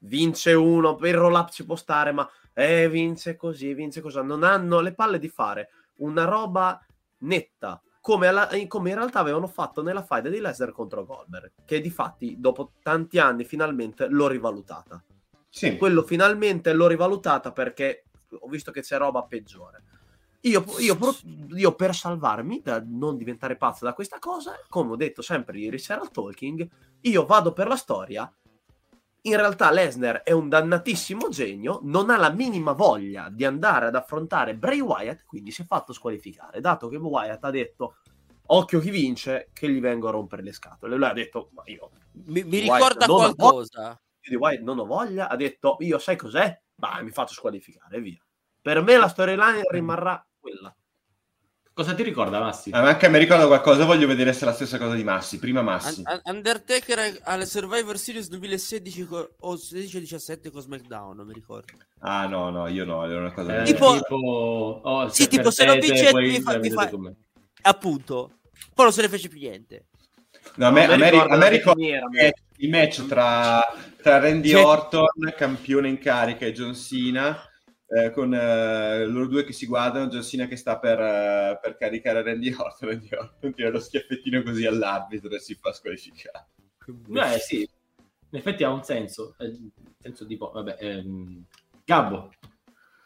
vince uno, per il roll up ci può stare, ma eh, vince così, vince così. Non hanno le palle di fare una roba netta, come, alla- come in realtà avevano fatto nella faida di Lesnar contro Goldberg, che di fatti dopo tanti anni finalmente l'ho rivalutata. Sì. Quello finalmente l'ho rivalutata perché ho visto che c'è roba peggiore. Io, io io per salvarmi da non diventare pazzo da questa cosa, come ho detto sempre ieri sera al talking, io vado per la storia. In realtà Lesnar è un dannatissimo genio, non ha la minima voglia di andare ad affrontare Bray Wyatt, quindi si è fatto squalificare, dato che Wyatt ha detto occhio chi vince, che gli vengo a rompere le scatole. Lui ha detto, ma io Mi, mi ricorda qualcosa. di Wyatt non ho voglia, ha detto io sai cos'è? Bah, mi faccio squalificare via. Per me la storyline rimarrà quella. Cosa ti ricorda, Massi? Ah, anche a me ricorda qualcosa, voglio vedere se è la stessa cosa di Massi. Prima Massi. Un- Un- Undertaker alle Survivor Series 2016 co- o 16-17 con SmackDown, non mi ricordo. Ah no, no, io no, era una cosa... Eh, Tipo- oh, Sì, se tipo, se non vince, mi fa- mi fa-. Appunto. Poi non se ne fece più niente. No, a me, a me, ricorda a me finiera, il match tra, tra Randy Sì. Orton, campione in carica, e John Cena, eh, con eh, loro due che si guardano, John Cena che sta per, eh, per caricare Randy Orton, Randy Orton tira lo schiaffettino così all'arbitro e si fa squalificare. Beh, sì, in effetti ha un senso. eh, senso tipo, vabbè, ehm, Gabbo,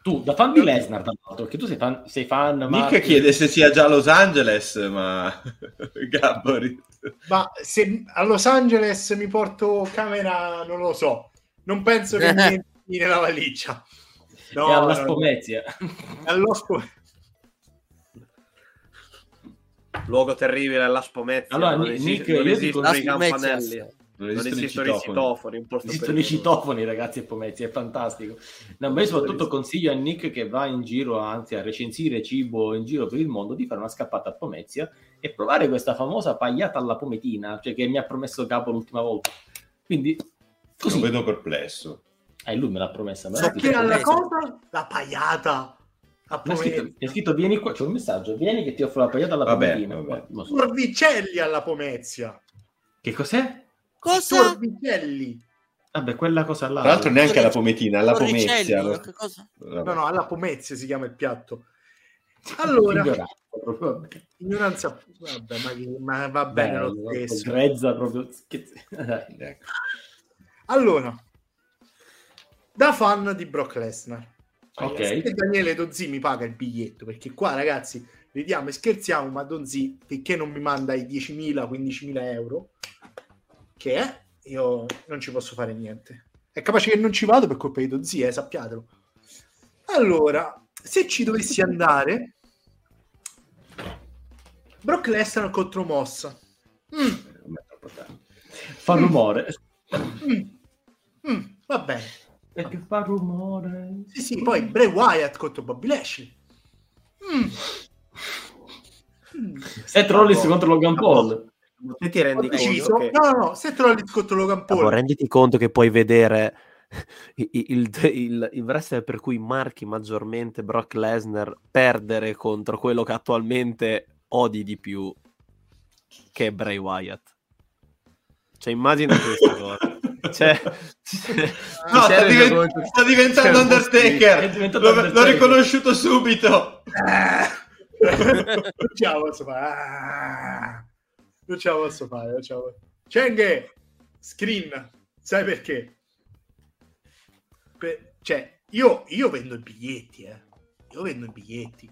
tu da fan di Lesnar, tra l'altro, che tu sei fan, sei fan Nick Marco- chiede se sia già a Los Angeles, ma Gabbo Ma se a Los Angeles mi porto camera, non lo so. Non penso che mi nella valigia. No, e alla. Spomezia. Allo spo- Luogo terribile alla Spomezia. Allora, non Nick, esiste- non esistono i Spomezia, campanelli. non Non esistono i esistono i citofoni. Esistono i citofoni, ragazzi, e Pomezia, è fantastico. No, ma io soprattutto consiglio a Nick che va in giro, anzi a recensire cibo in giro per il mondo, di fare una scappata a Pomezia e provare questa famosa pagliata alla pometina, cioè che mi ha promesso Capo l'ultima volta. Quindi, Lo così. vedo perplesso. Eh, lui me l'ha promessa. Me l'ha So alla Pomezia. cosa? La pagliata. Ha scritto, ha scritto, vieni qua, c'è un messaggio, vieni che ti offro la pagliata alla Vabbè, pometina. vabbè. So. Torvicelli alla Pomezia. Che cos'è? Cosa? Torvicelli. Vabbè, quella cosa là. Tra l'altro neanche alla pometina, alla pomezia. no? No, no, alla Pomezia si chiama il piatto. Allora, Ignoranza, vabbè. ma, ma va bene lo Bello, stesso. grezza proprio. Ecco. Allora, da fan di Brock Lesnar. Ok. E Daniele Donzi mi paga il biglietto perché qua ragazzi ridiamo e scherziamo ma Donzi finché non mi manda i 10.000 15.000 euro che è io non ci posso fare niente è capace che non ci vado per colpa di Donzi eh, sappiatelo allora se ci dovessi andare Brock Lesnar contro Mossa Mm. Fa rumore. mm, mm, va bene Perché fa rumore. sì sì poi Bray Wyatt contro Bobby Lashley Mm. Mm. Seth Rollins contro Logan Paul. Te ti rendi conto che... No, no, no, Seth Rollins contro Logan Paul. Gabbo, renditi conto che puoi vedere il, il, il, il wrestler per cui marchi maggiormente Brock Lesnar perdere contro quello che attualmente odi di più, che è Bray Wyatt. Cioè, immagina questa cosa. Cioè, No, sta, diven- sta diventando È Undertaker. diventato L'ho, Undertaker. l'ho riconosciuto subito. non ce la posso fare. Non ce la posso fare. Cenghe, screen, sai perché? Per- Cioè, io, io vendo i biglietti, eh. Io vendo i biglietti.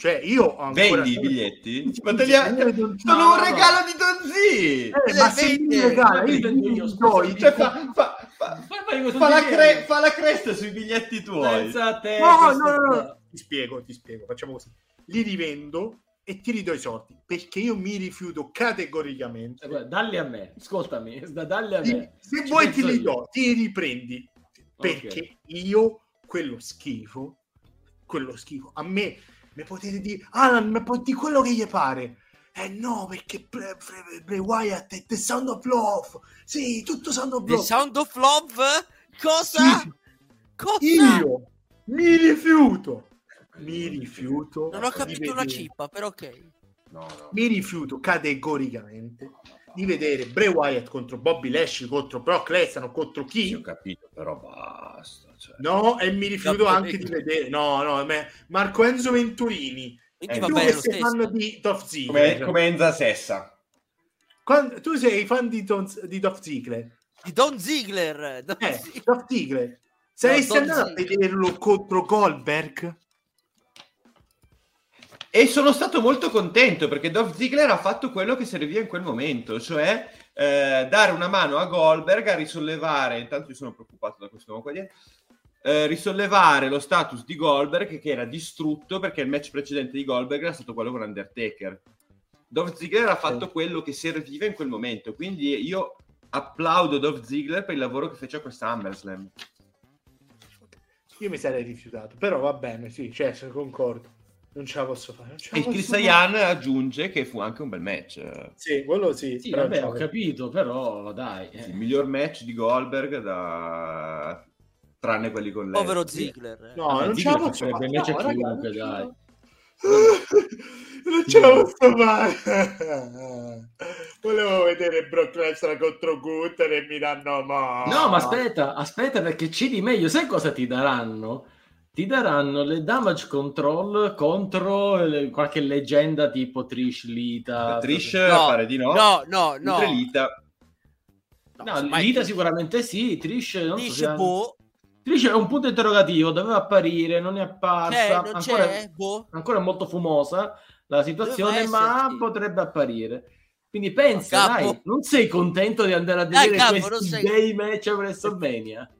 Cioè, io ho ancora... Vendi i biglietti? Sì, Ma te li ha- Sono no, un regalo di Donzi! Eh, ma se mi regala, io Vendi io, ti do i- Cioè, fa, fa- fa- fa la cre- fa la cresta sui biglietti tuoi. Pensa a te. No, no, no, no. Ti spiego, ti spiego. Facciamo così. Li rivendo e ti ridò i soldi perché io mi rifiuto categoricamente. Eh, guarda, Dalli a me, ascoltami, da- dalli a me. se Ci vuoi ti li do, ti riprendi perché io quello schifo, quello schifo, a me mi potete dire, Alan, ma puoi dire quello che gli pare. Eh no, perché Bray, Bray- Bray Wyatt è The Sound of Love. Sì, tutto Sound of The Love. Sound of Love? Cosa? Sì, Cosa? io mi rifiuto. Mi rifiuto. Non ho capito una cippa, però ok. No, no. mi rifiuto categoricamente di vedere Bray Wyatt contro Bobby Lashley contro Brock Lesnar contro Sì, ho chi capito, però basta. Cioè. no e mi rifiuto Ho anche di capito. vedere no no me- Marco Enzo Venturini Quindi Eh, Tu bene che sei stesso. fan di Come, Ziggler. come Enza Sessa. Quando- tu sei fan di, Don, di Dolph Ziggler. Di Don Ziggler. Don Eh, Ziggler. Dolph Ziggler. Saresti andato a vederlo contro Goldberg? E sono stato molto contento perché Dolph Ziggler ha fatto quello che serviva in quel momento, cioè eh, dare una mano a Goldberg a risollevare, intanto io sono preoccupato da questo uomo qua dietro, eh, risollevare lo status di Goldberg che era distrutto perché il match precedente di Goldberg era stato quello con Undertaker. Dolph Ziggler ha fatto quello che serviva in quel momento, quindi io applaudo Dolph Ziggler per il lavoro che fece a questa SummerSlam. Io mi sarei rifiutato, però va bene, sì, cioè, se concordo. Non ce la posso fare. La E Chris. Ian aggiunge che fu anche un bel match. Sì, quello sì. Sì, vabbè, ho capito, però dai. eh. Il miglior match di Goldberg da... tranne quelli con lei. Povero Ziggler. No, Vabbè, non ce la posso fare. invece No, chiunque, non ce la- dai. Non ce la posso fare. Volevo vedere Brock Lesnar contro Gunther e mi danno ma. No, ma aspetta, aspetta perché c'è di meglio. Sai cosa ti daranno? Ti daranno le damage control contro le- qualche leggenda tipo Trish Lita. Trish No, pare di no. No, no, no. Lita No, mai- Lita sicuramente sì. Trish, non so Dice se- boh. Trish è un punto interrogativo, doveva apparire, non è apparsa. Non ancora, c'è, boh. ancora è molto fumosa la situazione, ma potrebbe apparire. Quindi pensa, capo. dai, non sei contento di andare a Dai, vedere capo, non questi sei- bei match a WrestleMania?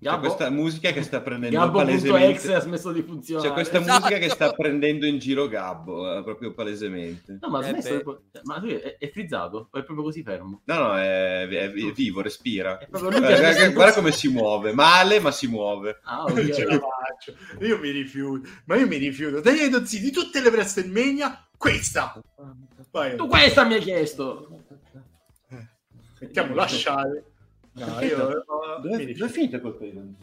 C'è Gabbo? questa musica che sta prendendo Gabbo.exe palesemente. ha smesso di funzionare. C'è questa Esatto. musica che sta prendendo in giro Gabbo, eh, proprio palesemente. No, ma Eh smesso beh. Ma lui è, è frizzato? È proprio così fermo? No, no, è, è- è vivo, respira. È proprio lui che- Guarda, guarda- guarda come si muove, male ma si muove. Ah, Non ce la ok. faccio. Io mi rifiuto. Ma io mi rifiuto. Daniele Dozzi, di tutte le WrestleMania, questa. Vai. tu questa mi hai chiesto. Mettiamo lasciare. No, io eh, mi Dove, dove è finito quel periodo?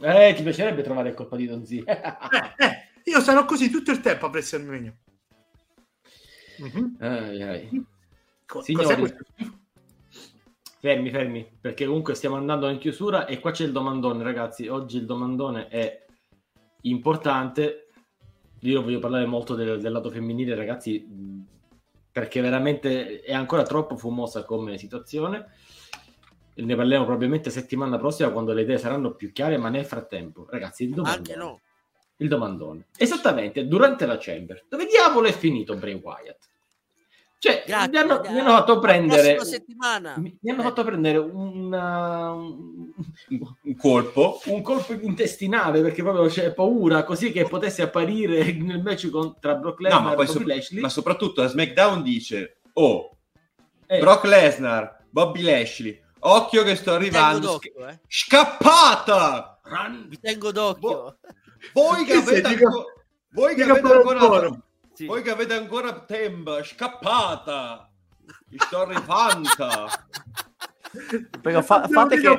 Eh, ti piacerebbe trovare il colpa di Don Z. Eh, eh, io sarò così tutto il tempo a WrestleMania. Mhm. Ai, ai. Co- Signori. Fermi, fermi, perché comunque stiamo andando in chiusura e qua c'è il domandone, ragazzi. Oggi il domandone è importante. Io voglio parlare molto del, del lato femminile, ragazzi, perché veramente è ancora troppo fumosa come situazione. Ne parleremo probabilmente settimana prossima quando le idee saranno più chiare, ma nel frattempo, ragazzi, il domandone. Anche no. Il domandone. Esattamente, durante la chamber. Dove diavolo è finito Bray Wyatt? Cioè, Grazie, mi hanno, mi hanno fatto La prendere... Mi, mi hanno Eh. fatto prendere una- un, Un colpo. un colpo intestinale perché proprio c'è paura così che potesse apparire nel match con- tra Brock No, Lesnar ma, e Bobby so- Lashley. ma soprattutto a SmackDown dice: Oh, Eh, Brock Lesnar, Bobby Lashley, occhio che sto arrivando. d'occhio, eh. Scappata! run. Vi tengo d'occhio. Boh. Voi che avete ancora. Voi che avete ancora. Sì. Voi che avete ancora tempo, scappata! Mi sto arrivando! Perché fa- fate che...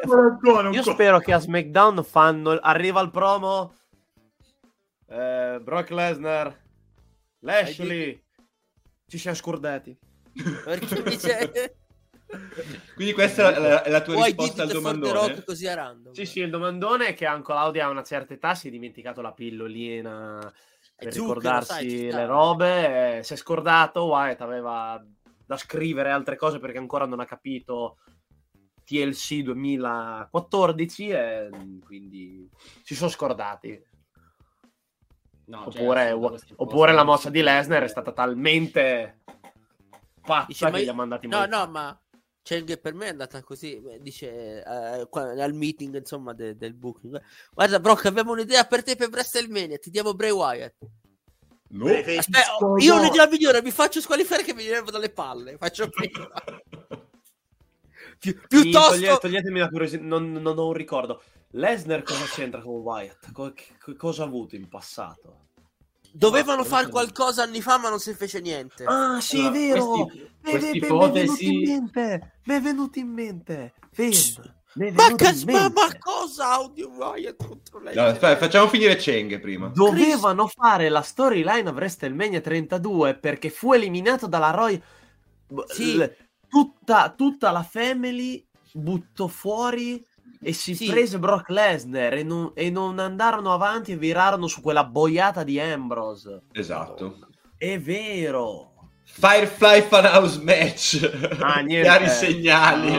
Io spero che a SmackDown fanno... Arriva il promo... Eh, Brock Lesnar... Lashley... Ci siamo scordati. Perché dice Quindi questa è la, è la tua Why risposta al domandone. rock così a random? Sì, sì, il domandone è che anche Claudia a una certa età si è dimenticato la pillolina per zucchero, ricordarsi sai, le robe. eh, si è scordato, Wyatt aveva da scrivere altre cose perché ancora non ha capito TLC 2014 e mm, quindi si sono scordati. No, cioè, Oppure, cose. oppure la mossa di Lesnar è stata talmente pazza Dice, che gli ha mandati No, molto. no, ma Cheng per me è andata così. Dice eh, al meeting insomma de- del booking. Guarda, Brock, abbiamo un'idea per te per WrestleMania. Ti diamo Bray Wyatt. No. Aspetta, oh, io ho un'idea migliore. Mi faccio squalificare che mi levo dalle palle. Faccio prima. Pi- piuttosto, toglie- toglietemi la curiosità, non, non ho un ricordo. Lesnar cosa c'entra con Wyatt? Co- che- cosa ha avuto in passato? Dovevano fare qualcosa anni fa, ma non si fece niente. Ah, sì, Allora, è vero. questi- Mi queste è- mi è venuto ipotesi- in mente. Mi è venuto in mente. È ma, in ma, mente. ma cosa audio Wyatt contro lei? No, aspetta, facciamo finire Cheng prima. Dovevano fare la storyline of WrestleMania 32 perché fu eliminato dalla Roy. Sì. l- Tutta, tutta la family buttò fuori E si Sì. prese Brock Lesnar e non, e non andarono avanti e virarono su quella boiata di Ambrose. Esatto. È vero. Firefly Funhouse Match. Ah, niente. Chiari segnali.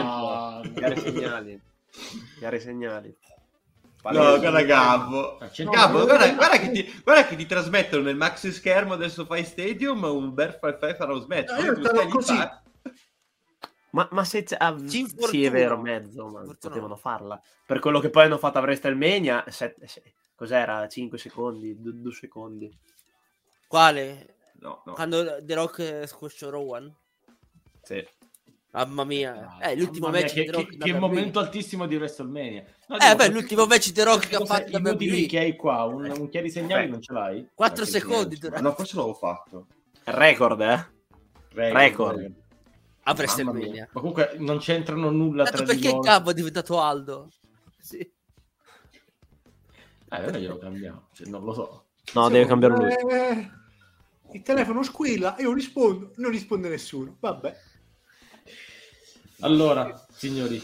Chiari segnali. Chiari segnali. No, guarda Gabbo. Ah, Gabbo, no, guarda, no, guarda no. che ti, guarda che ti trasmettono nel maxi schermo del SoFi Stadium un bel Firefly Funhouse Match. No, Poi io stavo così. fa- Ma, ma se c'è- ah, sì, è vero, mezzo, ma potevano farla. Per quello che poi hanno fatto a WrestleMania, set- se- cos'era? 5 secondi, 2 secondi. Quale? No, no. Quando The Rock eh, squasciò Rowan? Sì. Mamma mia. Eh, l'ultimo Mamma mia, match che, di The Rock che- che momento altissimo di WrestleMania. No, Eh, beh, l'ultimo match di The Rock che ha fatto da WWE. che hai qua, un, un chiari segnali Eh. non ce l'hai? 4 Anche secondi. No, forse l'avevo fatto. Record, eh? Record. A WrestleMania. Ma comunque non c'entrano nulla Tanto tra di perché loro. Gabbo è diventato Aldo? Sì. Eh, vabbè, glielo cambiamo, cioè, non lo so. No, deve cambiare lui. Eh, il telefono squilla, io rispondo, non risponde nessuno. Vabbè. Allora, signori,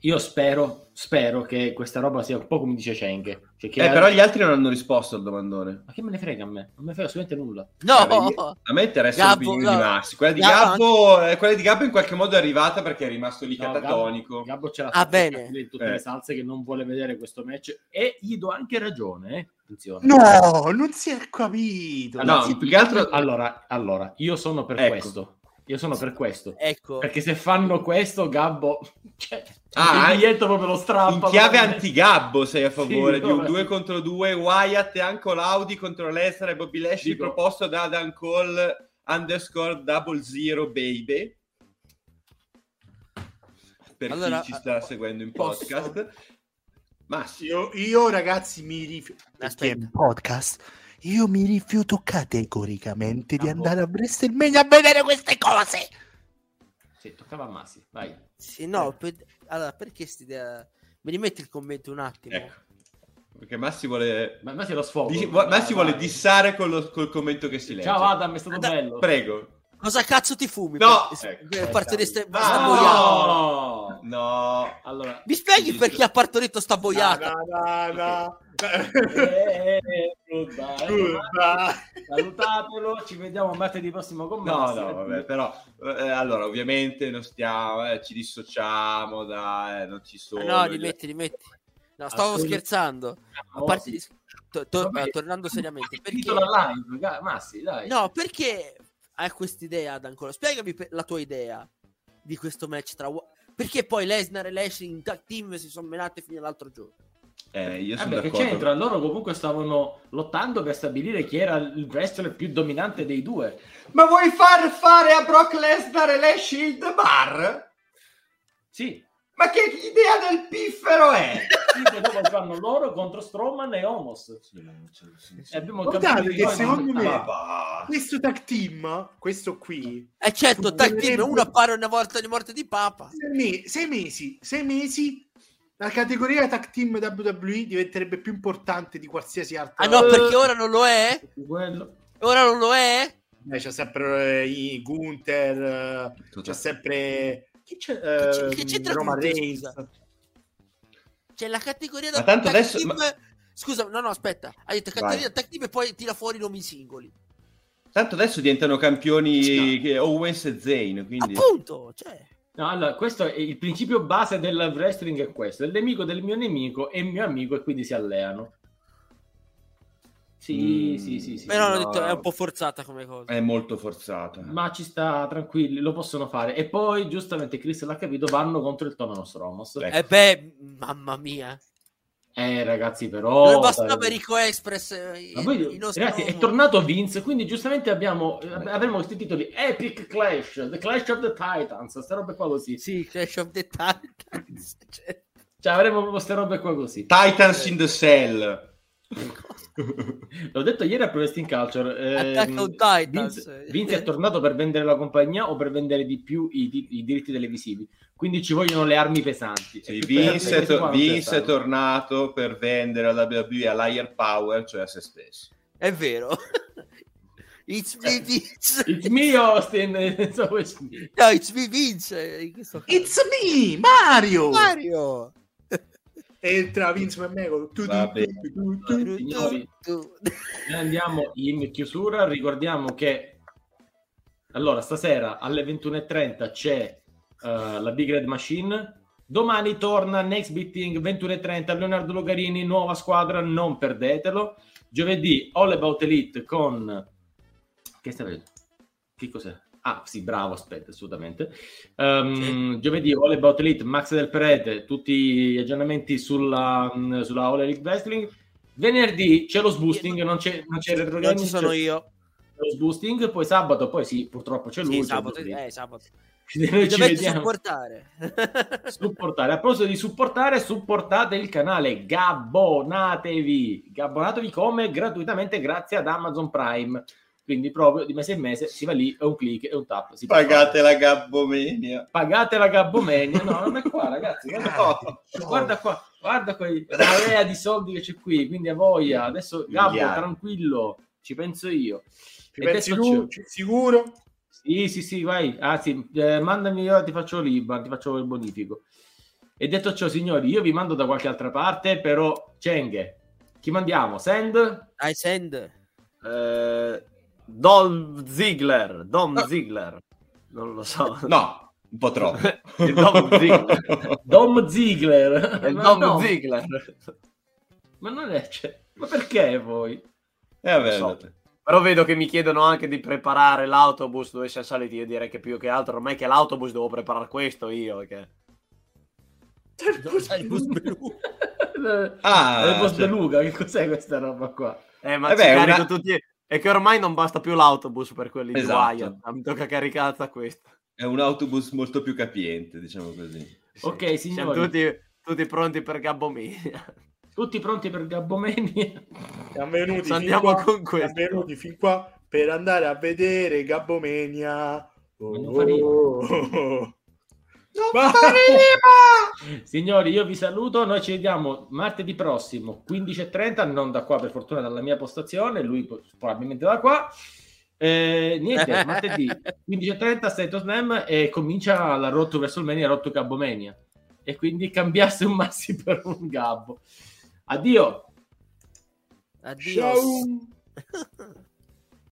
io spero, spero che questa roba sia un po' come dice Cenk. Cioè Eh, però gli altri non hanno risposto al domandone. Ma che me ne frega a me? Non me ne frega assolutamente nulla. No! Guarda, A me interessa Gabbo, l'opinione di no. Massi. Quella di Gabbo Gabbo, eh, quella di Gabbo in qualche modo è arrivata perché è rimasto lì No, catatonico. Gabbo, Gabbo ce l'ha Ah, fatta bene. in tutte Eh. le salse che non vuole vedere questo match e gli do anche ragione, eh. Attenzione. No, non si è capito. No, Sì, più che altro... Allora, allora, io sono per Ecco. questo. Io sono per questo. Ecco. Perché se fanno questo, Gabbo... Cioè, Ah, il biglietto proprio lo strappa. In chiave anti-Gabbo sei a favore Sì, di un no, 2 sì. contro 2 Wyatt e anche Laudi contro Lesnar e Bobby Lashley Dico- proposto da Adam Cole underscore double zero baby per Allora, chi ci sta eh, seguendo in posso? podcast ma sì, Io, io, ragazzi mi rifiuto. Aspetta. Podcast. Io mi rifiuto categoricamente di Ah, boh. andare a WrestleMania a vedere queste cose. Sì, toccava a Massi, vai. Sì, no, per- allora, perché st'idea... Mi rimetti il commento un attimo? ecco perché Massi vuole Ma Massi lo sfogo. di- vu- Massi Vai, vuole vai. dissare con lo- col commento che si legge Ciao Adam, è stato Ad- bello. prego Cosa cazzo ti fumi? No! Per, Ecco. sta, Ah, sta no! No! no Allora, Mi spieghi perché ha partorito sta boiata? No, no, no. Eh, goodbye. Scusa. salutatelo, ci vediamo martedì prossimo con No, Massi. no, vabbè, però eh, allora ovviamente non stiamo, eh, ci dissociamo da, eh, non ci sono. no, rimetti, rimetti. No, stavo Assolut- scherzando. A Oh, parte sì. di- to- to- Vabbè, eh, tornando seriamente, perché... live, Massi, dai. No, perché hai quest'idea ad ancora? Spiegami la tua idea di questo match tra... Perché poi Lesnar e Lashley in tag team si sono menate fino all'altro giorno? Eh, io sono d'accordo. c'entra? Loro comunque stavano lottando per stabilire chi era il wrestler più dominante dei due. Ma vuoi far fare a Brock Lesnar e Lashley il The Bar? Sì, Ma che idea del piffero è? sì, che dopo fanno loro contro Strowman e Homos. E abbiamo Guardate capito che secondo me- va. Questo tag team, questo qui, E certo, tag team, uno appare una volta di morte di papa. sei, sei mesi, sei mesi, la categoria tag team WWE diventerebbe più importante di qualsiasi altra. Ah no, perché ora non lo è? Quello. Ora non lo è? Eh, c'è sempre eh, i Gunther, eh, c'è sempre chi c'è? Che c'è- Eh, che c'entra Gunther, Reigns. C'è la categoria Ma da tanto tag adesso- team- ma- Scusa, no, no, aspetta. Hai detto categoria Vai. da tag team e poi tira fuori i nomi singoli. Tanto adesso diventano campioni che- Owens e Zayn, quindi... Appunto, cioè. No, allora, questo è il principio base del wrestling è questo. Il nemico del mio nemico è mio amico e quindi si alleano. Sì, Mm, sì, sì, sì. Però no. hanno detto è un po' forzata come cosa. È molto forzata. Ma ci sta, tranquilli, lo possono fare. E poi, giustamente, Chris l'ha capito, vanno contro il Tono Stromos. Ecco. Eh beh, mamma mia. Eh, ragazzi, però... non bastava dai. Rico Express. eh, Ma i- poi, i nostri ragazzi, è tornato Vince, quindi giustamente abbiamo, avremo questi titoli Epic Clash, The Clash of the Titans, queste robe qua così. Sì, Clash of the Titans. cioè. Cioè, avremo proprio queste robe qua così. Titans in the Cell. L'ho detto ieri a Pro Wrestling Culture. Titans. Vince, Vince è tornato per vendere la compagnia o per vendere di più i, di- i diritti televisivi. Quindi ci vogliono le armi pesanti. Sì, Vince, è armi to- Vince è tornato per vendere alla WWE a Liar Power, cioè a se stesso. È vero. It's me Vince. It's me, Austin. So it's me. No, it's me Vince. It's me, Mario! Mario. Entra Vince McMahon. Tu, tu, tu, tu, tu, tu. Signori, andiamo in chiusura, ricordiamo che allora stasera alle 21.30 c'è eh, la Big Red Machine, domani torna Next Beating 21.30 Leonardo Logarini, nuova squadra, non perdetelo. Giovedì All About Elite con... Che stai vedendo? Che cos'è? Ah sì, bravo, aspetta, assolutamente. Ehm, Giovedì All About Elite, Max del Perete, tutti gli aggiornamenti sulla, sulla All Elite Wrestling. Venerdì c'è lo sboosting, non c'è, non c'è retro Non gaming, ci sono c'è io. lo sboosting, poi sabato, poi sì, purtroppo c'è lui. Sì, c'è sabato. lui. Eh, sabato. Noi ci vediamo. supportare. supportare. A proposito di supportare, supportate il canale, gabbonatevi. Gabbonatevi come? Gratuitamente grazie ad Amazon Prime. Quindi proprio di mese in mese si va lì, è un click, è un tap. Pagate la gabbomenia. Pagate la gabbomenia. No, non è qua, ragazzi. Guarda qua, guarda qua, guarda la marea di soldi che c'è qui. Quindi a voglia. Adesso Gabbo, Miliardi. tranquillo, ci penso io. Ci E pensi tu? Sicuro? Sì, sì, sì, vai. Ah, sì, eh, mandami io, ti faccio l'IBAN, ti faccio il bonifico. E detto ciò, signori, io vi mando da qualche altra parte, però Cenghe, chi mandiamo? Send? I send. Eh, Dom Ziggler, Dom No. Ziggler. Non lo so. No, un po' troppo. Il Dom Ziggler. Dom Ziegler. Il Ma Dom no, Ziggler. Ma non è... cioè, ma perché voi? Eh, vabbè, So. Però vedo che mi chiedono anche di preparare l'autobus dove siamo saliti. Io direi che più che altro ormai che l'autobus devo preparare questo io. Che... Sai, bus blu. Ah, il cioè- beluga, che cos'è questa roba qua? Eh, ma Eh ci beh, carico una- tutti. E che ormai non basta più l'autobus per quelli Esatto. di Wyatt. Mi tocca caricare questo. È un autobus molto più capiente, diciamo così. Ok, Siamo signori, tutti... tutti, tutti pronti per Gabbomania. pronti per Gabbomania? Siamo venuti, fin Andiamo qua, con questo. siamo venuti fin qua per andare a vedere Gabbomania. Oh, rima. oh. Signori, io vi saluto. Noi ci vediamo martedì prossimo, 15.30. Non da qua, per fortuna, dalla mia postazione. Lui probabilmente da qua. Eh, niente, martedì 15.30 State of Slam e comincia la Road to WrestleMania, Road to Gabbomania. E quindi cambiasse un Massi per un Gabbo. Addio. Addio. Ciao.